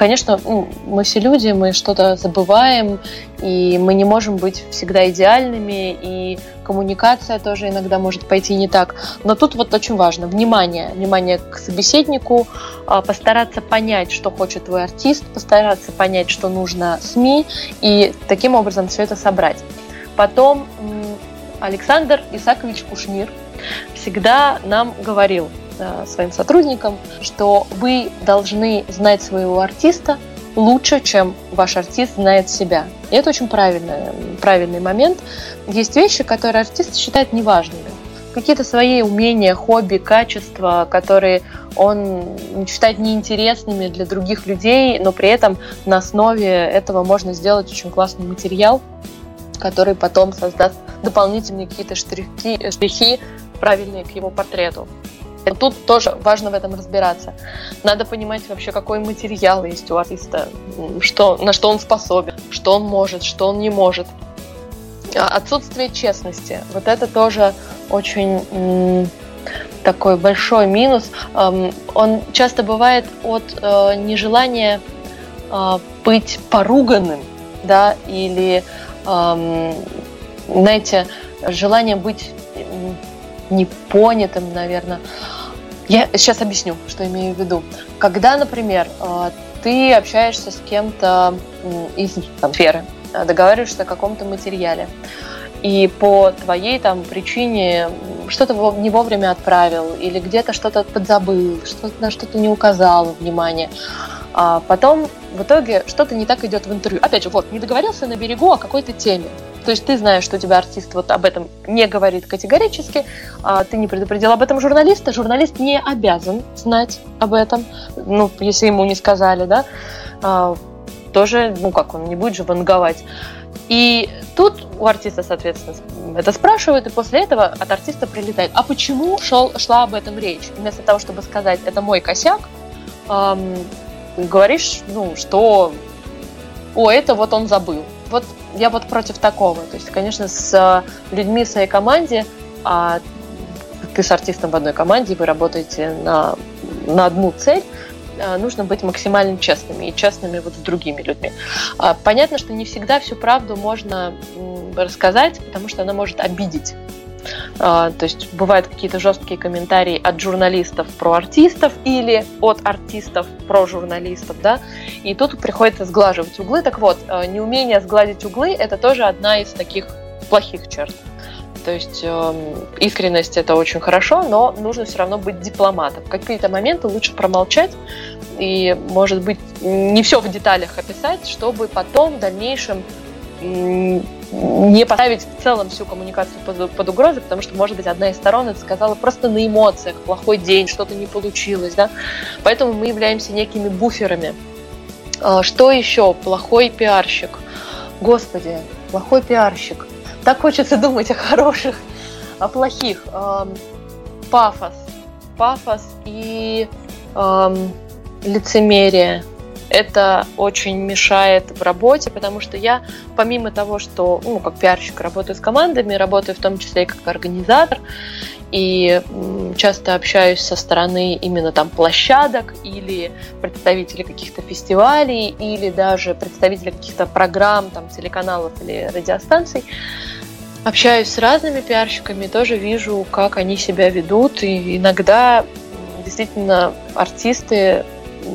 конечно, ну, мы все люди, мы что-то забываем, и мы не можем быть всегда идеальными, и коммуникация тоже иногда может пойти не так. Но тут вот очень важно внимание, внимание к собеседнику, а, постараться понять, что хочет твой артист, постараться понять, что нужно СМИ, и таким образом все это собрать. Потом Александр Исакович Кушнир всегда нам говорил, своим сотрудникам, что вы должны знать своего артиста лучше, чем ваш артист знает себя. И это очень правильный, правильный момент. Есть вещи, которые артист считает неважными. Какие-то свои умения, хобби, качества, которые он считает неинтересными для других людей, но при этом на основе этого можно сделать очень классный материал, который потом создаст дополнительные какие-то штрихи, штрихи правильные к его портрету. Тут тоже важно в этом разбираться. Надо понимать вообще, какой материал есть у артиста, что, на что он способен, что он может, что он не может. А отсутствие честности. Вот это тоже очень такой большой минус. Он часто бывает от э, нежелания а, быть поруганным, да, или, знаете, желание быть непонятым, наверное. Я сейчас объясню, что имею в виду. Когда, например, э, ты общаешься с кем-то из там, сферы, э, договариваешься о каком-то материале, и по твоей там причине что-то не вовремя отправил, или где-то что-то подзабыл, что-то на что-то не указал внимание, а потом в итоге что-то не так идет в интервью. Опять же, вот, не договорился на берегу о какой-то теме. То есть ты знаешь, что у тебя артист вот об этом не говорит категорически, а ты не предупредил об этом журналиста, журналист не обязан знать об этом, ну, если ему не сказали, да, а, тоже, ну как, он не будет же ванговать. И тут у артиста, соответственно, это спрашивают, и после этого от артиста прилетает. А почему шел, шла об этом речь? Вместо того, чтобы сказать, это мой косяк, эм, говоришь, ну, что о, это вот он забыл. Вот я вот против такого. То есть, конечно, с э, людьми в своей команде, а ты с артистом в одной команде, вы работаете на, на одну цель, э, нужно быть максимально честными и честными вот с другими людьми. А, понятно, что не всегда всю правду можно рассказать, потому что она может обидеть то есть бывают какие-то жесткие комментарии от журналистов про артистов или от артистов про журналистов, да, и тут приходится сглаживать углы. Так вот, а, неумение сгладить углы – это тоже одна из таких плохих черт. То есть э, искренность это очень хорошо, но нужно все равно быть дипломатом. Какие-то моменты лучше промолчать и, может быть, не все в деталях описать, чтобы потом в дальнейшем не поставить в целом всю коммуникацию под, под угрозу, потому что, может быть, одна из сторон это сказала просто на эмоциях, плохой день, что-то не получилось, да. Поэтому мы являемся некими буферами. А, что еще? Плохой пиарщик. Господи, плохой пиарщик. Так хочется думать о хороших, о плохих. Пафос. Пафос и лицемерие это очень мешает в работе, потому что я, помимо того, что, ну, как пиарщик, работаю с командами, работаю в том числе и как организатор, и часто общаюсь со стороны именно там площадок или представителей каких-то фестивалей, или даже представителей каких-то программ, там, телеканалов или радиостанций. Общаюсь с разными пиарщиками, тоже вижу, как они себя ведут, и иногда действительно артисты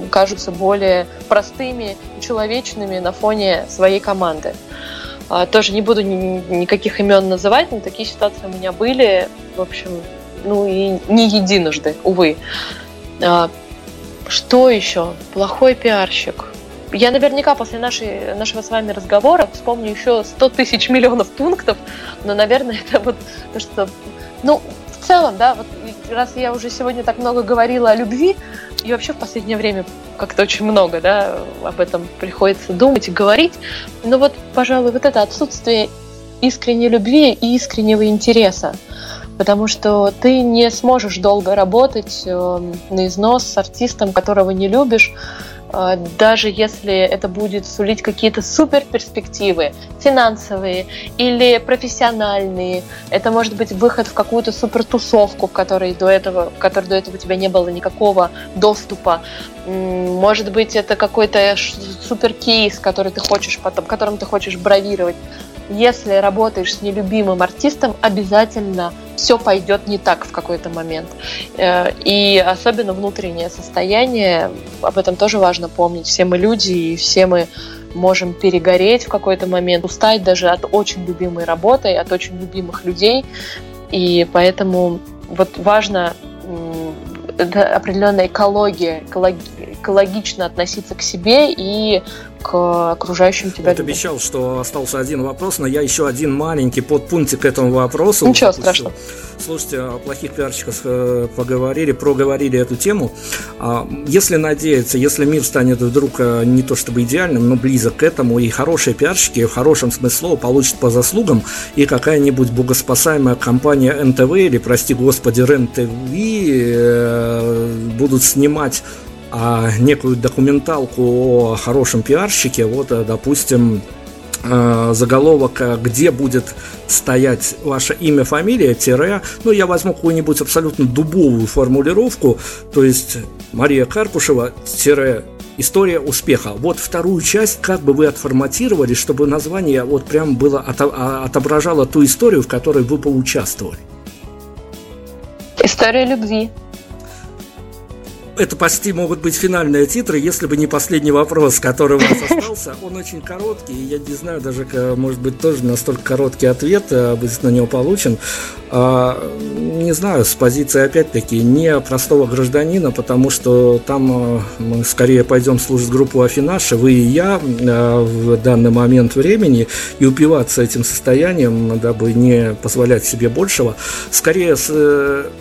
кажутся более простыми и человечными на фоне своей команды. А, тоже не буду ни, никаких имен называть, но такие ситуации у меня были, в общем, ну и не единожды, увы. А, что еще? Плохой пиарщик. Я наверняка после нашей, нашего с вами разговора вспомню еще 100 тысяч миллионов пунктов, но, наверное, это вот то, что... Ну, в целом, да, вот раз я уже сегодня так много говорила о любви, и вообще в последнее время как-то очень много, да, об этом приходится думать и говорить. Но вот, пожалуй, вот это отсутствие искренней любви и искреннего интереса. Потому что ты не сможешь долго работать э, на износ с артистом, которого не любишь, даже если это будет сулить какие-то супер перспективы, финансовые или профессиональные. Это может быть выход в какую-то супер тусовку, в которой до этого, в которой до этого у тебя не было никакого доступа. Может быть, это какой-то супер кейс, который ты хочешь потом, которым ты хочешь бравировать если работаешь с нелюбимым артистом, обязательно все пойдет не так в какой-то момент. Э, и особенно внутреннее состояние, об этом тоже важно помнить. Все мы люди, и все мы можем перегореть в какой-то момент, устать даже от очень любимой работы, от очень любимых людей. И поэтому вот важно это определенная экология, экологи, экологично относиться к себе и к окружающим тебя Вот обещал, что остался один вопрос, но я еще один маленький подпунктик к этому вопросу. Ничего страшного. Слушайте, о плохих пиарщиках э, поговорили, проговорили эту тему. А, если надеяться, если мир станет вдруг э, не то чтобы идеальным, но близок к этому, и хорошие пиарщики, в хорошем смысле слова, получат по заслугам, и какая-нибудь богоспасаемая компания НТВ или, прости господи, РЕН-ТВ э, будут снимать а некую документалку о хорошем пиарщике, вот, э, допустим, э, заголовок, э, где будет стоять ваше имя, фамилия, тире, ну, я возьму какую-нибудь абсолютно дубовую формулировку, то есть Мария Карпушева, тире, История успеха. Вот вторую часть как бы вы отформатировали, чтобы название вот прям было а, отображало ту историю, в которой вы поучаствовали. История любви это почти могут быть финальные титры, если бы не последний вопрос, который у нас остался. Он очень короткий, и я не знаю, даже, может быть, тоже настолько короткий ответ э, будет на него получен. А, не знаю, с позиции, опять-таки, не простого гражданина, потому что там э, мы скорее пойдем слушать группу Афинаша, вы и я э, в данный момент времени, и упиваться этим состоянием, дабы не позволять себе большего. Скорее с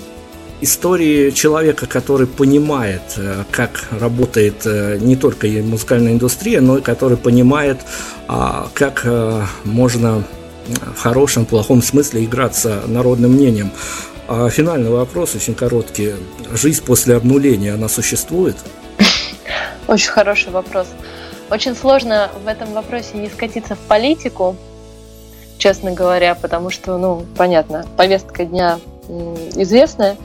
истории человека, который понимает, э, как работает э, не только музыкальная индустрия, но и который понимает, а, как э, можно в хорошем, плохом смысле играться народным мнением. А финальный вопрос, очень короткий. Жизнь после обнуления, она существует? Очень хороший вопрос. Очень сложно в этом вопросе не скатиться в политику, честно говоря, потому что, ну, понятно, повестка дня известная,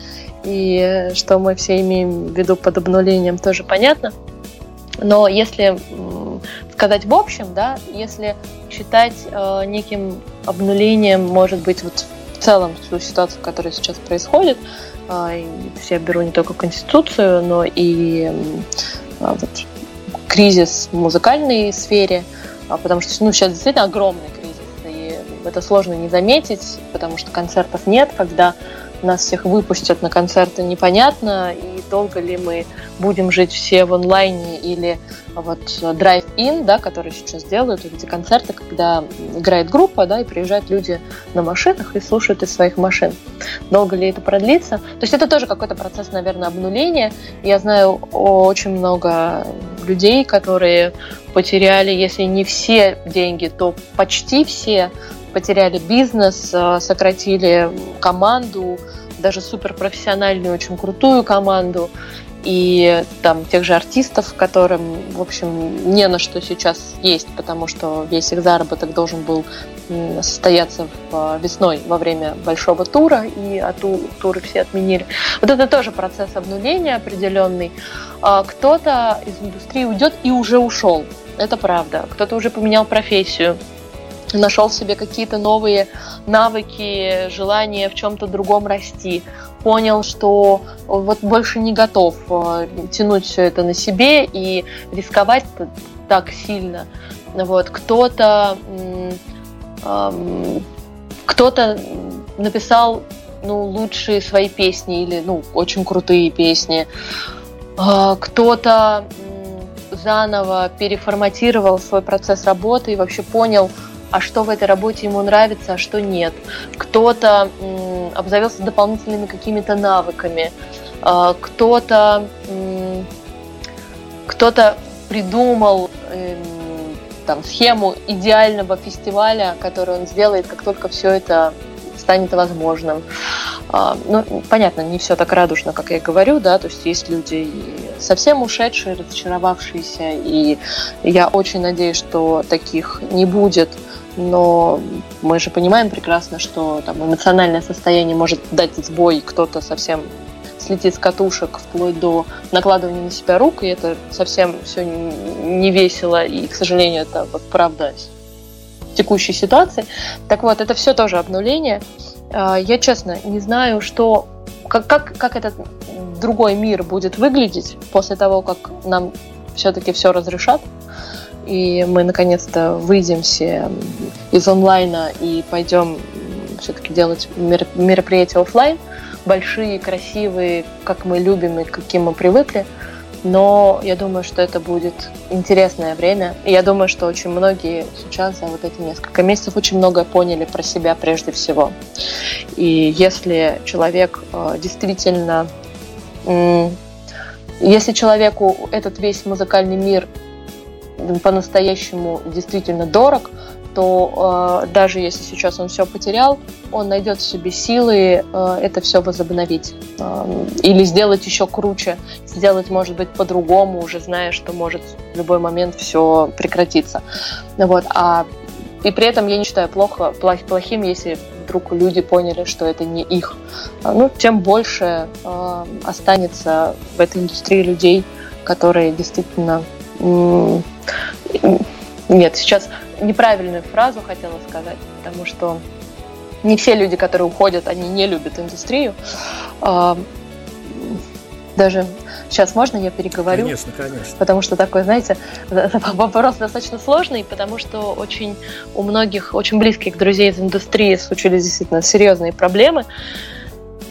и что мы все имеем в виду под обнулением, тоже понятно. Но если сказать в общем, да, если считать э, неким обнулением, может быть, вот в целом ту ситуацию, которая сейчас происходит, э, я беру не только Конституцию, но и э, вот, кризис в музыкальной сфере, э, потому что ну, сейчас действительно огромный кризис, и это сложно не заметить, потому что концертов нет, когда нас всех выпустят на концерты, непонятно, и долго ли мы будем жить все в онлайне или вот Drive-In, да, который сейчас делают, эти концерты, когда играет группа, да, и приезжают люди на машинах и слушают из своих машин. Долго ли это продлится? То есть это тоже какой-то процесс, наверное, обнуления. Я знаю очень много людей, которые потеряли, если не все деньги, то почти все потеряли бизнес, э, сократили команду, даже суперпрофессиональную, очень крутую команду, и там тех же артистов, которым, в общем, не на что сейчас есть, потому что весь их заработок должен был состояться в, э, весной во время большого тура, и а ту, туры все отменили. Вот это тоже процесс обнуления определенный. А кто-то из индустрии уйдет и уже ушел, это правда. Кто-то уже поменял профессию, нашел себе какие-то новые навыки, желание в чем-то другом расти, понял, что вот больше не готов э, тянуть все это на себе и рисковать так сильно. Вот кто-то кто-то написал ну, лучшие свои песни или ну, очень крутые песни. А, кто-то заново переформатировал свой процесс работы и вообще понял, а что в этой работе ему нравится, а что нет. Кто-то обзавелся дополнительными какими-то навыками, а, кто-то кто-то придумал эм, там, схему идеального фестиваля, который он сделает, как только все это станет возможным. А, ну, понятно, не все так радужно, как я говорю, да, то есть есть люди совсем ушедшие, разочаровавшиеся, и я очень надеюсь, что таких не будет но мы же понимаем прекрасно, что там эмоциональное состояние может дать сбой, кто-то совсем слетит с катушек вплоть до накладывания на себя рук, и это совсем все не весело, и, к сожалению, это вот правда текущей ситуации. Так вот, это все тоже обнуление. А, я, честно, не знаю, что как, как, как этот другой мир будет выглядеть после того, как нам все-таки все разрешат и мы наконец-то выйдем все из онлайна и пойдем все-таки делать мероприятие офлайн. большие, красивые, как мы любим и каким мы привыкли. Но я думаю, что это будет интересное время. И я думаю, что очень многие сейчас за вот эти несколько месяцев очень многое поняли про себя прежде всего. И если человек э, действительно... Если человеку этот весь музыкальный мир по-настоящему действительно дорог, то э, даже если сейчас он все потерял, он найдет в себе силы э, это все возобновить. Э, или сделать еще круче, сделать, может быть, по-другому, уже зная, что может в любой момент все прекратиться. Вот. А, и при этом я не считаю плохо, плох, плохим, если вдруг люди поняли, что это не их. Ну, тем больше э, останется в этой индустрии людей, которые действительно... Нет, сейчас неправильную фразу хотела сказать, потому что не все люди, которые уходят, они не любят индустрию. А, даже сейчас можно я переговорю? Конечно, конечно. Потому что такой, знаете, вопрос достаточно сложный, потому что очень у многих, очень близких друзей из индустрии случились действительно серьезные проблемы.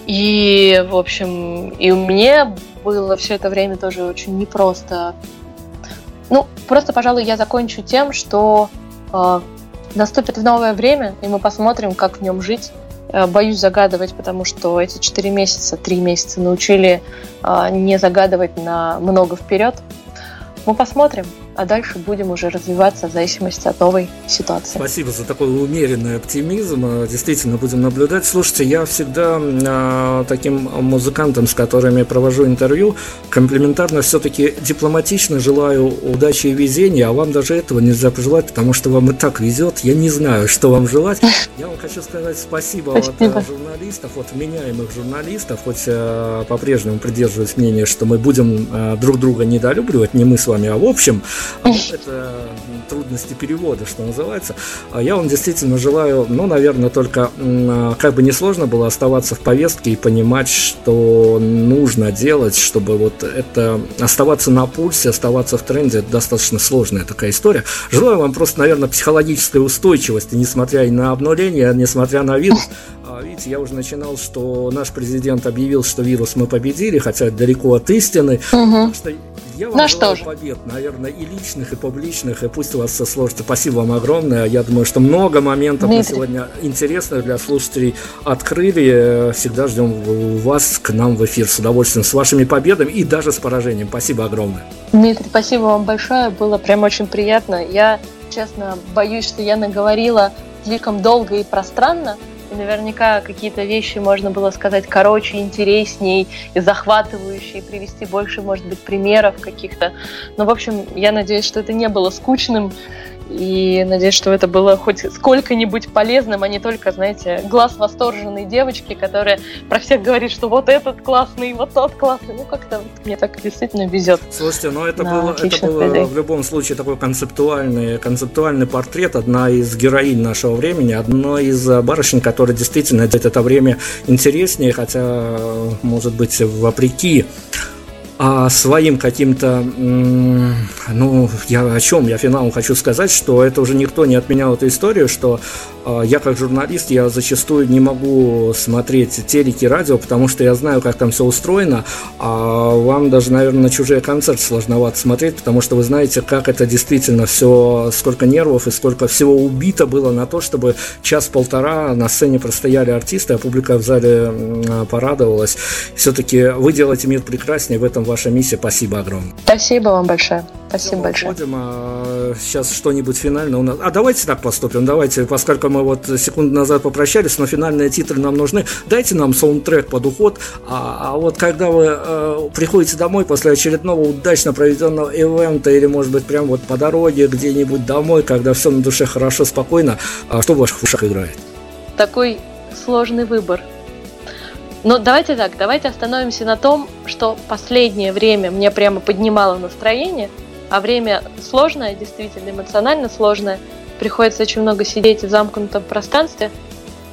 И, в общем, и мне было все это время тоже очень непросто. Ну, просто, пожалуй, я закончу тем, что а, наступит новое время, и мы посмотрим, как в нем жить. Э, боюсь загадывать, потому что эти четыре месяца, три месяца научили а, не загадывать на много вперед. Мы посмотрим а дальше будем уже развиваться в зависимости от новой ситуации. Спасибо за такой умеренный оптимизм. Действительно, будем наблюдать. Слушайте, я всегда э, таким музыкантам, с которыми провожу интервью, комплиментарно все-таки дипломатично желаю удачи и везения, а вам даже этого нельзя пожелать, потому что вам и так везет. Я не знаю, что вам желать. Я вам хочу сказать спасибо, спасибо. от журналистов, от вменяемых журналистов, хоть э, по-прежнему придерживаюсь мнения, что мы будем э, друг друга недолюбливать, не мы с вами, а в общем. Это трудности перевода, что называется. А я вам действительно желаю, ну, наверное, только а, как бы несложно было оставаться в повестке и понимать, что нужно делать, чтобы вот это оставаться на пульсе, оставаться в тренде, это достаточно сложная такая история. Желаю вам просто, наверное, психологической устойчивости, несмотря и на обнуление, несмотря на вирус. А, видите, я уже начинал, что наш президент объявил, что вирус мы победили, хотя далеко от истины. Угу. Что я вам ну, что побед, наверное, и личных, и публичных, и пусть у вас все сложится. Спасибо вам огромное. Я думаю, что много моментов Дмитрий. мы сегодня интересных для слушателей открыли. Всегда ждем вас к нам в эфир с удовольствием, с вашими победами и даже с поражением. Спасибо огромное. Дмитрий, спасибо вам большое. Было прям очень приятно. Я, честно, боюсь, что я наговорила слишком долго и пространно, наверняка какие-то вещи можно было сказать короче, интересней и захватывающей, привести больше, может быть, примеров каких-то. Но, в общем, я надеюсь, что это не было скучным. И надеюсь, что это было хоть сколько-нибудь полезным, а не только, знаете, глаз восторженной девочки, которая про всех говорит, что вот этот классный, вот тот классный. Ну, как-то вот мне так действительно везет. Слушайте, ну это было, это было в любом случае такой концептуальный, концептуальный портрет, одна из героинь нашего времени, одна из барышень, которая действительно делает это время интереснее, хотя, может быть, вопреки а своим каким-то, ну, я о чем, я финалом хочу сказать, что это уже никто не отменял эту историю, что я как журналист, я зачастую не могу смотреть телеки, радио, потому что я знаю, как там все устроено, а вам даже, наверное, на чужие концерты сложновато смотреть, потому что вы знаете, как это действительно все, сколько нервов и сколько всего убито было на то, чтобы час-полтора на сцене простояли артисты, а публика в зале порадовалась. Все-таки вы делаете мир прекраснее, в этом ваша миссия. Спасибо огромное. Спасибо вам большое. Спасибо большое. Уходим, а, сейчас что-нибудь финальное у нас. А давайте так поступим. Давайте, поскольку мы вот секунду назад попрощались, но финальные титры нам нужны. Дайте нам саундтрек под уход. А, а вот когда вы а, приходите домой после очередного удачно проведенного ивента или, может быть, прям вот по дороге где-нибудь домой, когда все на душе хорошо, спокойно, а что в ваших ушах играет? Такой сложный выбор. Но давайте так, давайте остановимся на том, что последнее время мне прямо поднимало настроение, а время сложное, действительно эмоционально сложное. Приходится очень много сидеть в замкнутом пространстве,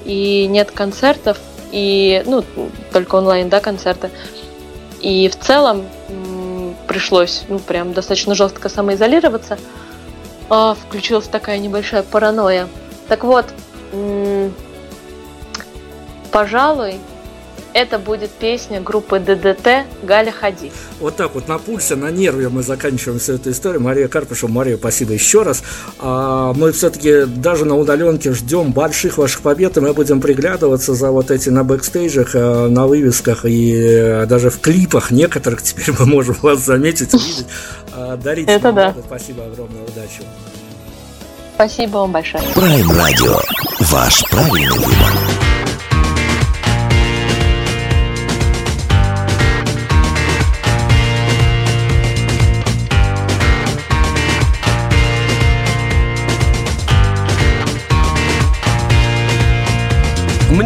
и нет концертов, и, ну, только онлайн, да, концерты. И в целом пришлось, ну, прям достаточно жестко самоизолироваться. А, включилась такая небольшая паранойя. Так вот, пожалуй, это будет песня группы ДДТ «Галя, ходи». Вот так вот на пульсе, на нерве мы заканчиваем всю эту историю. Мария Карпышева, Мария, спасибо еще раз. А мы все-таки даже на удаленке ждем больших ваших побед, и мы будем приглядываться за вот эти на бэкстейджах, э, на вывесках и э, даже в клипах некоторых теперь мы можем вас заметить, увидеть. А, дарите Это да. Спасибо огромное, удачи. Спасибо вам большое. Prime Radio. Ваш правильный выбор.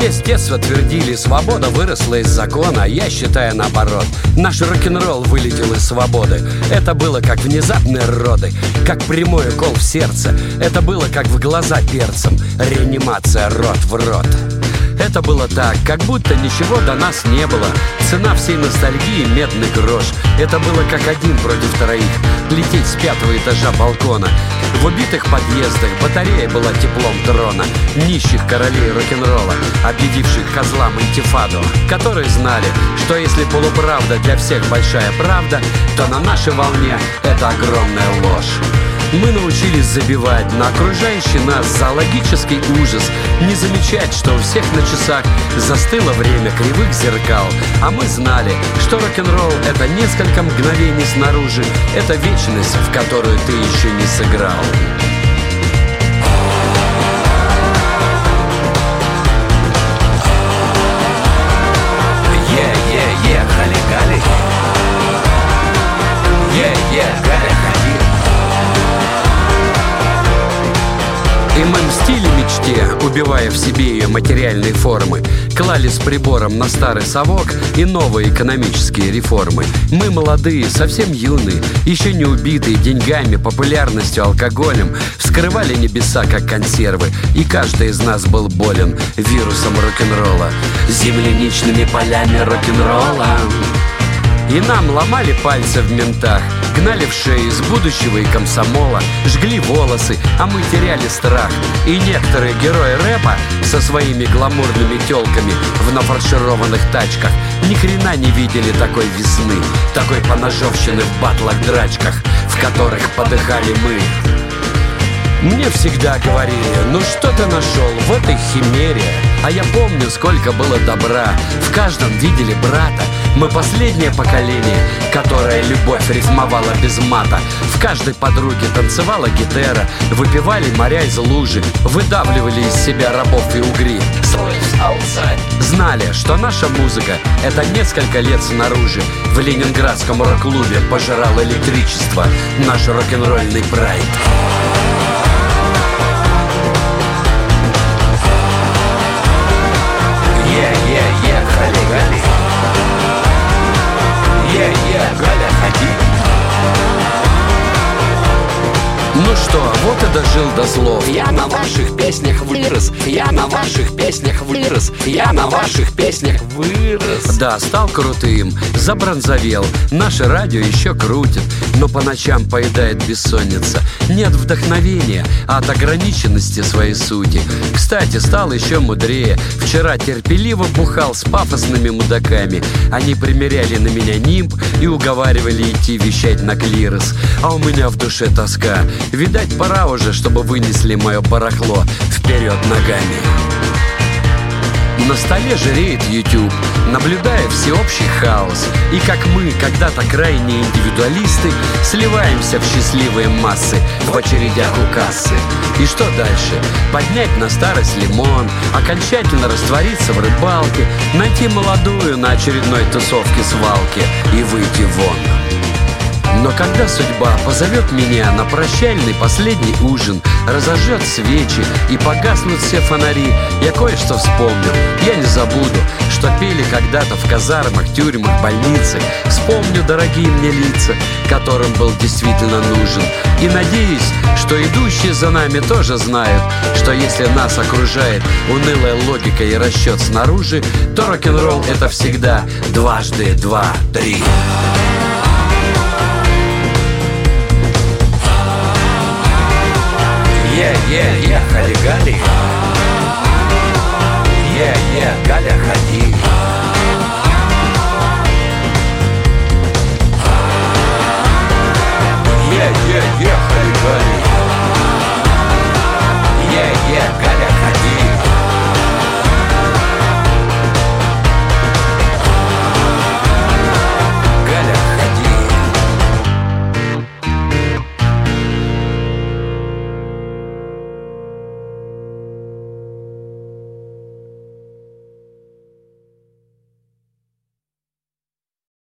Мне с детства твердили, свобода выросла из закона, я считаю наоборот. Наш рок-н-ролл вылетел из свободы. Это было как внезапные роды, как прямой укол в сердце. Это было как в глаза перцем, реанимация рот в рот. Это было так, как будто ничего до нас не было. Цена всей ностальгии — медный грош. Это было как один против троих. Лететь с пятого этажа балкона. В убитых подъездах батарея была теплом трона. Нищих королей рок-н-ролла, объявивших козлам интифаду. Которые знали, что если полуправда для всех большая правда, то на нашей волне это огромная ложь. Мы научились забивать на окружающий нас зоологический ужас, не замечать, что у всех на часах застыло время кривых зеркал, а мы знали, что рок-н-ролл — это несколько мгновений снаружи, это вечность, в которую ты еще не сыграл. Убивая в себе ее материальные формы. Клали с прибором на старый совок и новые экономические реформы. Мы молодые, совсем юные, еще не убитые деньгами, популярностью, алкоголем, вскрывали небеса, как консервы. И каждый из нас был болен вирусом рок-н-ролла, земляничными полями рок-н-ролла. И нам ломали пальцы в ментах. Гнали в шею из будущего и комсомола. Жгли волосы, а мы теряли страх. И некоторые герои рэпа Со своими гламурными телками В нафаршированных тачках Ни хрена не видели такой весны Такой поножовщины в батлах-драчках В которых подыхали мы мне всегда говорили, ну что ты нашел в этой химере? А я помню, сколько было добра. В каждом видели брата. Мы последнее поколение, которое любовь рифмовала без мата. В каждой подруге танцевала гитара Выпивали моря из лужи Выдавливали из себя рабов и угри. Знали, что наша музыка — это несколько лет снаружи. В ленинградском рок-клубе пожирал электричество. Наш рок-н-ролльный прайд что, вот и дожил до слов. Я на ваших песнях вырос. Я на ваших песнях вырос. Я на ваших песнях вырос. Да, стал крутым, забронзовел. Наше радио еще крутит Но по ночам поедает бессонница. Нет вдохновения, а от ограниченности своей сути. Кстати, стал еще мудрее. Вчера терпеливо бухал с пафосными мудаками. Они примеряли на меня нимб И уговаривали идти вещать на клирос. А у меня в душе тоска. Видать, пора уже, чтобы вынесли мое барахло вперед ногами. На столе жиреет YouTube, наблюдая всеобщий хаос. И как мы, когда-то крайние индивидуалисты, сливаемся в счастливые массы в очередях у кассы. И что дальше? Поднять на старость лимон, окончательно раствориться в рыбалке, найти молодую на очередной тусовке свалки и выйти вон. Но когда судьба позовет меня на прощальный последний ужин, разожжет свечи и погаснут все фонари, я кое-что вспомню. Я не забуду, что пели когда-то в казармах, тюрьмах, больницах. Вспомню дорогие мне лица, которым был действительно нужен. И надеюсь, что идущие за нами тоже знают, что если нас окружает унылая логика и расчет снаружи, то рок-н-ролл это всегда дважды два-три. Е-е-е, хали-гали Е-е, Галя, ходи